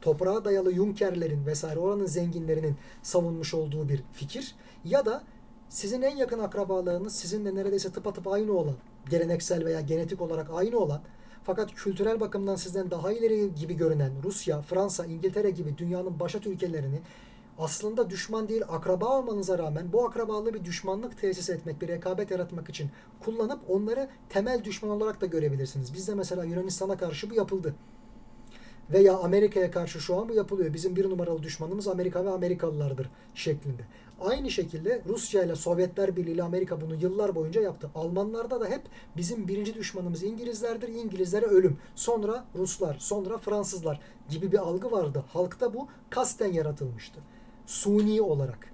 toprağa dayalı Junkerlerin vesaire oranın zenginlerinin savunmuş olduğu bir fikir ya da sizin en yakın akrabalarınız sizinle neredeyse tıpatıp aynı olan, geleneksel veya genetik olarak aynı olan fakat kültürel bakımdan sizden daha ileri gibi görünen Rusya, Fransa, İngiltere gibi dünyanın başat ülkelerini aslında düşman değil akraba olmanıza rağmen bu akrabalığı bir düşmanlık tesis etmek, bir rekabet yaratmak için kullanıp onları temel düşman olarak da görebilirsiniz. Bizde mesela Yunanistan'a karşı bu yapıldı. Veya Amerika'ya karşı şu an bu yapılıyor. Bizim bir numaralı düşmanımız Amerika ve Amerikalılardır şeklinde. Aynı şekilde Rusya ile Sovyetler Birliği ile Amerika bunu yıllar boyunca yaptı. Almanlarda da hep bizim birinci düşmanımız İngilizlerdir. İngilizlere ölüm. Sonra Ruslar, sonra Fransızlar gibi bir algı vardı. Halkta bu kasten yaratılmıştı. Suni olarak.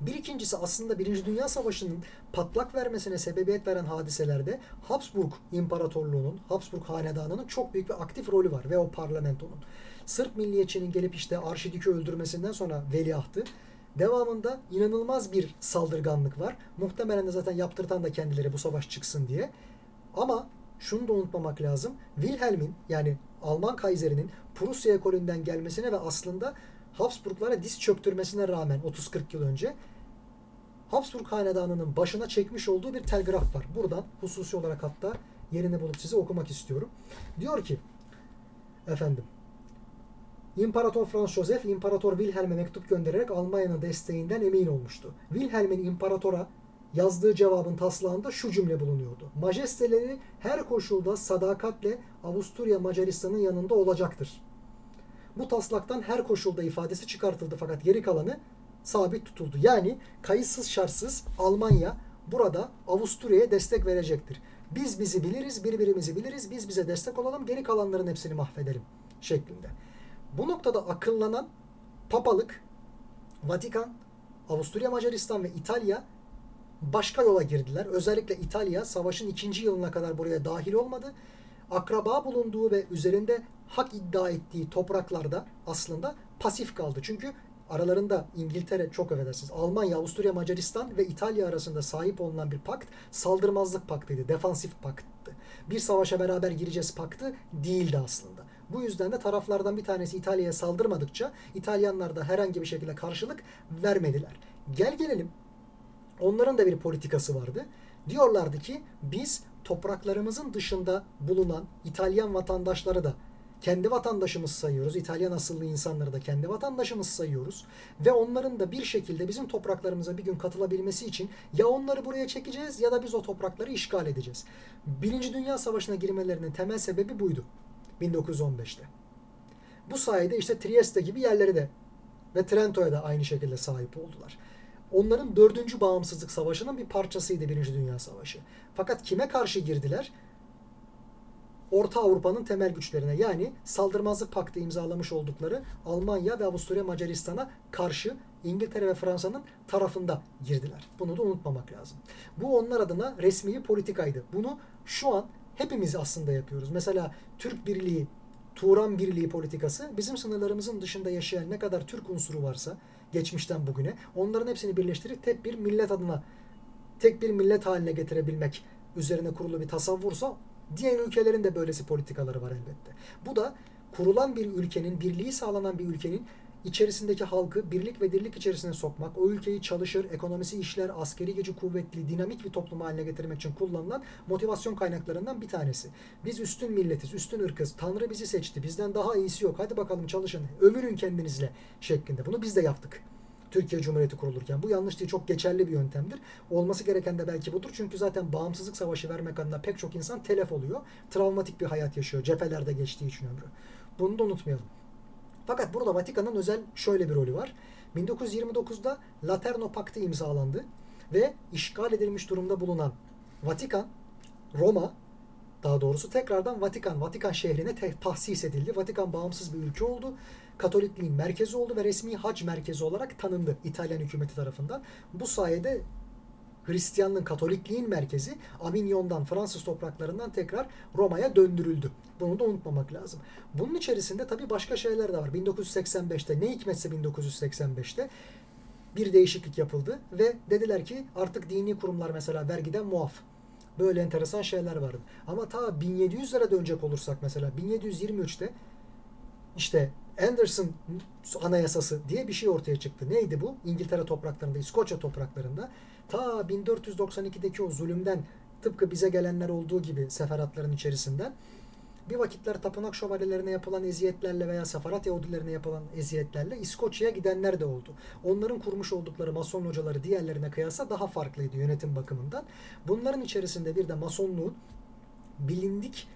Bir ikincisi aslında Birinci Dünya Savaşı'nın patlak vermesine sebebiyet veren hadiselerde Habsburg İmparatorluğu'nun, Habsburg Hanedanı'nın çok büyük bir aktif rolü var ve o parlamentonun. Sırp milliyetçinin gelip işte Arşidük'ü öldürmesinden sonra veliahtı Devamında inanılmaz bir saldırganlık var. Muhtemelen de zaten yaptırtan da kendileri bu savaş çıksın diye. Ama şunu da unutmamak lazım. Wilhelm'in yani Alman Kaiseri'nin Prusya ekolünden gelmesine ve aslında Habsburglara diz çöktürmesine rağmen 30-40 yıl önce Habsburg Hanedanı'nın başına çekmiş olduğu bir telgraf var. Buradan hususi olarak hatta yerini bulup size okumak istiyorum. Diyor ki efendim İmparator Franz Josef, İmparator Wilhelm'e mektup göndererek Almanya'nın desteğinden emin olmuştu. Wilhelm'in imparatora yazdığı cevabın taslağında şu cümle bulunuyordu. Majesteleri her koşulda sadakatle Avusturya Macaristan'ın yanında olacaktır. Bu taslaktan her koşulda ifadesi çıkartıldı fakat geri kalanı sabit tutuldu. Yani kayıtsız şartsız Almanya burada Avusturya'ya destek verecektir. Biz bizi biliriz, birbirimizi biliriz, biz bize destek olalım, geri kalanların hepsini mahvedelim şeklinde. Bu noktada akıllanan papalık, Vatikan, Avusturya Macaristan ve İtalya başka yola girdiler. Özellikle İtalya savaşın ikinci yılına kadar buraya dahil olmadı. Akraba bulunduğu ve üzerinde hak iddia ettiği topraklarda aslında pasif kaldı. Çünkü aralarında İngiltere çok affedersiniz Almanya, Avusturya, Macaristan ve İtalya arasında sahip olunan bir pakt saldırmazlık paktıydı. Defansif pakttı. Bir savaşa beraber gireceğiz paktı değildi aslında. Bu yüzden de taraflardan bir tanesi İtalya'ya saldırmadıkça İtalyanlar da herhangi bir şekilde karşılık vermediler. Gel gelelim onların da bir politikası vardı. Diyorlardı ki biz topraklarımızın dışında bulunan İtalyan vatandaşları da kendi vatandaşımız sayıyoruz. İtalyan asıllı insanları da kendi vatandaşımız sayıyoruz. Ve onların da bir şekilde bizim topraklarımıza bir gün katılabilmesi için ya onları buraya çekeceğiz ya da biz o toprakları işgal edeceğiz. Birinci Dünya Savaşı'na girmelerinin temel sebebi buydu. 1915'te. Bu sayede işte Trieste gibi yerleri de ve Trento'ya da aynı şekilde sahip oldular. Onların dördüncü bağımsızlık savaşının bir parçasıydı Birinci Dünya Savaşı. Fakat kime karşı girdiler? Orta Avrupa'nın temel güçlerine yani saldırmazlık paktı imzalamış oldukları Almanya ve Avusturya Macaristan'a karşı İngiltere ve Fransa'nın tarafında girdiler. Bunu da unutmamak lazım. Bu onlar adına resmi politikaydı. Bunu şu an hepimiz aslında yapıyoruz. Mesela Türk Birliği, Turan Birliği politikası bizim sınırlarımızın dışında yaşayan ne kadar Türk unsuru varsa geçmişten bugüne onların hepsini birleştirip tek bir millet adına tek bir millet haline getirebilmek üzerine kurulu bir tasavvursa diğer ülkelerin de böylesi politikaları var elbette. Bu da kurulan bir ülkenin, birliği sağlanan bir ülkenin içerisindeki halkı birlik ve dirlik içerisine sokmak, o ülkeyi çalışır, ekonomisi işler, askeri gücü kuvvetli, dinamik bir toplum haline getirmek için kullanılan motivasyon kaynaklarından bir tanesi. Biz üstün milletiz, üstün ırkız, Tanrı bizi seçti, bizden daha iyisi yok, hadi bakalım çalışın, övünün kendinizle şeklinde. Bunu biz de yaptık. Türkiye Cumhuriyeti kurulurken. Bu yanlış değil, çok geçerli bir yöntemdir. Olması gereken de belki budur. Çünkü zaten bağımsızlık savaşı vermek adına pek çok insan telef oluyor. Travmatik bir hayat yaşıyor cephelerde geçtiği için ömrü. Bunu da unutmayalım. Fakat burada Vatikan'ın özel şöyle bir rolü var. 1929'da Laterno Paktı imzalandı ve işgal edilmiş durumda bulunan Vatikan, Roma daha doğrusu tekrardan Vatikan, Vatikan şehrine tahsis edildi. Vatikan bağımsız bir ülke oldu. Katolikliğin merkezi oldu ve resmi hac merkezi olarak tanındı İtalyan hükümeti tarafından. Bu sayede Hristiyanlığın, Katolikliğin merkezi Avignon'dan, Fransız topraklarından tekrar Roma'ya döndürüldü. Bunu da unutmamak lazım. Bunun içerisinde tabii başka şeyler de var. 1985'te ne hikmetse 1985'te bir değişiklik yapıldı ve dediler ki artık dini kurumlar mesela vergiden muaf. Böyle enteresan şeyler vardı. Ama ta 1700'lere dönecek olursak mesela 1723'te işte Anderson Anayasası diye bir şey ortaya çıktı. Neydi bu? İngiltere topraklarında, İskoçya topraklarında ta 1492'deki o zulümden tıpkı bize gelenler olduğu gibi seferatların içerisinden bir vakitler tapınak şövalyelerine yapılan eziyetlerle veya sefarat Yahudilerine yapılan eziyetlerle İskoçya'ya gidenler de oldu. Onların kurmuş oldukları mason hocaları diğerlerine kıyasla daha farklıydı yönetim bakımından. Bunların içerisinde bir de masonluğun bilindik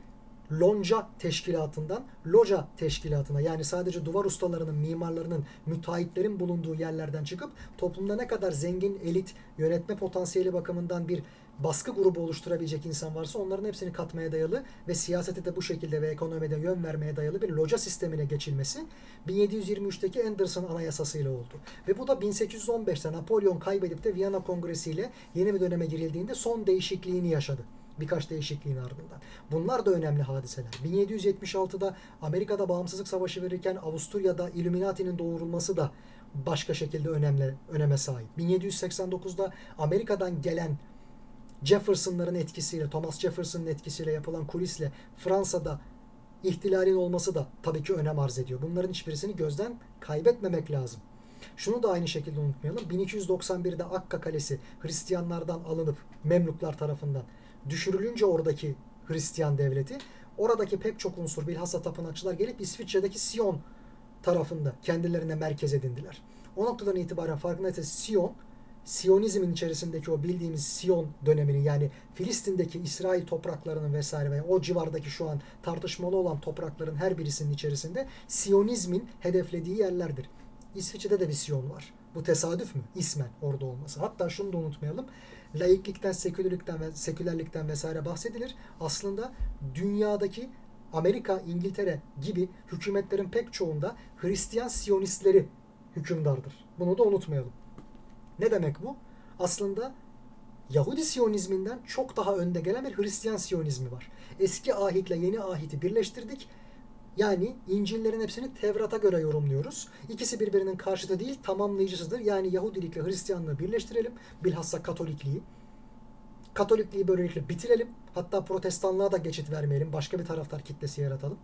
lonca teşkilatından loca teşkilatına yani sadece duvar ustalarının, mimarlarının, müteahhitlerin bulunduğu yerlerden çıkıp toplumda ne kadar zengin, elit, yönetme potansiyeli bakımından bir baskı grubu oluşturabilecek insan varsa onların hepsini katmaya dayalı ve siyasete de bu şekilde ve ekonomide yön vermeye dayalı bir loca sistemine geçilmesi 1723'teki Anderson Anayasası ile oldu. Ve bu da 1815'te Napolyon kaybedip de Viyana Kongresi ile yeni bir döneme girildiğinde son değişikliğini yaşadı birkaç değişikliğin ardından. Bunlar da önemli hadiseler. 1776'da Amerika'da bağımsızlık savaşı verirken Avusturya'da Illuminati'nin doğurulması da başka şekilde önemli öneme sahip. 1789'da Amerika'dan gelen Jefferson'ların etkisiyle, Thomas Jefferson'ın etkisiyle yapılan kulisle Fransa'da ihtilalin olması da tabii ki önem arz ediyor. Bunların hiçbirisini gözden kaybetmemek lazım. Şunu da aynı şekilde unutmayalım. 1291'de Akka Kalesi Hristiyanlardan alınıp Memluklar tarafından düşürülünce oradaki Hristiyan devleti. Oradaki pek çok unsur bilhassa tapınakçılar gelip İsviçre'deki Sion tarafında kendilerine merkez edindiler. O noktadan itibaren farkındaysanız Sion, Siyonizmin içerisindeki o bildiğimiz Sion döneminin yani Filistin'deki İsrail topraklarının vesaire veya o civardaki şu an tartışmalı olan toprakların her birisinin içerisinde Siyonizmin hedeflediği yerlerdir. İsviçre'de de bir Sion var. Bu tesadüf mü? İsmen orada olması. Hatta şunu da unutmayalım. Laiklikten, sekülerlikten ve sekülerlikten vesaire bahsedilir. Aslında dünyadaki Amerika, İngiltere gibi hükümetlerin pek çoğunda Hristiyan Siyonistleri hükümdardır. Bunu da unutmayalım. Ne demek bu? Aslında Yahudi Siyonizminden çok daha önde gelen bir Hristiyan Siyonizmi var. Eski ahitle yeni ahiti birleştirdik. Yani İncil'lerin hepsini Tevrat'a göre yorumluyoruz. İkisi birbirinin karşıtı değil, tamamlayıcısıdır. Yani Yahudilikle Hristiyanlığı birleştirelim. Bilhassa Katolikliği. Katolikliği böylelikle bitirelim. Hatta protestanlığa da geçit vermeyelim. Başka bir taraftar kitlesi yaratalım.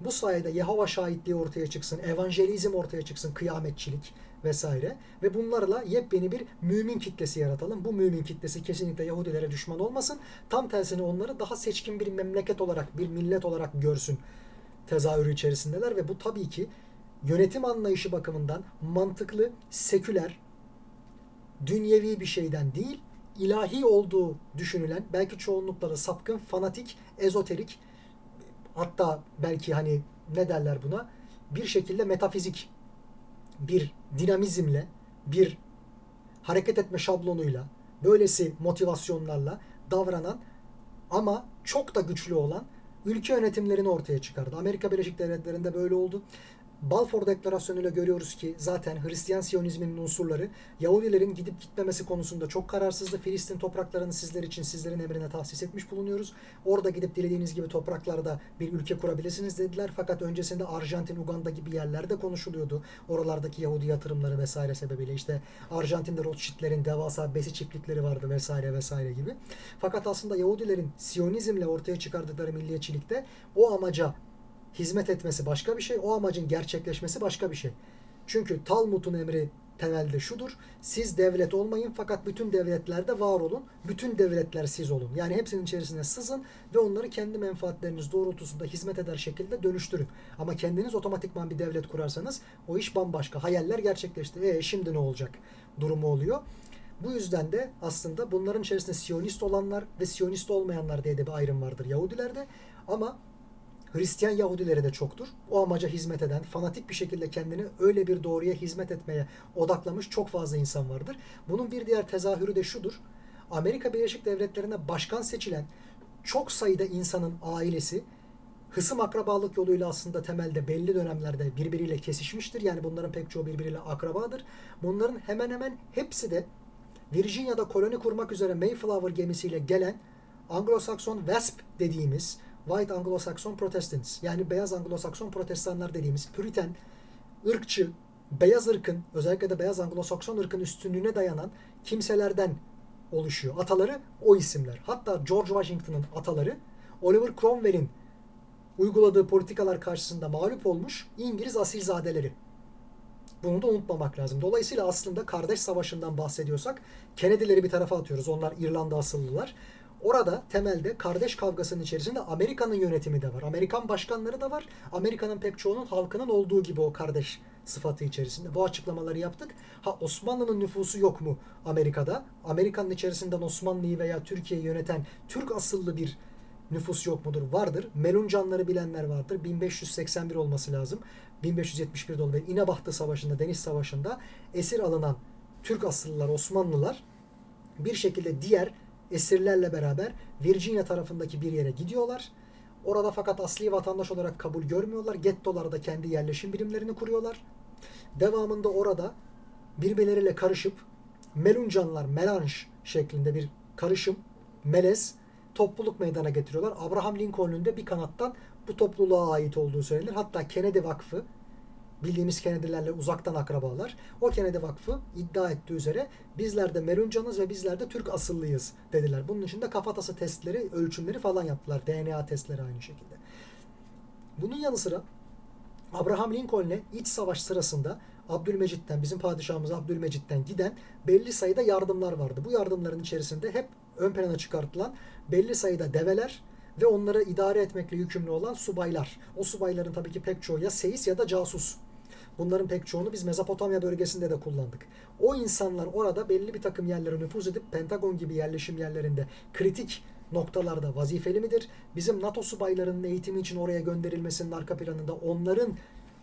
Bu sayede Yehova şahitliği ortaya çıksın, evangelizm ortaya çıksın, kıyametçilik vesaire ve bunlarla yepyeni bir mümin kitlesi yaratalım. Bu mümin kitlesi kesinlikle Yahudilere düşman olmasın. Tam tersine onları daha seçkin bir memleket olarak, bir millet olarak görsün tezahürü içerisindeler ve bu tabii ki yönetim anlayışı bakımından mantıklı, seküler, dünyevi bir şeyden değil, ilahi olduğu düşünülen, belki çoğunlukla da sapkın, fanatik, ezoterik, hatta belki hani ne derler buna, bir şekilde metafizik bir dinamizmle, bir hareket etme şablonuyla, böylesi motivasyonlarla davranan ama çok da güçlü olan ülke yönetimlerini ortaya çıkardı. Amerika Birleşik Devletleri'nde böyle oldu. Balfour Deklarasyonu ile görüyoruz ki zaten Hristiyan Siyonizminin unsurları Yahudilerin gidip gitmemesi konusunda çok kararsızdı. Filistin topraklarını sizler için sizlerin emrine tahsis etmiş bulunuyoruz. Orada gidip dilediğiniz gibi topraklarda bir ülke kurabilirsiniz dediler. Fakat öncesinde Arjantin, Uganda gibi yerlerde konuşuluyordu. Oralardaki Yahudi yatırımları vesaire sebebiyle işte Arjantin'de Rothschild'lerin devasa besi çiftlikleri vardı vesaire vesaire gibi. Fakat aslında Yahudilerin Siyonizmle ortaya çıkardıkları milliyetçilikte o amaca hizmet etmesi başka bir şey, o amacın gerçekleşmesi başka bir şey. Çünkü Talmud'un emri temelde şudur. Siz devlet olmayın fakat bütün devletlerde var olun. Bütün devletler siz olun. Yani hepsinin içerisine sızın ve onları kendi menfaatleriniz doğrultusunda hizmet eder şekilde dönüştürün. Ama kendiniz otomatikman bir devlet kurarsanız o iş bambaşka. Hayaller gerçekleşti. E şimdi ne olacak? Durumu oluyor. Bu yüzden de aslında bunların içerisinde Siyonist olanlar ve Siyonist olmayanlar diye de bir ayrım vardır Yahudilerde. Ama Hristiyan Yahudileri de çoktur. O amaca hizmet eden, fanatik bir şekilde kendini öyle bir doğruya hizmet etmeye odaklamış çok fazla insan vardır. Bunun bir diğer tezahürü de şudur. Amerika Birleşik Devletleri'ne başkan seçilen çok sayıda insanın ailesi hısım akrabalık yoluyla aslında temelde belli dönemlerde birbiriyle kesişmiştir. Yani bunların pek çoğu birbiriyle akrabadır. Bunların hemen hemen hepsi de Virginia'da koloni kurmak üzere Mayflower gemisiyle gelen Anglo-Sakson Wasp dediğimiz White Anglo-Saxon Protestants yani beyaz Anglo-Sakson protestanlar dediğimiz Puritan, ırkçı, beyaz ırkın özellikle de beyaz Anglo-Sakson ırkın üstünlüğüne dayanan kimselerden oluşuyor. Ataları o isimler. Hatta George Washington'ın ataları Oliver Cromwell'in uyguladığı politikalar karşısında mağlup olmuş İngiliz asilzadeleri. Bunu da unutmamak lazım. Dolayısıyla aslında kardeş savaşından bahsediyorsak Kennedy'leri bir tarafa atıyoruz. Onlar İrlanda asıllılar. Orada temelde kardeş kavgasının içerisinde Amerika'nın yönetimi de var. Amerikan başkanları da var. Amerika'nın pek çoğunun halkının olduğu gibi o kardeş sıfatı içerisinde. Bu açıklamaları yaptık. Ha Osmanlı'nın nüfusu yok mu Amerika'da? Amerika'nın içerisinden Osmanlı'yı veya Türkiye'yi yöneten Türk asıllı bir nüfus yok mudur? Vardır. Meluncanları bilenler vardır. 1581 olması lazım. 1571'de oldu. İnebahtı Savaşı'nda, Deniz Savaşı'nda esir alınan Türk asıllılar, Osmanlılar bir şekilde diğer esirlerle beraber Virginia tarafındaki bir yere gidiyorlar. Orada fakat asli vatandaş olarak kabul görmüyorlar. Gettolarda kendi yerleşim birimlerini kuruyorlar. Devamında orada birbirleriyle karışıp meluncanlar, melanj şeklinde bir karışım, melez topluluk meydana getiriyorlar. Abraham Lincoln'un de bir kanattan bu topluluğa ait olduğu söylenir. Hatta Kennedy Vakfı bildiğimiz Kennedy'lerle uzaktan akrabalar. O Kennedy Vakfı iddia ettiği üzere bizler de Meruncanız ve bizler de Türk asıllıyız dediler. Bunun için de kafatası testleri, ölçümleri falan yaptılar. DNA testleri aynı şekilde. Bunun yanı sıra Abraham Lincoln'e iç savaş sırasında Abdülmecit'ten, bizim padişahımız Abdülmecit'ten giden belli sayıda yardımlar vardı. Bu yardımların içerisinde hep ön plana çıkartılan belli sayıda develer ve onları idare etmekle yükümlü olan subaylar. O subayların tabii ki pek çoğu ya seyis ya da casus. Bunların pek çoğunu biz Mezopotamya bölgesinde de kullandık. O insanlar orada belli bir takım yerlere nüfuz edip Pentagon gibi yerleşim yerlerinde kritik noktalarda vazifeli midir? Bizim NATO subaylarının eğitimi için oraya gönderilmesinin arka planında onların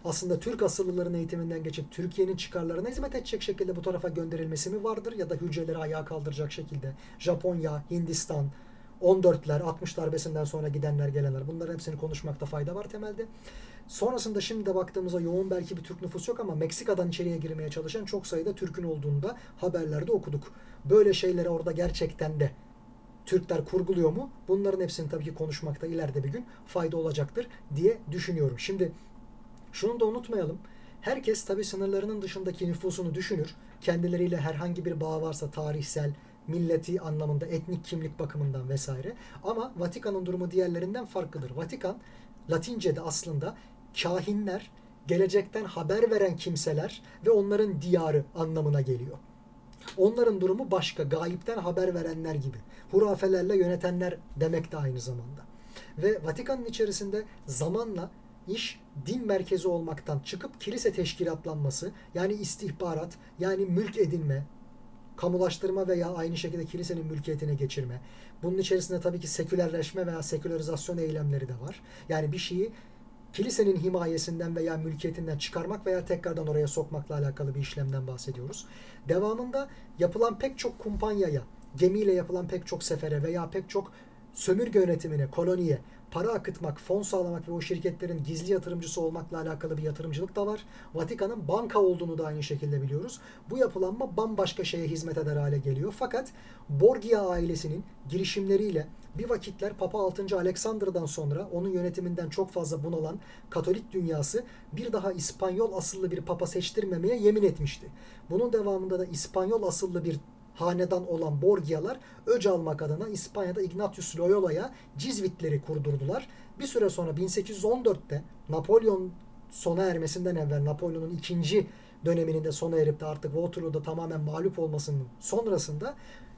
aslında Türk asıllıların eğitiminden geçip Türkiye'nin çıkarlarına hizmet edecek şekilde bu tarafa gönderilmesi mi vardır ya da hücreleri ayağa kaldıracak şekilde Japonya, Hindistan, 14'ler, 60 darbesinden sonra gidenler gelenler bunların hepsini konuşmakta fayda var temelde. Sonrasında şimdi de baktığımızda yoğun belki bir Türk nüfus yok ama Meksika'dan içeriye girmeye çalışan çok sayıda Türk'ün olduğunda haberlerde okuduk. Böyle şeyleri orada gerçekten de Türkler kurguluyor mu? Bunların hepsini tabii ki konuşmakta ileride bir gün fayda olacaktır diye düşünüyorum. Şimdi şunu da unutmayalım. Herkes tabii sınırlarının dışındaki nüfusunu düşünür. Kendileriyle herhangi bir bağ varsa tarihsel, milleti anlamında, etnik kimlik bakımından vesaire. Ama Vatikan'ın durumu diğerlerinden farklıdır. Vatikan Latince'de aslında kahinler, gelecekten haber veren kimseler ve onların diyarı anlamına geliyor. Onların durumu başka, gayipten haber verenler gibi. Hurafelerle yönetenler demek de aynı zamanda. Ve Vatikan'ın içerisinde zamanla iş din merkezi olmaktan çıkıp kilise teşkilatlanması, yani istihbarat, yani mülk edinme, kamulaştırma veya aynı şekilde kilisenin mülkiyetine geçirme. Bunun içerisinde tabii ki sekülerleşme veya sekülerizasyon eylemleri de var. Yani bir şeyi kilisenin himayesinden veya mülkiyetinden çıkarmak veya tekrardan oraya sokmakla alakalı bir işlemden bahsediyoruz. Devamında yapılan pek çok kumpanyaya, gemiyle yapılan pek çok sefere veya pek çok sömürge yönetimine, koloniye para akıtmak, fon sağlamak ve o şirketlerin gizli yatırımcısı olmakla alakalı bir yatırımcılık da var. Vatikan'ın banka olduğunu da aynı şekilde biliyoruz. Bu yapılanma bambaşka şeye hizmet eder hale geliyor. Fakat Borgia ailesinin girişimleriyle bir vakitler Papa 6. Alexander'dan sonra onun yönetiminden çok fazla bunalan Katolik dünyası bir daha İspanyol asıllı bir papa seçtirmemeye yemin etmişti. Bunun devamında da İspanyol asıllı bir hanedan olan Borgialar öc almak adına İspanya'da Ignatius Loyola'ya Cizvitleri kurdurdular. Bir süre sonra 1814'te Napolyon sona ermesinden evvel Napolyon'un ikinci döneminin de sona erip de artık Waterloo'da tamamen mağlup olmasının sonrasında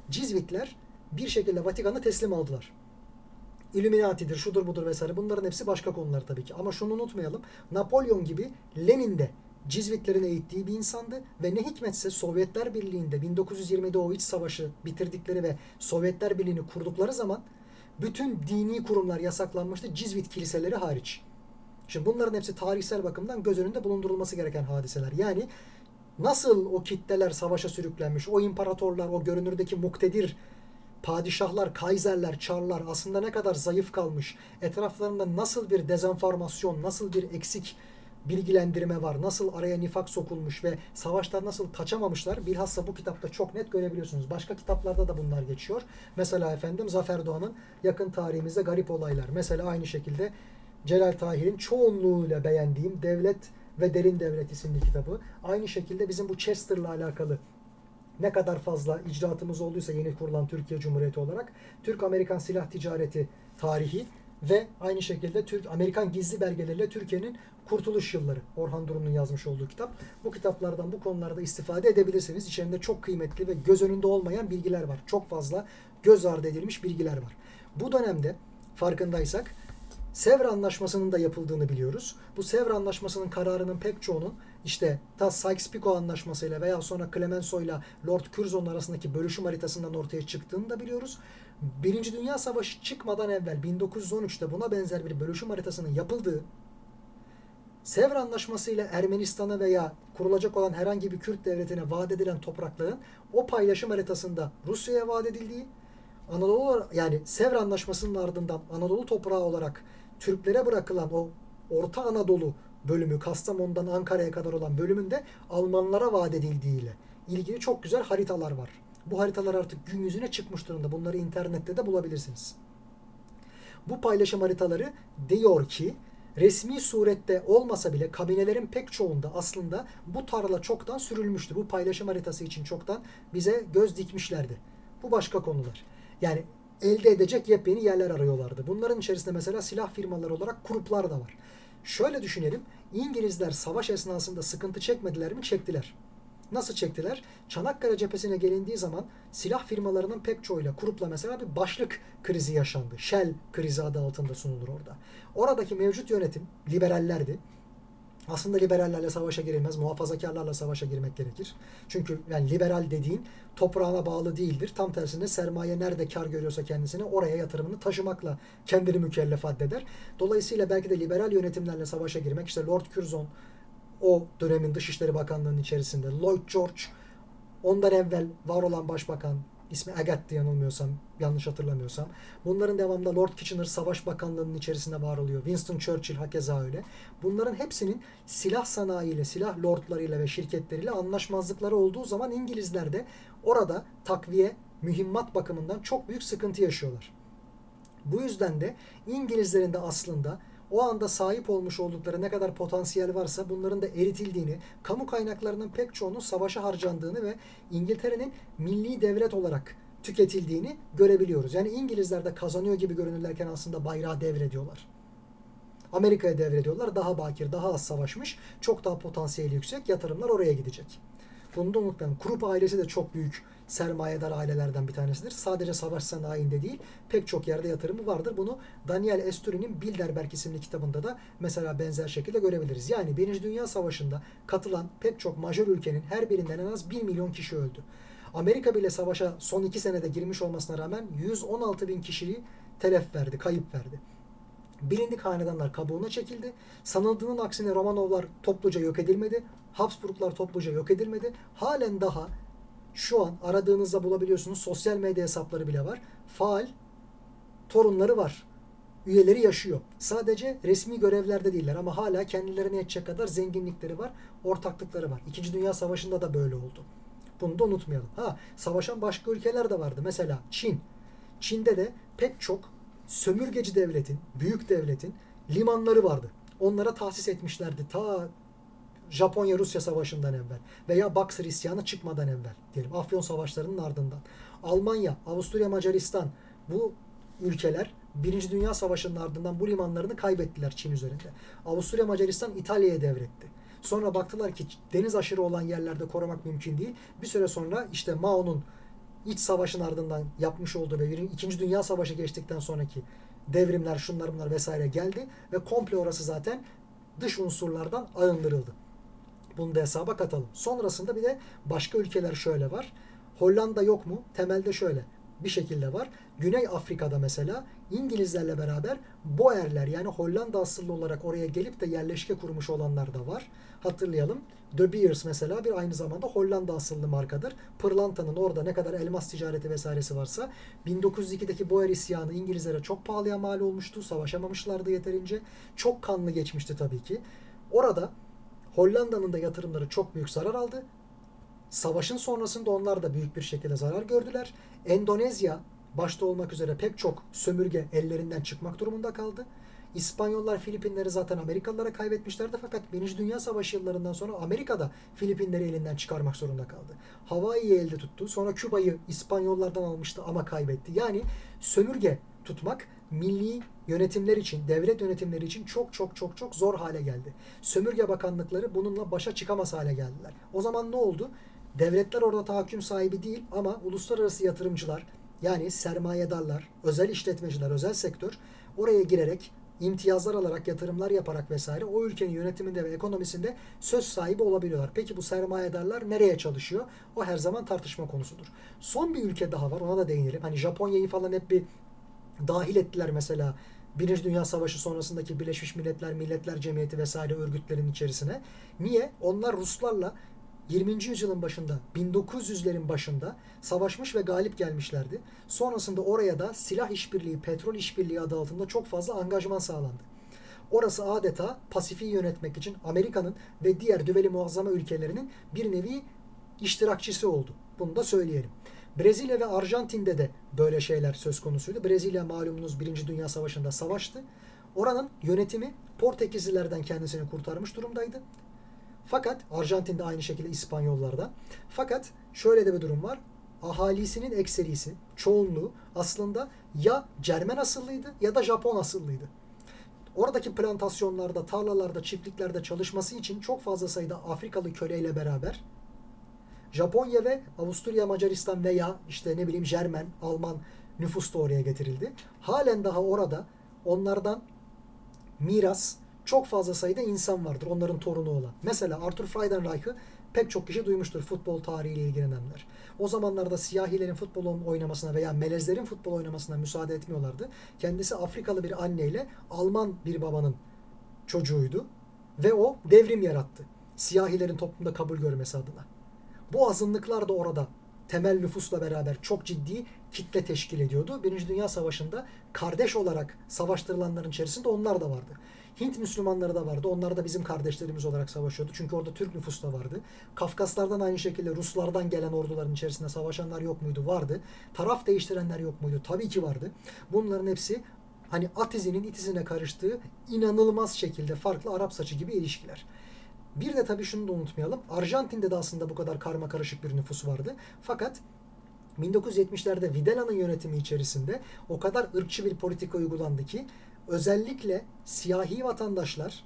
Cizvitler bir şekilde Vatikan'ı teslim aldılar. Illuminati'dir, şudur budur vesaire bunların hepsi başka konular tabii ki. Ama şunu unutmayalım. Napolyon gibi Lenin de Cizvitlerin eğittiği bir insandı ve ne hikmetse Sovyetler Birliği'nde 1920'de o iç savaşı bitirdikleri ve Sovyetler Birliği'ni kurdukları zaman bütün dini kurumlar yasaklanmıştı Cizvit kiliseleri hariç. Şimdi bunların hepsi tarihsel bakımdan göz önünde bulundurulması gereken hadiseler. Yani nasıl o kitleler savaşa sürüklenmiş, o imparatorlar, o görünürdeki muktedir padişahlar, kaiserler, çarlar aslında ne kadar zayıf kalmış, etraflarında nasıl bir dezenformasyon, nasıl bir eksik bilgilendirme var. Nasıl araya nifak sokulmuş ve savaştan nasıl kaçamamışlar bilhassa bu kitapta çok net görebiliyorsunuz. Başka kitaplarda da bunlar geçiyor. Mesela efendim Zafer Doğan'ın yakın tarihimizde garip olaylar. Mesela aynı şekilde Celal Tahir'in çoğunluğuyla beğendiğim Devlet ve Derin Devlet isimli kitabı. Aynı şekilde bizim bu Chester'la alakalı ne kadar fazla icraatımız olduysa yeni kurulan Türkiye Cumhuriyeti olarak Türk-Amerikan silah ticareti tarihi ve aynı şekilde Türk Amerikan gizli belgeleriyle Türkiye'nin Kurtuluş Yılları Orhan Durum'un yazmış olduğu kitap. Bu kitaplardan bu konularda istifade edebilirsiniz. İçerinde çok kıymetli ve göz önünde olmayan bilgiler var. Çok fazla göz ardı edilmiş bilgiler var. Bu dönemde farkındaysak Sevr Anlaşması'nın da yapıldığını biliyoruz. Bu Sevr Anlaşması'nın kararının pek çoğunun işte ta Sykes-Picot Anlaşması'yla veya sonra Clemenceau ile Lord Curzon arasındaki bölüşüm haritasından ortaya çıktığını da biliyoruz. Birinci Dünya Savaşı çıkmadan evvel 1913'te buna benzer bir bölüşüm haritasının yapıldığı Sevr Anlaşması ile Ermenistan'a veya kurulacak olan herhangi bir Kürt devletine vaat edilen toprakların o paylaşım haritasında Rusya'ya vaat edildiği, Anadolu yani Sevr Anlaşması'nın ardından Anadolu toprağı olarak Türklere bırakılan o Orta Anadolu bölümü Kastamonu'dan Ankara'ya kadar olan bölümünde Almanlara vaat edildiğiyle ilgili çok güzel haritalar var. Bu haritalar artık gün yüzüne çıkmış durumda. Bunları internette de bulabilirsiniz. Bu paylaşım haritaları diyor ki resmi surette olmasa bile kabinelerin pek çoğunda aslında bu tarla çoktan sürülmüştü. Bu paylaşım haritası için çoktan bize göz dikmişlerdi. Bu başka konular. Yani elde edecek yepyeni yerler arıyorlardı. Bunların içerisinde mesela silah firmaları olarak gruplar da var. Şöyle düşünelim. İngilizler savaş esnasında sıkıntı çekmediler mi? Çektiler. Nasıl çektiler? Çanakkale cephesine gelindiği zaman silah firmalarının pek çoğuyla Krup'la mesela bir başlık krizi yaşandı. Shell krizi adı altında sunulur orada. Oradaki mevcut yönetim liberallerdi. Aslında liberallerle savaşa girilmez, muhafazakarlarla savaşa girmek gerekir. Çünkü yani liberal dediğin toprağına bağlı değildir. Tam tersine sermaye nerede kar görüyorsa kendisine oraya yatırımını taşımakla kendini mükellef addeder. Dolayısıyla belki de liberal yönetimlerle savaşa girmek, işte Lord Curzon o dönemin Dışişleri Bakanlığı'nın içerisinde, Lloyd George ondan evvel var olan başbakan, ismi Agattı yanılmıyorsam, yanlış hatırlamıyorsam. Bunların devamında Lord Kitchener Savaş Bakanlığı'nın içerisinde var oluyor. Winston Churchill hakeza öyle. Bunların hepsinin silah sanayiyle, silah lordlarıyla ve şirketleriyle anlaşmazlıkları olduğu zaman İngilizler de orada takviye, mühimmat bakımından çok büyük sıkıntı yaşıyorlar. Bu yüzden de İngilizlerin de aslında o anda sahip olmuş oldukları ne kadar potansiyel varsa bunların da eritildiğini, kamu kaynaklarının pek çoğunun savaşa harcandığını ve İngiltere'nin milli devlet olarak tüketildiğini görebiliyoruz. Yani İngilizler de kazanıyor gibi görünürlerken aslında bayrağı devrediyorlar. Amerika'ya devrediyorlar. Daha bakir, daha az savaşmış. Çok daha potansiyeli yüksek. Yatırımlar oraya gidecek. Bunu da unutmayalım. Krupp ailesi de çok büyük sermayedar ailelerden bir tanesidir. Sadece savaş sanayinde değil pek çok yerde yatırımı vardır. Bunu Daniel Esturi'nin Bilderberg isimli kitabında da mesela benzer şekilde görebiliriz. Yani Birinci Dünya Savaşı'nda katılan pek çok majör ülkenin her birinden en az 1 milyon kişi öldü. Amerika bile savaşa son 2 senede girmiş olmasına rağmen 116 bin kişiyi telef verdi, kayıp verdi. Bilindik hanedanlar kabuğuna çekildi. Sanıldığının aksine Romanovlar topluca yok edilmedi. Habsburglar topluca yok edilmedi. Halen daha şu an aradığınızda bulabiliyorsunuz. Sosyal medya hesapları bile var. Faal torunları var. Üyeleri yaşıyor. Sadece resmi görevlerde değiller ama hala kendilerine yetecek kadar zenginlikleri var, ortaklıkları var. İkinci Dünya Savaşı'nda da böyle oldu. Bunu da unutmayalım. Ha, savaşan başka ülkeler de vardı. Mesela Çin. Çin'de de pek çok sömürgeci devletin, büyük devletin limanları vardı. Onlara tahsis etmişlerdi ta Japonya-Rusya savaşından evvel veya Boxer isyanı çıkmadan evvel diyelim Afyon savaşlarının ardından. Almanya, Avusturya, Macaristan bu ülkeler Birinci Dünya Savaşı'nın ardından bu limanlarını kaybettiler Çin üzerinde. Avusturya, Macaristan İtalya'ya devretti. Sonra baktılar ki deniz aşırı olan yerlerde korumak mümkün değil. Bir süre sonra işte Mao'nun iç savaşın ardından yapmış olduğu ve İkinci Dünya Savaşı geçtikten sonraki devrimler, şunlar bunlar vesaire geldi ve komple orası zaten dış unsurlardan arındırıldı. Bunu da hesaba katalım. Sonrasında bir de başka ülkeler şöyle var. Hollanda yok mu? Temelde şöyle bir şekilde var. Güney Afrika'da mesela İngilizlerle beraber Boerler yani Hollanda asıllı olarak oraya gelip de yerleşke kurmuş olanlar da var. Hatırlayalım. De Beers mesela bir aynı zamanda Hollanda asıllı markadır. Pırlanta'nın orada ne kadar elmas ticareti vesairesi varsa 1902'deki Boer isyanı İngilizlere çok pahalıya mal olmuştu. Savaşamamışlardı yeterince. Çok kanlı geçmişti tabii ki. Orada Hollanda'nın da yatırımları çok büyük zarar aldı. Savaşın sonrasında onlar da büyük bir şekilde zarar gördüler. Endonezya başta olmak üzere pek çok sömürge ellerinden çıkmak durumunda kaldı. İspanyollar Filipinleri zaten Amerikalılara kaybetmişlerdi fakat Birinci Dünya Savaşı yıllarından sonra Amerika'da Filipinleri elinden çıkarmak zorunda kaldı. Hawaii'yi elde tuttu. Sonra Küba'yı İspanyollardan almıştı ama kaybetti. Yani sömürge tutmak milli yönetimler için, devlet yönetimleri için çok çok çok çok zor hale geldi. Sömürge bakanlıkları bununla başa çıkamaz hale geldiler. O zaman ne oldu? Devletler orada tahakküm sahibi değil ama uluslararası yatırımcılar yani sermayedarlar, özel işletmeciler, özel sektör oraya girerek imtiyazlar alarak, yatırımlar yaparak vesaire o ülkenin yönetiminde ve ekonomisinde söz sahibi olabiliyorlar. Peki bu sermayedarlar nereye çalışıyor? O her zaman tartışma konusudur. Son bir ülke daha var ona da değinelim. Hani Japonya'yı falan hep bir dahil ettiler mesela Birinci Dünya Savaşı sonrasındaki Birleşmiş Milletler, Milletler Cemiyeti vesaire örgütlerin içerisine. Niye? Onlar Ruslarla 20. yüzyılın başında, 1900'lerin başında savaşmış ve galip gelmişlerdi. Sonrasında oraya da silah işbirliği, petrol işbirliği adı altında çok fazla angajman sağlandı. Orası adeta Pasifik'i yönetmek için Amerika'nın ve diğer düveli muazzama ülkelerinin bir nevi iştirakçısı oldu. Bunu da söyleyelim. Brezilya ve Arjantin'de de böyle şeyler söz konusuydu. Brezilya malumunuz Birinci Dünya Savaşı'nda savaştı. Oranın yönetimi Portekizlilerden kendisini kurtarmış durumdaydı. Fakat Arjantin'de aynı şekilde İspanyollardan. Fakat şöyle de bir durum var. Ahalisinin ekserisi, çoğunluğu aslında ya Cermen asıllıydı ya da Japon asıllıydı. Oradaki plantasyonlarda, tarlalarda, çiftliklerde çalışması için çok fazla sayıda Afrikalı köleyle beraber Japonya ve Avusturya, Macaristan veya işte ne bileyim Jermen, Alman nüfus da oraya getirildi. Halen daha orada onlardan miras çok fazla sayıda insan vardır. Onların torunu olan. Mesela Arthur Friedenreich'ı pek çok kişi duymuştur futbol tarihiyle ilgilenenler. O zamanlarda siyahilerin futbol oynamasına veya melezlerin futbol oynamasına müsaade etmiyorlardı. Kendisi Afrikalı bir anneyle Alman bir babanın çocuğuydu ve o devrim yarattı. Siyahilerin toplumda kabul görmesi adına. Bu azınlıklar da orada temel nüfusla beraber çok ciddi kitle teşkil ediyordu. Birinci Dünya Savaşı'nda kardeş olarak savaştırılanların içerisinde onlar da vardı. Hint Müslümanları da vardı. Onlar da bizim kardeşlerimiz olarak savaşıyordu. Çünkü orada Türk nüfus da vardı. Kafkaslardan aynı şekilde Ruslardan gelen orduların içerisinde savaşanlar yok muydu? Vardı. Taraf değiştirenler yok muydu? Tabii ki vardı. Bunların hepsi hani at izinin it izine karıştığı inanılmaz şekilde farklı Arap saçı gibi ilişkiler. Bir de tabii şunu da unutmayalım. Arjantin'de de aslında bu kadar karma karışık bir nüfus vardı. Fakat 1970'lerde Videla'nın yönetimi içerisinde o kadar ırkçı bir politika uygulandı ki özellikle siyahi vatandaşlar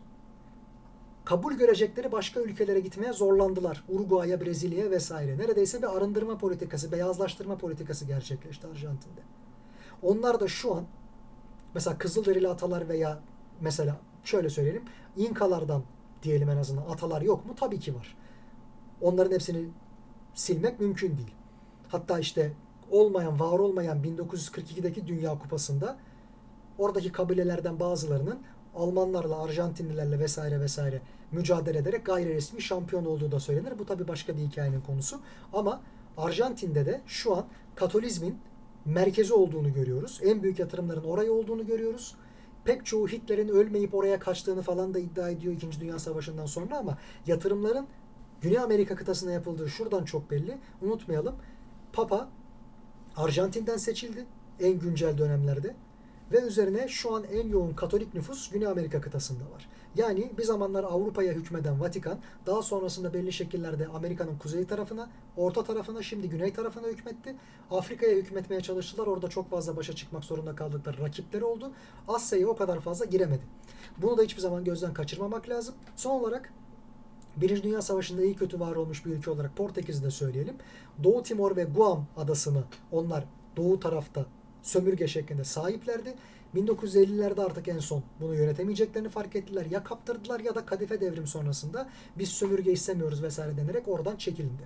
kabul görecekleri başka ülkelere gitmeye zorlandılar. Uruguay'a, Brezilya'ya vesaire. Neredeyse bir arındırma politikası, beyazlaştırma politikası gerçekleşti Arjantin'de. Onlar da şu an mesela Kızılderili atalar veya mesela şöyle söyleyelim İnkalardan diyelim en azından atalar yok mu? Tabii ki var. Onların hepsini silmek mümkün değil. Hatta işte olmayan, var olmayan 1942'deki Dünya Kupası'nda oradaki kabilelerden bazılarının Almanlarla, Arjantinlilerle vesaire vesaire mücadele ederek gayri resmi şampiyon olduğu da söylenir. Bu tabi başka bir hikayenin konusu. Ama Arjantin'de de şu an Katolizmin merkezi olduğunu görüyoruz. En büyük yatırımların oraya olduğunu görüyoruz. Pek çoğu Hitler'in ölmeyip oraya kaçtığını falan da iddia ediyor 2. Dünya Savaşı'ndan sonra ama yatırımların Güney Amerika kıtasına yapıldığı şuradan çok belli. Unutmayalım. Papa Arjantin'den seçildi en güncel dönemlerde ve üzerine şu an en yoğun Katolik nüfus Güney Amerika kıtasında var. Yani bir zamanlar Avrupa'ya hükmeden Vatikan daha sonrasında belli şekillerde Amerika'nın kuzey tarafına, orta tarafına, şimdi güney tarafına hükmetti. Afrika'ya hükmetmeye çalıştılar. Orada çok fazla başa çıkmak zorunda kaldıkları rakipleri oldu. Asya'ya o kadar fazla giremedi. Bunu da hiçbir zaman gözden kaçırmamak lazım. Son olarak Birinci Dünya Savaşı'nda iyi kötü var olmuş bir ülke olarak Portekiz'i de söyleyelim. Doğu Timor ve Guam adasını onlar doğu tarafta sömürge şeklinde sahiplerdi. 1950'lerde artık en son bunu yönetemeyeceklerini fark ettiler. Ya kaptırdılar ya da kadife devrim sonrasında biz sömürge istemiyoruz vesaire denerek oradan çekilindi.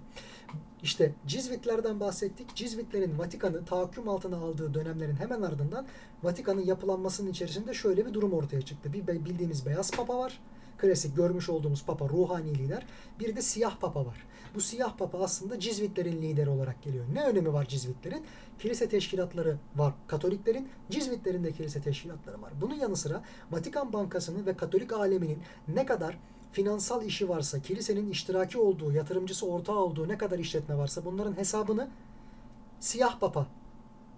İşte Cizvitlerden bahsettik. Cizvitlerin Vatikan'ı tahakküm altına aldığı dönemlerin hemen ardından Vatikan'ın yapılanmasının içerisinde şöyle bir durum ortaya çıktı. Bir bildiğimiz beyaz papa var klasik görmüş olduğumuz papa ruhani lider. Bir de siyah papa var. Bu siyah papa aslında Cizvitlerin lideri olarak geliyor. Ne önemi var Cizvitlerin? Kilise teşkilatları var Katoliklerin. Cizvitlerin de kilise teşkilatları var. Bunun yanı sıra Vatikan Bankası'nın ve Katolik aleminin ne kadar finansal işi varsa, kilisenin iştiraki olduğu, yatırımcısı ortağı olduğu ne kadar işletme varsa bunların hesabını siyah papa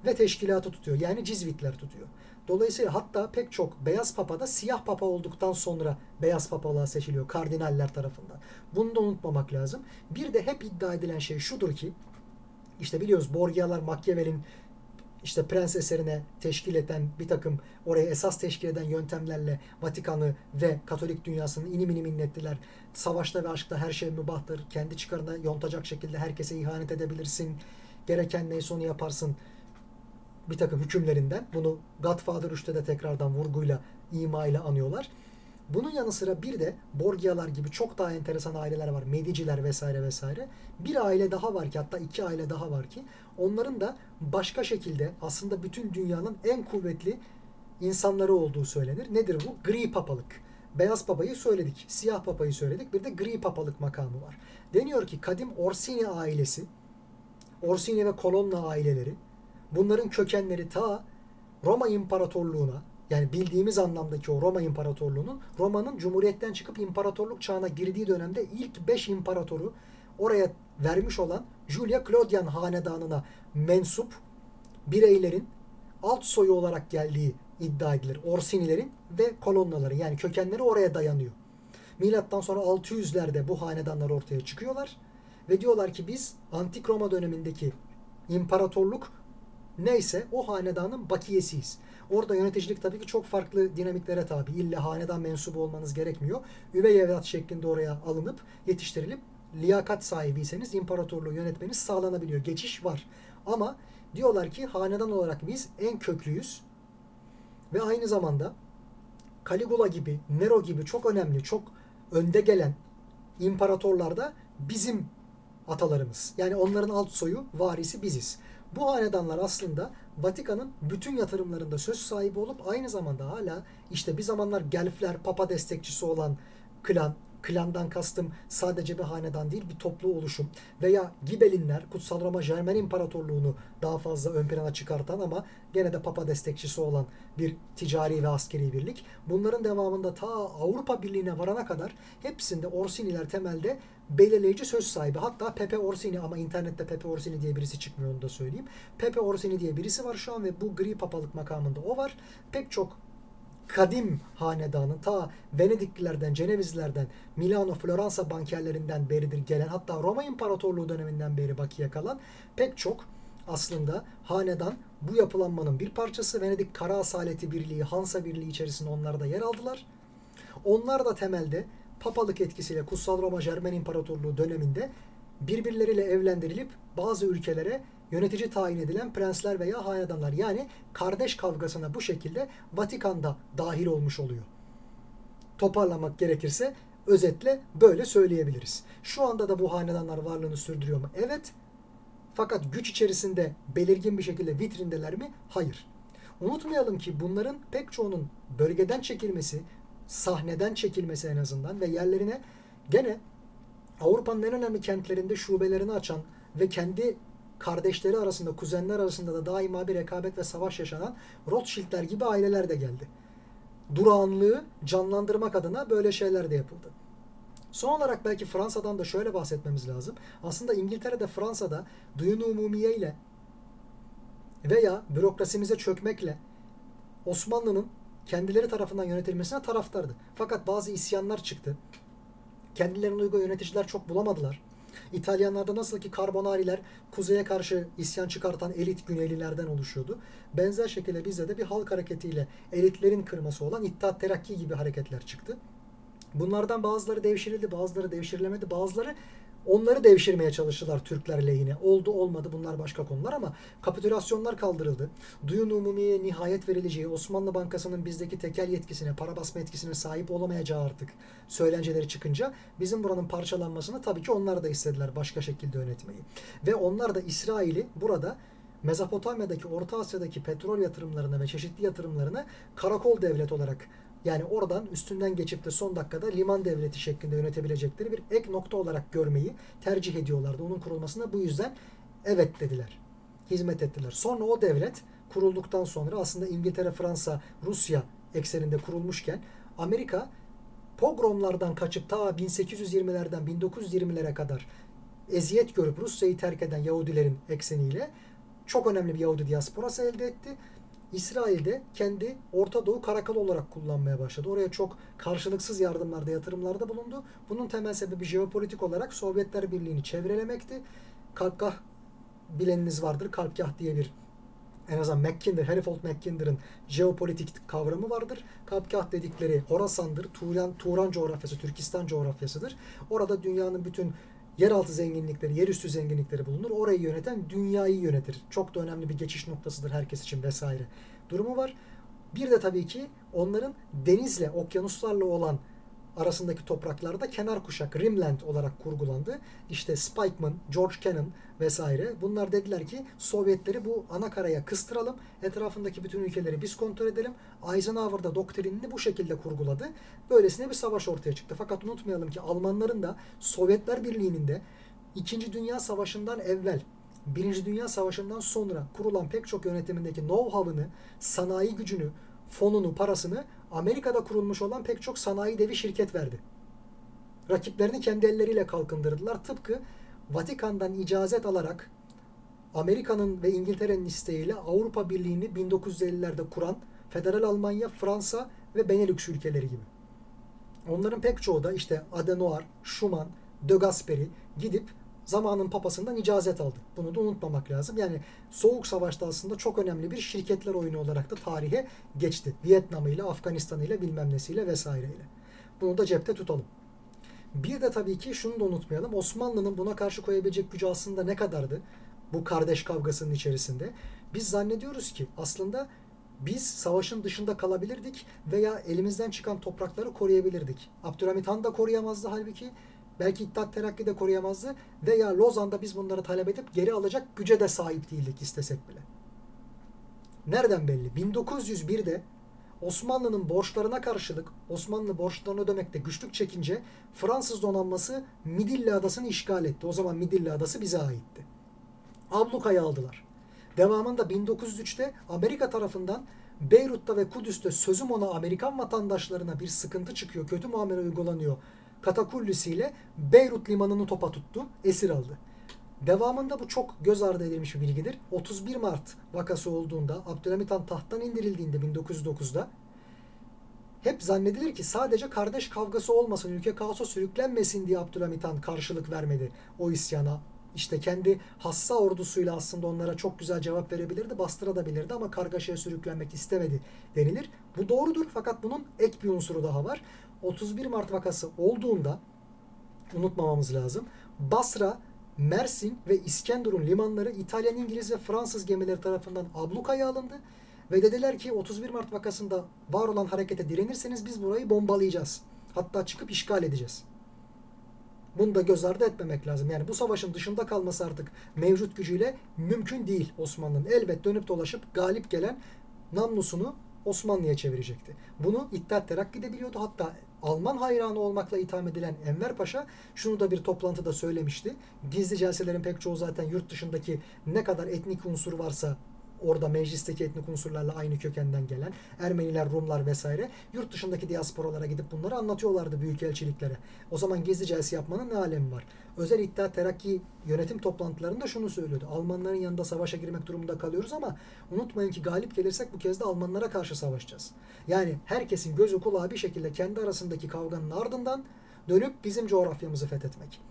ve teşkilatı tutuyor. Yani Cizvitler tutuyor. Dolayısıyla hatta pek çok beyaz papa da siyah papa olduktan sonra beyaz papalığa seçiliyor kardinaller tarafından. Bunu da unutmamak lazım. Bir de hep iddia edilen şey şudur ki işte biliyoruz Borgialar Machiavelli'nin işte prens eserine teşkil eden bir takım oraya esas teşkil eden yöntemlerle Vatikan'ı ve Katolik dünyasını inim inim inlettiler. Savaşta ve aşkta her şey mübahtır. Kendi çıkarına yontacak şekilde herkese ihanet edebilirsin. Gereken neyse onu yaparsın bir takım hükümlerinden. Bunu Godfather 3'te de tekrardan vurguyla, ima ile anıyorlar. Bunun yanı sıra bir de Borgialar gibi çok daha enteresan aileler var. Mediciler vesaire vesaire. Bir aile daha var ki hatta iki aile daha var ki onların da başka şekilde aslında bütün dünyanın en kuvvetli insanları olduğu söylenir. Nedir bu? Gri papalık. Beyaz papayı söyledik. Siyah papayı söyledik. Bir de gri papalık makamı var. Deniyor ki kadim Orsini ailesi, Orsini ve Colonna aileleri bunların kökenleri ta Roma İmparatorluğu'na yani bildiğimiz anlamdaki o Roma İmparatorluğu'nun Roma'nın Cumhuriyet'ten çıkıp imparatorluk çağına girdiği dönemde ilk 5 imparatoru oraya vermiş olan Julia Claudian hanedanına mensup bireylerin alt soyu olarak geldiği iddia edilir. Orsinilerin ve kolonnaların yani kökenleri oraya dayanıyor. Milattan sonra 600'lerde bu hanedanlar ortaya çıkıyorlar ve diyorlar ki biz antik Roma dönemindeki imparatorluk neyse o hanedanın bakiyesiyiz. Orada yöneticilik tabii ki çok farklı dinamiklere tabi. İlle hanedan mensubu olmanız gerekmiyor. Üvey evlat şeklinde oraya alınıp yetiştirilip liyakat sahibiyseniz imparatorluğu yönetmeniz sağlanabiliyor. Geçiş var. Ama diyorlar ki hanedan olarak biz en köklüyüz ve aynı zamanda Caligula gibi, Nero gibi çok önemli, çok önde gelen imparatorlar da bizim atalarımız. Yani onların alt soyu, varisi biziz. Bu hanedanlar aslında Vatikan'ın bütün yatırımlarında söz sahibi olup aynı zamanda hala işte bir zamanlar Gelfler, Papa destekçisi olan klan, klandan kastım sadece bir hanedan değil bir toplu oluşum veya Gibelinler Kutsal Roma Jermen İmparatorluğunu daha fazla ön plana çıkartan ama gene de Papa destekçisi olan bir ticari ve askeri birlik. Bunların devamında ta Avrupa Birliği'ne varana kadar hepsinde Orsiniler temelde belirleyici söz sahibi. Hatta Pepe Orsini ama internette Pepe Orsini diye birisi çıkmıyor onu da söyleyeyim. Pepe Orsini diye birisi var şu an ve bu gri papalık makamında o var. Pek çok kadim hanedanın ta Venediklilerden, Cenevizlilerden, Milano, Floransa bankerlerinden beridir gelen hatta Roma İmparatorluğu döneminden beri bakiye kalan pek çok aslında hanedan bu yapılanmanın bir parçası. Venedik Kara Asaleti Birliği, Hansa Birliği içerisinde onlar da yer aldılar. Onlar da temelde papalık etkisiyle Kutsal Roma Jermen İmparatorluğu döneminde birbirleriyle evlendirilip bazı ülkelere yönetici tayin edilen prensler veya hanedanlar. Yani kardeş kavgasına bu şekilde Vatikan'da dahil olmuş oluyor. Toparlamak gerekirse özetle böyle söyleyebiliriz. Şu anda da bu hanedanlar varlığını sürdürüyor mu? Evet. Fakat güç içerisinde belirgin bir şekilde vitrindeler mi? Hayır. Unutmayalım ki bunların pek çoğunun bölgeden çekilmesi, sahneden çekilmesi en azından ve yerlerine gene Avrupa'nın en önemli kentlerinde şubelerini açan ve kendi kardeşleri arasında, kuzenler arasında da daima bir rekabet ve savaş yaşanan Rothschildler gibi aileler de geldi. Durağanlığı canlandırmak adına böyle şeyler de yapıldı. Son olarak belki Fransa'dan da şöyle bahsetmemiz lazım. Aslında İngiltere'de Fransa'da duyunu umumiye ile veya bürokrasimize çökmekle Osmanlı'nın kendileri tarafından yönetilmesine taraftardı. Fakat bazı isyanlar çıktı. Kendilerine uygun yöneticiler çok bulamadılar. İtalyanlarda nasıl ki Karbonariler kuzeye karşı isyan çıkartan elit Güneylilerden oluşuyordu. Benzer şekilde bizde de bir halk hareketiyle elitlerin kırması olan İttihat Terakki gibi hareketler çıktı. Bunlardan bazıları devşirildi, bazıları devşirilemedi, bazıları onları devşirmeye çalıştılar Türkler lehine. Oldu olmadı bunlar başka konular ama kapitülasyonlar kaldırıldı. Duyun umumiye nihayet verileceği, Osmanlı Bankası'nın bizdeki tekel yetkisine, para basma etkisine sahip olamayacağı artık söylenceleri çıkınca bizim buranın parçalanmasını tabii ki onlar da istediler başka şekilde yönetmeyi. Ve onlar da İsrail'i burada Mezopotamya'daki, Orta Asya'daki petrol yatırımlarını ve çeşitli yatırımlarını karakol devlet olarak yani oradan üstünden geçip de son dakikada liman devleti şeklinde yönetebilecekleri bir ek nokta olarak görmeyi tercih ediyorlardı. Onun kurulmasına bu yüzden evet dediler. Hizmet ettiler. Sonra o devlet kurulduktan sonra aslında İngiltere, Fransa, Rusya ekseninde kurulmuşken Amerika pogromlardan kaçıp ta 1820'lerden 1920'lere kadar eziyet görüp Rusya'yı terk eden Yahudilerin ekseniyle çok önemli bir Yahudi diasporası elde etti İsrail'de kendi Orta Doğu karakol olarak kullanmaya başladı. Oraya çok karşılıksız yardımlarda, yatırımlarda bulundu. Bunun temel sebebi jeopolitik olarak Sovyetler Birliği'ni çevrelemekti. Kalkgah bileniniz vardır. Kalkgah diye bir en azından Mackinder, Herifold Mackinder'ın jeopolitik kavramı vardır. Kalkgah dedikleri Horasan'dır, Turan, Turan coğrafyası, Türkistan coğrafyasıdır. Orada dünyanın bütün yeraltı zenginlikleri, yerüstü zenginlikleri bulunur. Orayı yöneten dünyayı yönetir. Çok da önemli bir geçiş noktasıdır herkes için vesaire. Durumu var. Bir de tabii ki onların denizle, okyanuslarla olan arasındaki topraklarda kenar kuşak Rimland olarak kurgulandı. İşte Spikeman, George Kennan vesaire bunlar dediler ki Sovyetleri bu ana karaya kıstıralım. Etrafındaki bütün ülkeleri biz kontrol edelim. Eisenhower da doktrinini bu şekilde kurguladı. Böylesine bir savaş ortaya çıktı. Fakat unutmayalım ki Almanların da Sovyetler Birliği'nin de İkinci Dünya Savaşı'ndan evvel Birinci Dünya Savaşı'ndan sonra kurulan pek çok yönetimindeki know-how'ını, sanayi gücünü, fonunu, parasını Amerika'da kurulmuş olan pek çok sanayi devi şirket verdi. Rakiplerini kendi elleriyle kalkındırdılar. Tıpkı Vatikan'dan icazet alarak Amerika'nın ve İngiltere'nin isteğiyle Avrupa Birliği'ni 1950'lerde kuran Federal Almanya, Fransa ve Benelux ülkeleri gibi. Onların pek çoğu da işte Adenauer, Schumann, De Gasperi gidip zamanın papasından icazet aldı. Bunu da unutmamak lazım. Yani Soğuk Savaş'ta aslında çok önemli bir şirketler oyunu olarak da tarihe geçti. Vietnam ile, Afganistan ile bilmem nesiyle vesaireyle. Bunu da cepte tutalım. Bir de tabii ki şunu da unutmayalım. Osmanlı'nın buna karşı koyabilecek gücü aslında ne kadardı? Bu kardeş kavgasının içerisinde. Biz zannediyoruz ki aslında biz savaşın dışında kalabilirdik veya elimizden çıkan toprakları koruyabilirdik. Abdülhamit Han da koruyamazdı halbuki. Belki İttihat Terakki de koruyamazdı. Veya Lozan'da biz bunları talep edip geri alacak güce de sahip değildik istesek bile. Nereden belli? 1901'de Osmanlı'nın borçlarına karşılık Osmanlı borçlarını ödemekte güçlük çekince Fransız donanması Midilli Adası'nı işgal etti. O zaman Midilli Adası bize aitti. Abluka'yı aldılar. Devamında 1903'te Amerika tarafından Beyrut'ta ve Kudüs'te sözüm ona Amerikan vatandaşlarına bir sıkıntı çıkıyor, kötü muamele uygulanıyor katakullisiyle Beyrut limanını topa tuttu, esir aldı. Devamında bu çok göz ardı edilmiş bir bilgidir. 31 Mart vakası olduğunda Abdülhamit Han tahttan indirildiğinde 1909'da hep zannedilir ki sadece kardeş kavgası olmasın, ülke kaosa sürüklenmesin diye Abdülhamit Han karşılık vermedi o isyana. İşte kendi hassa ordusuyla aslında onlara çok güzel cevap verebilirdi, bastırabilirdi ama kargaşaya sürüklenmek istemedi denilir. Bu doğrudur fakat bunun ek bir unsuru daha var. 31 Mart vakası olduğunda unutmamamız lazım. Basra, Mersin ve İskenderun limanları İtalyan, İngiliz ve Fransız gemileri tarafından ablukaya alındı. Ve dediler ki 31 Mart vakasında var olan harekete direnirseniz biz burayı bombalayacağız. Hatta çıkıp işgal edeceğiz. Bunu da göz ardı etmemek lazım. Yani bu savaşın dışında kalması artık mevcut gücüyle mümkün değil Osmanlı'nın. Elbet dönüp dolaşıp galip gelen namlusunu Osmanlı'ya çevirecekti. Bunu İttihat Terakki de biliyordu. Hatta Alman hayranı olmakla itham edilen Enver Paşa şunu da bir toplantıda söylemişti. Gizli celselerin pek çoğu zaten yurt dışındaki ne kadar etnik unsur varsa orada meclisteki etnik unsurlarla aynı kökenden gelen Ermeniler, Rumlar vesaire yurt dışındaki diasporalara gidip bunları anlatıyorlardı büyükelçiliklere. O zaman gizli celse yapmanın ne alemi var? Özel İttihat Terakki yönetim toplantılarında şunu söylüyordu. Almanların yanında savaşa girmek durumunda kalıyoruz ama unutmayın ki galip gelirsek bu kez de Almanlara karşı savaşacağız. Yani herkesin gözü kulağı bir şekilde kendi arasındaki kavganın ardından dönüp bizim coğrafyamızı fethetmek.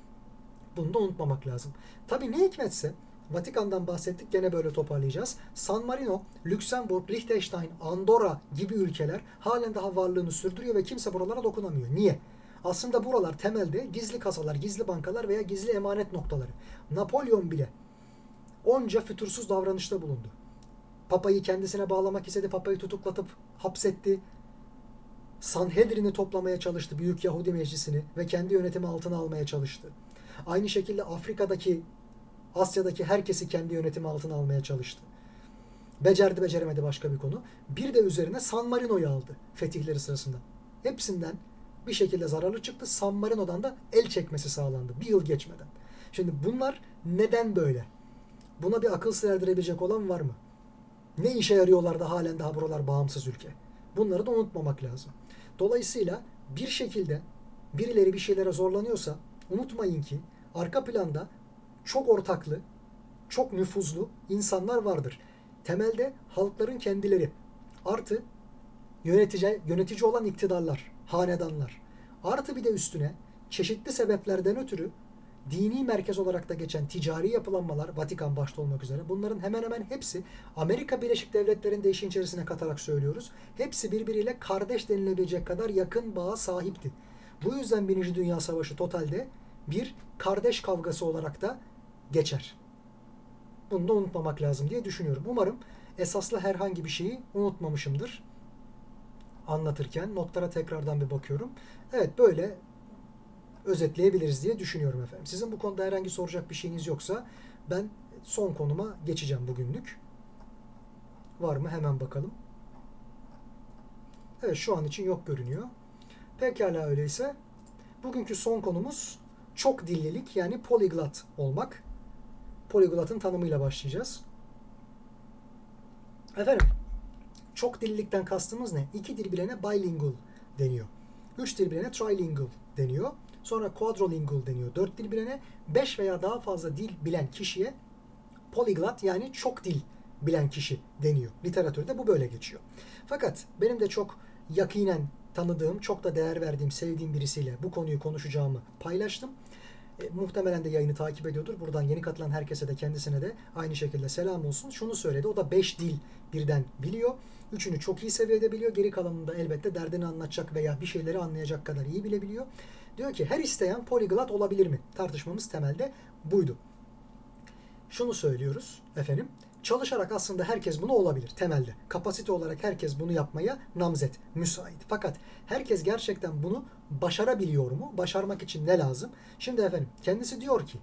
Bunu da unutmamak lazım. Tabii ne hikmetse Vatikan'dan bahsettik gene böyle toparlayacağız. San Marino, Lüksemburg, Liechtenstein, Andorra gibi ülkeler halen daha varlığını sürdürüyor ve kimse buralara dokunamıyor. Niye? Aslında buralar temelde gizli kasalar, gizli bankalar veya gizli emanet noktaları. Napolyon bile onca fütursuz davranışta bulundu. Papayı kendisine bağlamak istedi, papayı tutuklatıp hapsetti. Sanhedrin'i toplamaya çalıştı, Büyük Yahudi Meclisi'ni ve kendi yönetimi altına almaya çalıştı. Aynı şekilde Afrika'daki Asya'daki herkesi kendi yönetimi altına almaya çalıştı. Becerdi beceremedi başka bir konu. Bir de üzerine San Marino'yu aldı fetihleri sırasında. Hepsinden bir şekilde zararlı çıktı. San Marino'dan da el çekmesi sağlandı. Bir yıl geçmeden. Şimdi bunlar neden böyle? Buna bir akıl sığerdirebilecek olan var mı? Ne işe yarıyorlar da halen daha buralar bağımsız ülke? Bunları da unutmamak lazım. Dolayısıyla bir şekilde birileri bir şeylere zorlanıyorsa unutmayın ki arka planda çok ortaklı, çok nüfuzlu insanlar vardır. Temelde halkların kendileri artı yönetici, yönetici olan iktidarlar, hanedanlar. Artı bir de üstüne çeşitli sebeplerden ötürü dini merkez olarak da geçen ticari yapılanmalar, Vatikan başta olmak üzere bunların hemen hemen hepsi Amerika Birleşik Devletleri'nin de işin içerisine katarak söylüyoruz. Hepsi birbiriyle kardeş denilebilecek kadar yakın bağa sahipti. Bu yüzden Birinci Dünya Savaşı totalde bir kardeş kavgası olarak da geçer. Bunu da unutmamak lazım diye düşünüyorum. Umarım esaslı herhangi bir şeyi unutmamışımdır. Anlatırken notlara tekrardan bir bakıyorum. Evet böyle özetleyebiliriz diye düşünüyorum efendim. Sizin bu konuda herhangi soracak bir şeyiniz yoksa ben son konuma geçeceğim bugünlük. Var mı? Hemen bakalım. Evet şu an için yok görünüyor. Pekala öyleyse. Bugünkü son konumuz çok dillilik yani polyglot olmak. Polyglot'un tanımıyla başlayacağız. Efendim, çok dillilikten kastımız ne? İki dil bilene bilingual deniyor. Üç dil bilene trilingual deniyor. Sonra quadrilingual deniyor. Dört dil bilene beş veya daha fazla dil bilen kişiye polyglot yani çok dil bilen kişi deniyor. Literatürde bu böyle geçiyor. Fakat benim de çok yakinen tanıdığım, çok da değer verdiğim, sevdiğim birisiyle bu konuyu konuşacağımı paylaştım. E, muhtemelen de yayını takip ediyordur. Buradan yeni katılan herkese de kendisine de aynı şekilde selam olsun. Şunu söyledi. O da 5 dil birden biliyor. Üçünü çok iyi seviyede biliyor. Geri kalanını da elbette derdini anlatacak veya bir şeyleri anlayacak kadar iyi bilebiliyor. Diyor ki her isteyen poliglot olabilir mi? Tartışmamız temelde buydu. Şunu söylüyoruz efendim. Çalışarak aslında herkes bunu olabilir temelde. Kapasite olarak herkes bunu yapmaya namzet, müsait. Fakat herkes gerçekten bunu başarabiliyor mu? Başarmak için ne lazım? Şimdi efendim kendisi diyor ki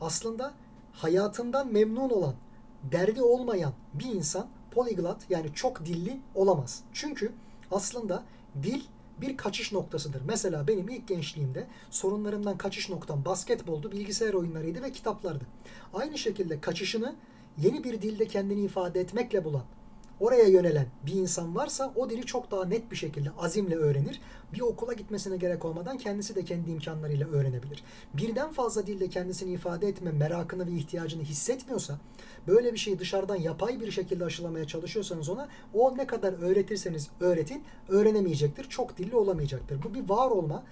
aslında hayatından memnun olan, derdi olmayan bir insan poliglot yani çok dilli olamaz. Çünkü aslında dil bir kaçış noktasıdır. Mesela benim ilk gençliğimde sorunlarımdan kaçış noktam basketboldu, bilgisayar oyunlarıydı ve kitaplardı. Aynı şekilde kaçışını yeni bir dilde kendini ifade etmekle bulan, oraya yönelen bir insan varsa o dili çok daha net bir şekilde azimle öğrenir. Bir okula gitmesine gerek olmadan kendisi de kendi imkanlarıyla öğrenebilir. Birden fazla dilde kendisini ifade etme merakını ve ihtiyacını hissetmiyorsa, böyle bir şeyi dışarıdan yapay bir şekilde aşılamaya çalışıyorsanız ona o ne kadar öğretirseniz öğretin öğrenemeyecektir. Çok dilli olamayacaktır. Bu bir var olma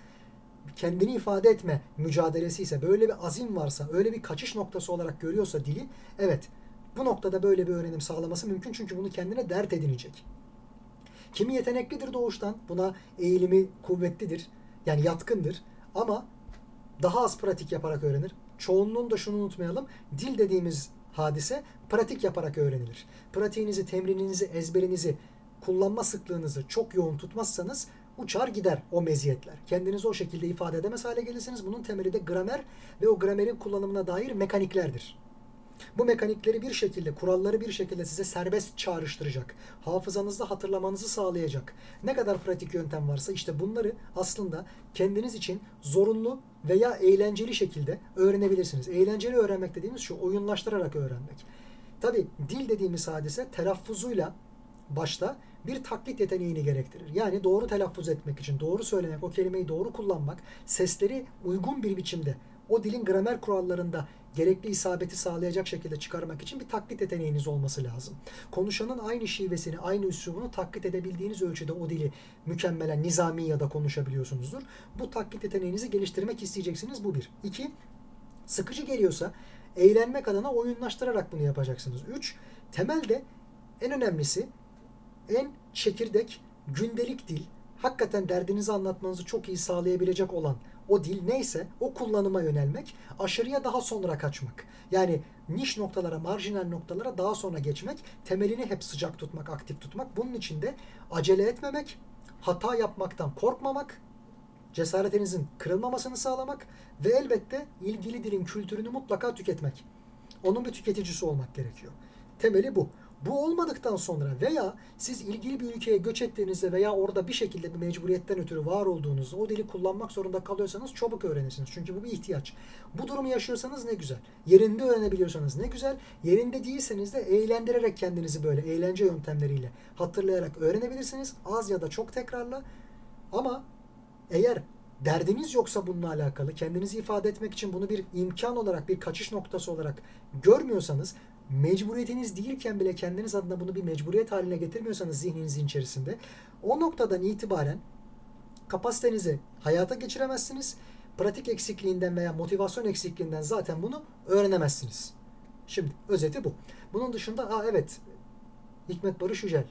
kendini ifade etme mücadelesi ise böyle bir azim varsa, öyle bir kaçış noktası olarak görüyorsa dili evet bu noktada böyle bir öğrenim sağlaması mümkün çünkü bunu kendine dert edinecek. Kimi yeteneklidir doğuştan, buna eğilimi kuvvetlidir, yani yatkındır ama daha az pratik yaparak öğrenir. Çoğunluğun da şunu unutmayalım, dil dediğimiz hadise pratik yaparak öğrenilir. Pratiğinizi, temrininizi, ezberinizi, kullanma sıklığınızı çok yoğun tutmazsanız uçar gider o meziyetler. Kendinizi o şekilde ifade edemez hale gelirsiniz. Bunun temeli de gramer ve o gramerin kullanımına dair mekaniklerdir. Bu mekanikleri bir şekilde, kuralları bir şekilde size serbest çağrıştıracak. Hafızanızda hatırlamanızı sağlayacak. Ne kadar pratik yöntem varsa işte bunları aslında kendiniz için zorunlu veya eğlenceli şekilde öğrenebilirsiniz. Eğlenceli öğrenmek dediğimiz şu oyunlaştırarak öğrenmek. Tabi dil dediğimiz hadise telaffuzuyla başta bir taklit yeteneğini gerektirir. Yani doğru telaffuz etmek için, doğru söylemek, o kelimeyi doğru kullanmak, sesleri uygun bir biçimde o dilin gramer kurallarında gerekli isabeti sağlayacak şekilde çıkarmak için bir taklit yeteneğiniz olması lazım. Konuşanın aynı şivesini, aynı üslubunu taklit edebildiğiniz ölçüde o dili mükemmelen nizami ya da konuşabiliyorsunuzdur. Bu taklit yeteneğinizi geliştirmek isteyeceksiniz. Bu bir. İki, sıkıcı geliyorsa eğlenmek adına oyunlaştırarak bunu yapacaksınız. Üç, temelde en önemlisi en çekirdek, gündelik dil, hakikaten derdinizi anlatmanızı çok iyi sağlayabilecek olan o dil neyse o kullanıma yönelmek, aşırıya daha sonra kaçmak. Yani niş noktalara, marjinal noktalara daha sonra geçmek, temelini hep sıcak tutmak, aktif tutmak. Bunun için de acele etmemek, hata yapmaktan korkmamak, cesaretinizin kırılmamasını sağlamak ve elbette ilgili dilin kültürünü mutlaka tüketmek. Onun bir tüketicisi olmak gerekiyor. Temeli bu. Bu olmadıktan sonra veya siz ilgili bir ülkeye göç ettiğinizde veya orada bir şekilde bir mecburiyetten ötürü var olduğunuzda o dili kullanmak zorunda kalıyorsanız çabuk öğrenirsiniz. Çünkü bu bir ihtiyaç. Bu durumu yaşıyorsanız ne güzel. Yerinde öğrenebiliyorsanız ne güzel. Yerinde değilseniz de eğlendirerek kendinizi böyle eğlence yöntemleriyle hatırlayarak öğrenebilirsiniz. Az ya da çok tekrarla. Ama eğer derdiniz yoksa bununla alakalı kendinizi ifade etmek için bunu bir imkan olarak bir kaçış noktası olarak görmüyorsanız mecburiyetiniz değilken bile kendiniz adına bunu bir mecburiyet haline getirmiyorsanız zihninizin içerisinde o noktadan itibaren kapasitenizi hayata geçiremezsiniz. Pratik eksikliğinden veya motivasyon eksikliğinden zaten bunu öğrenemezsiniz. Şimdi özeti bu. Bunun dışında aa evet Hikmet Barış Yücel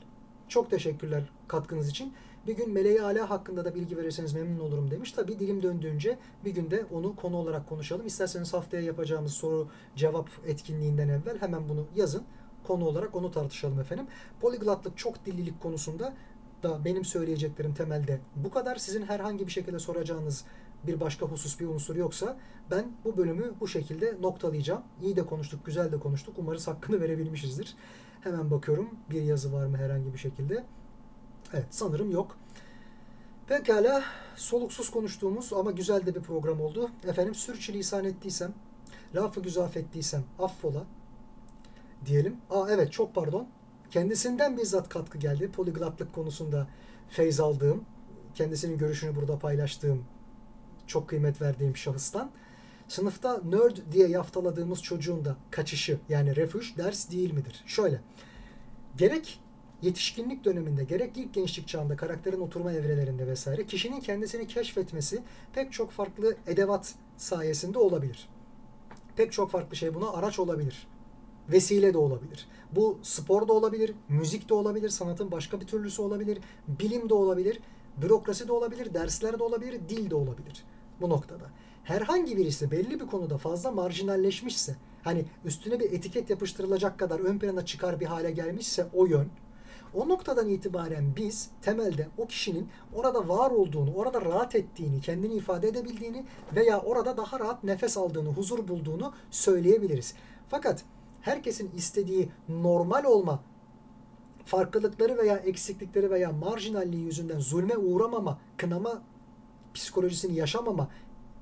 çok teşekkürler katkınız için. Bir gün Meleği Ala hakkında da bilgi verirseniz memnun olurum demiş. Tabi dilim döndüğünce bir günde onu konu olarak konuşalım. İsterseniz haftaya yapacağımız soru cevap etkinliğinden evvel hemen bunu yazın. Konu olarak onu tartışalım efendim. Poliglotlık çok dillilik konusunda da benim söyleyeceklerim temelde bu kadar. Sizin herhangi bir şekilde soracağınız bir başka husus bir unsur yoksa ben bu bölümü bu şekilde noktalayacağım. İyi de konuştuk, güzel de konuştuk. Umarız hakkını verebilmişizdir. Hemen bakıyorum bir yazı var mı herhangi bir şekilde. Evet sanırım yok. Pekala soluksuz konuştuğumuz ama güzel de bir program oldu. Efendim sürçülisan ettiysem, lafı güzaf ettiysem affola diyelim. Aa evet çok pardon. Kendisinden bizzat katkı geldi. Poliglotlık konusunda feyz aldığım, kendisinin görüşünü burada paylaştığım, çok kıymet verdiğim şahıstan. Sınıfta nerd diye yaftaladığımız çocuğun da kaçışı yani refüj ders değil midir? Şöyle. Gerek yetişkinlik döneminde gerek ilk gençlik çağında karakterin oturma evrelerinde vesaire kişinin kendisini keşfetmesi pek çok farklı edevat sayesinde olabilir. Pek çok farklı şey buna araç olabilir. Vesile de olabilir. Bu spor da olabilir, müzik de olabilir, sanatın başka bir türlüsü olabilir, bilim de olabilir, bürokrasi de olabilir, dersler de olabilir, dil de olabilir. bu noktada. Herhangi birisi belli bir konuda fazla marjinalleşmişse, hani üstüne bir etiket yapıştırılacak kadar ön plana çıkar bir hale gelmişse o yön, o noktadan itibaren biz temelde o kişinin orada var olduğunu, orada rahat ettiğini, kendini ifade edebildiğini veya orada daha rahat nefes aldığını, huzur bulduğunu söyleyebiliriz. Fakat herkesin istediği normal olma farklılıkları veya eksiklikleri veya marjinalliği yüzünden zulme uğramama, kınama psikolojisini yaşamama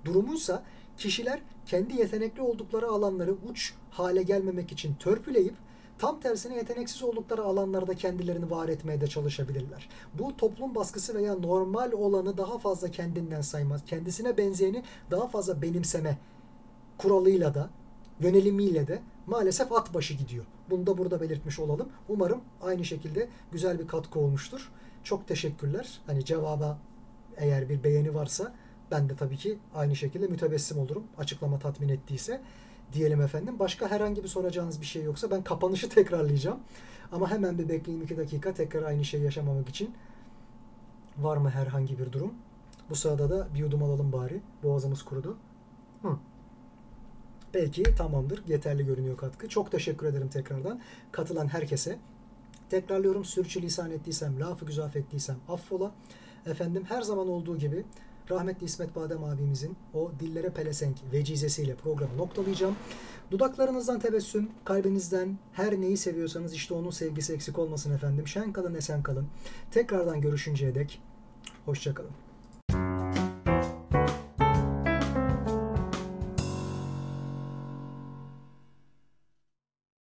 durumuysa kişiler kendi yetenekli oldukları alanları uç hale gelmemek için törpüleyip tam tersine yeteneksiz oldukları alanlarda kendilerini var etmeye de çalışabilirler. Bu toplum baskısı veya normal olanı daha fazla kendinden saymaz, kendisine benzeyeni daha fazla benimseme kuralıyla da yönelimiyle de maalesef at başı gidiyor. Bunu da burada belirtmiş olalım. Umarım aynı şekilde güzel bir katkı olmuştur. Çok teşekkürler. Hani cevaba eğer bir beğeni varsa ben de tabii ki aynı şekilde mütebessim olurum. Açıklama tatmin ettiyse diyelim efendim. Başka herhangi bir soracağınız bir şey yoksa ben kapanışı tekrarlayacağım. Ama hemen bir bekleyin iki dakika tekrar aynı şeyi yaşamamak için. Var mı herhangi bir durum? Bu sırada da bir yudum alalım bari. Boğazımız kurudu. Hı. Peki tamamdır. Yeterli görünüyor katkı. Çok teşekkür ederim tekrardan katılan herkese. Tekrarlıyorum sürçülisan ettiysem, lafı güzaf ettiysem affola. Efendim her zaman olduğu gibi rahmetli İsmet Badem abimizin o dillere pelesenk vecizesiyle programı noktalayacağım. Dudaklarınızdan tebessüm, kalbinizden her neyi seviyorsanız işte onun sevgisi eksik olmasın efendim. Şen kalın, esen kalın. Tekrardan görüşünceye dek hoşçakalın.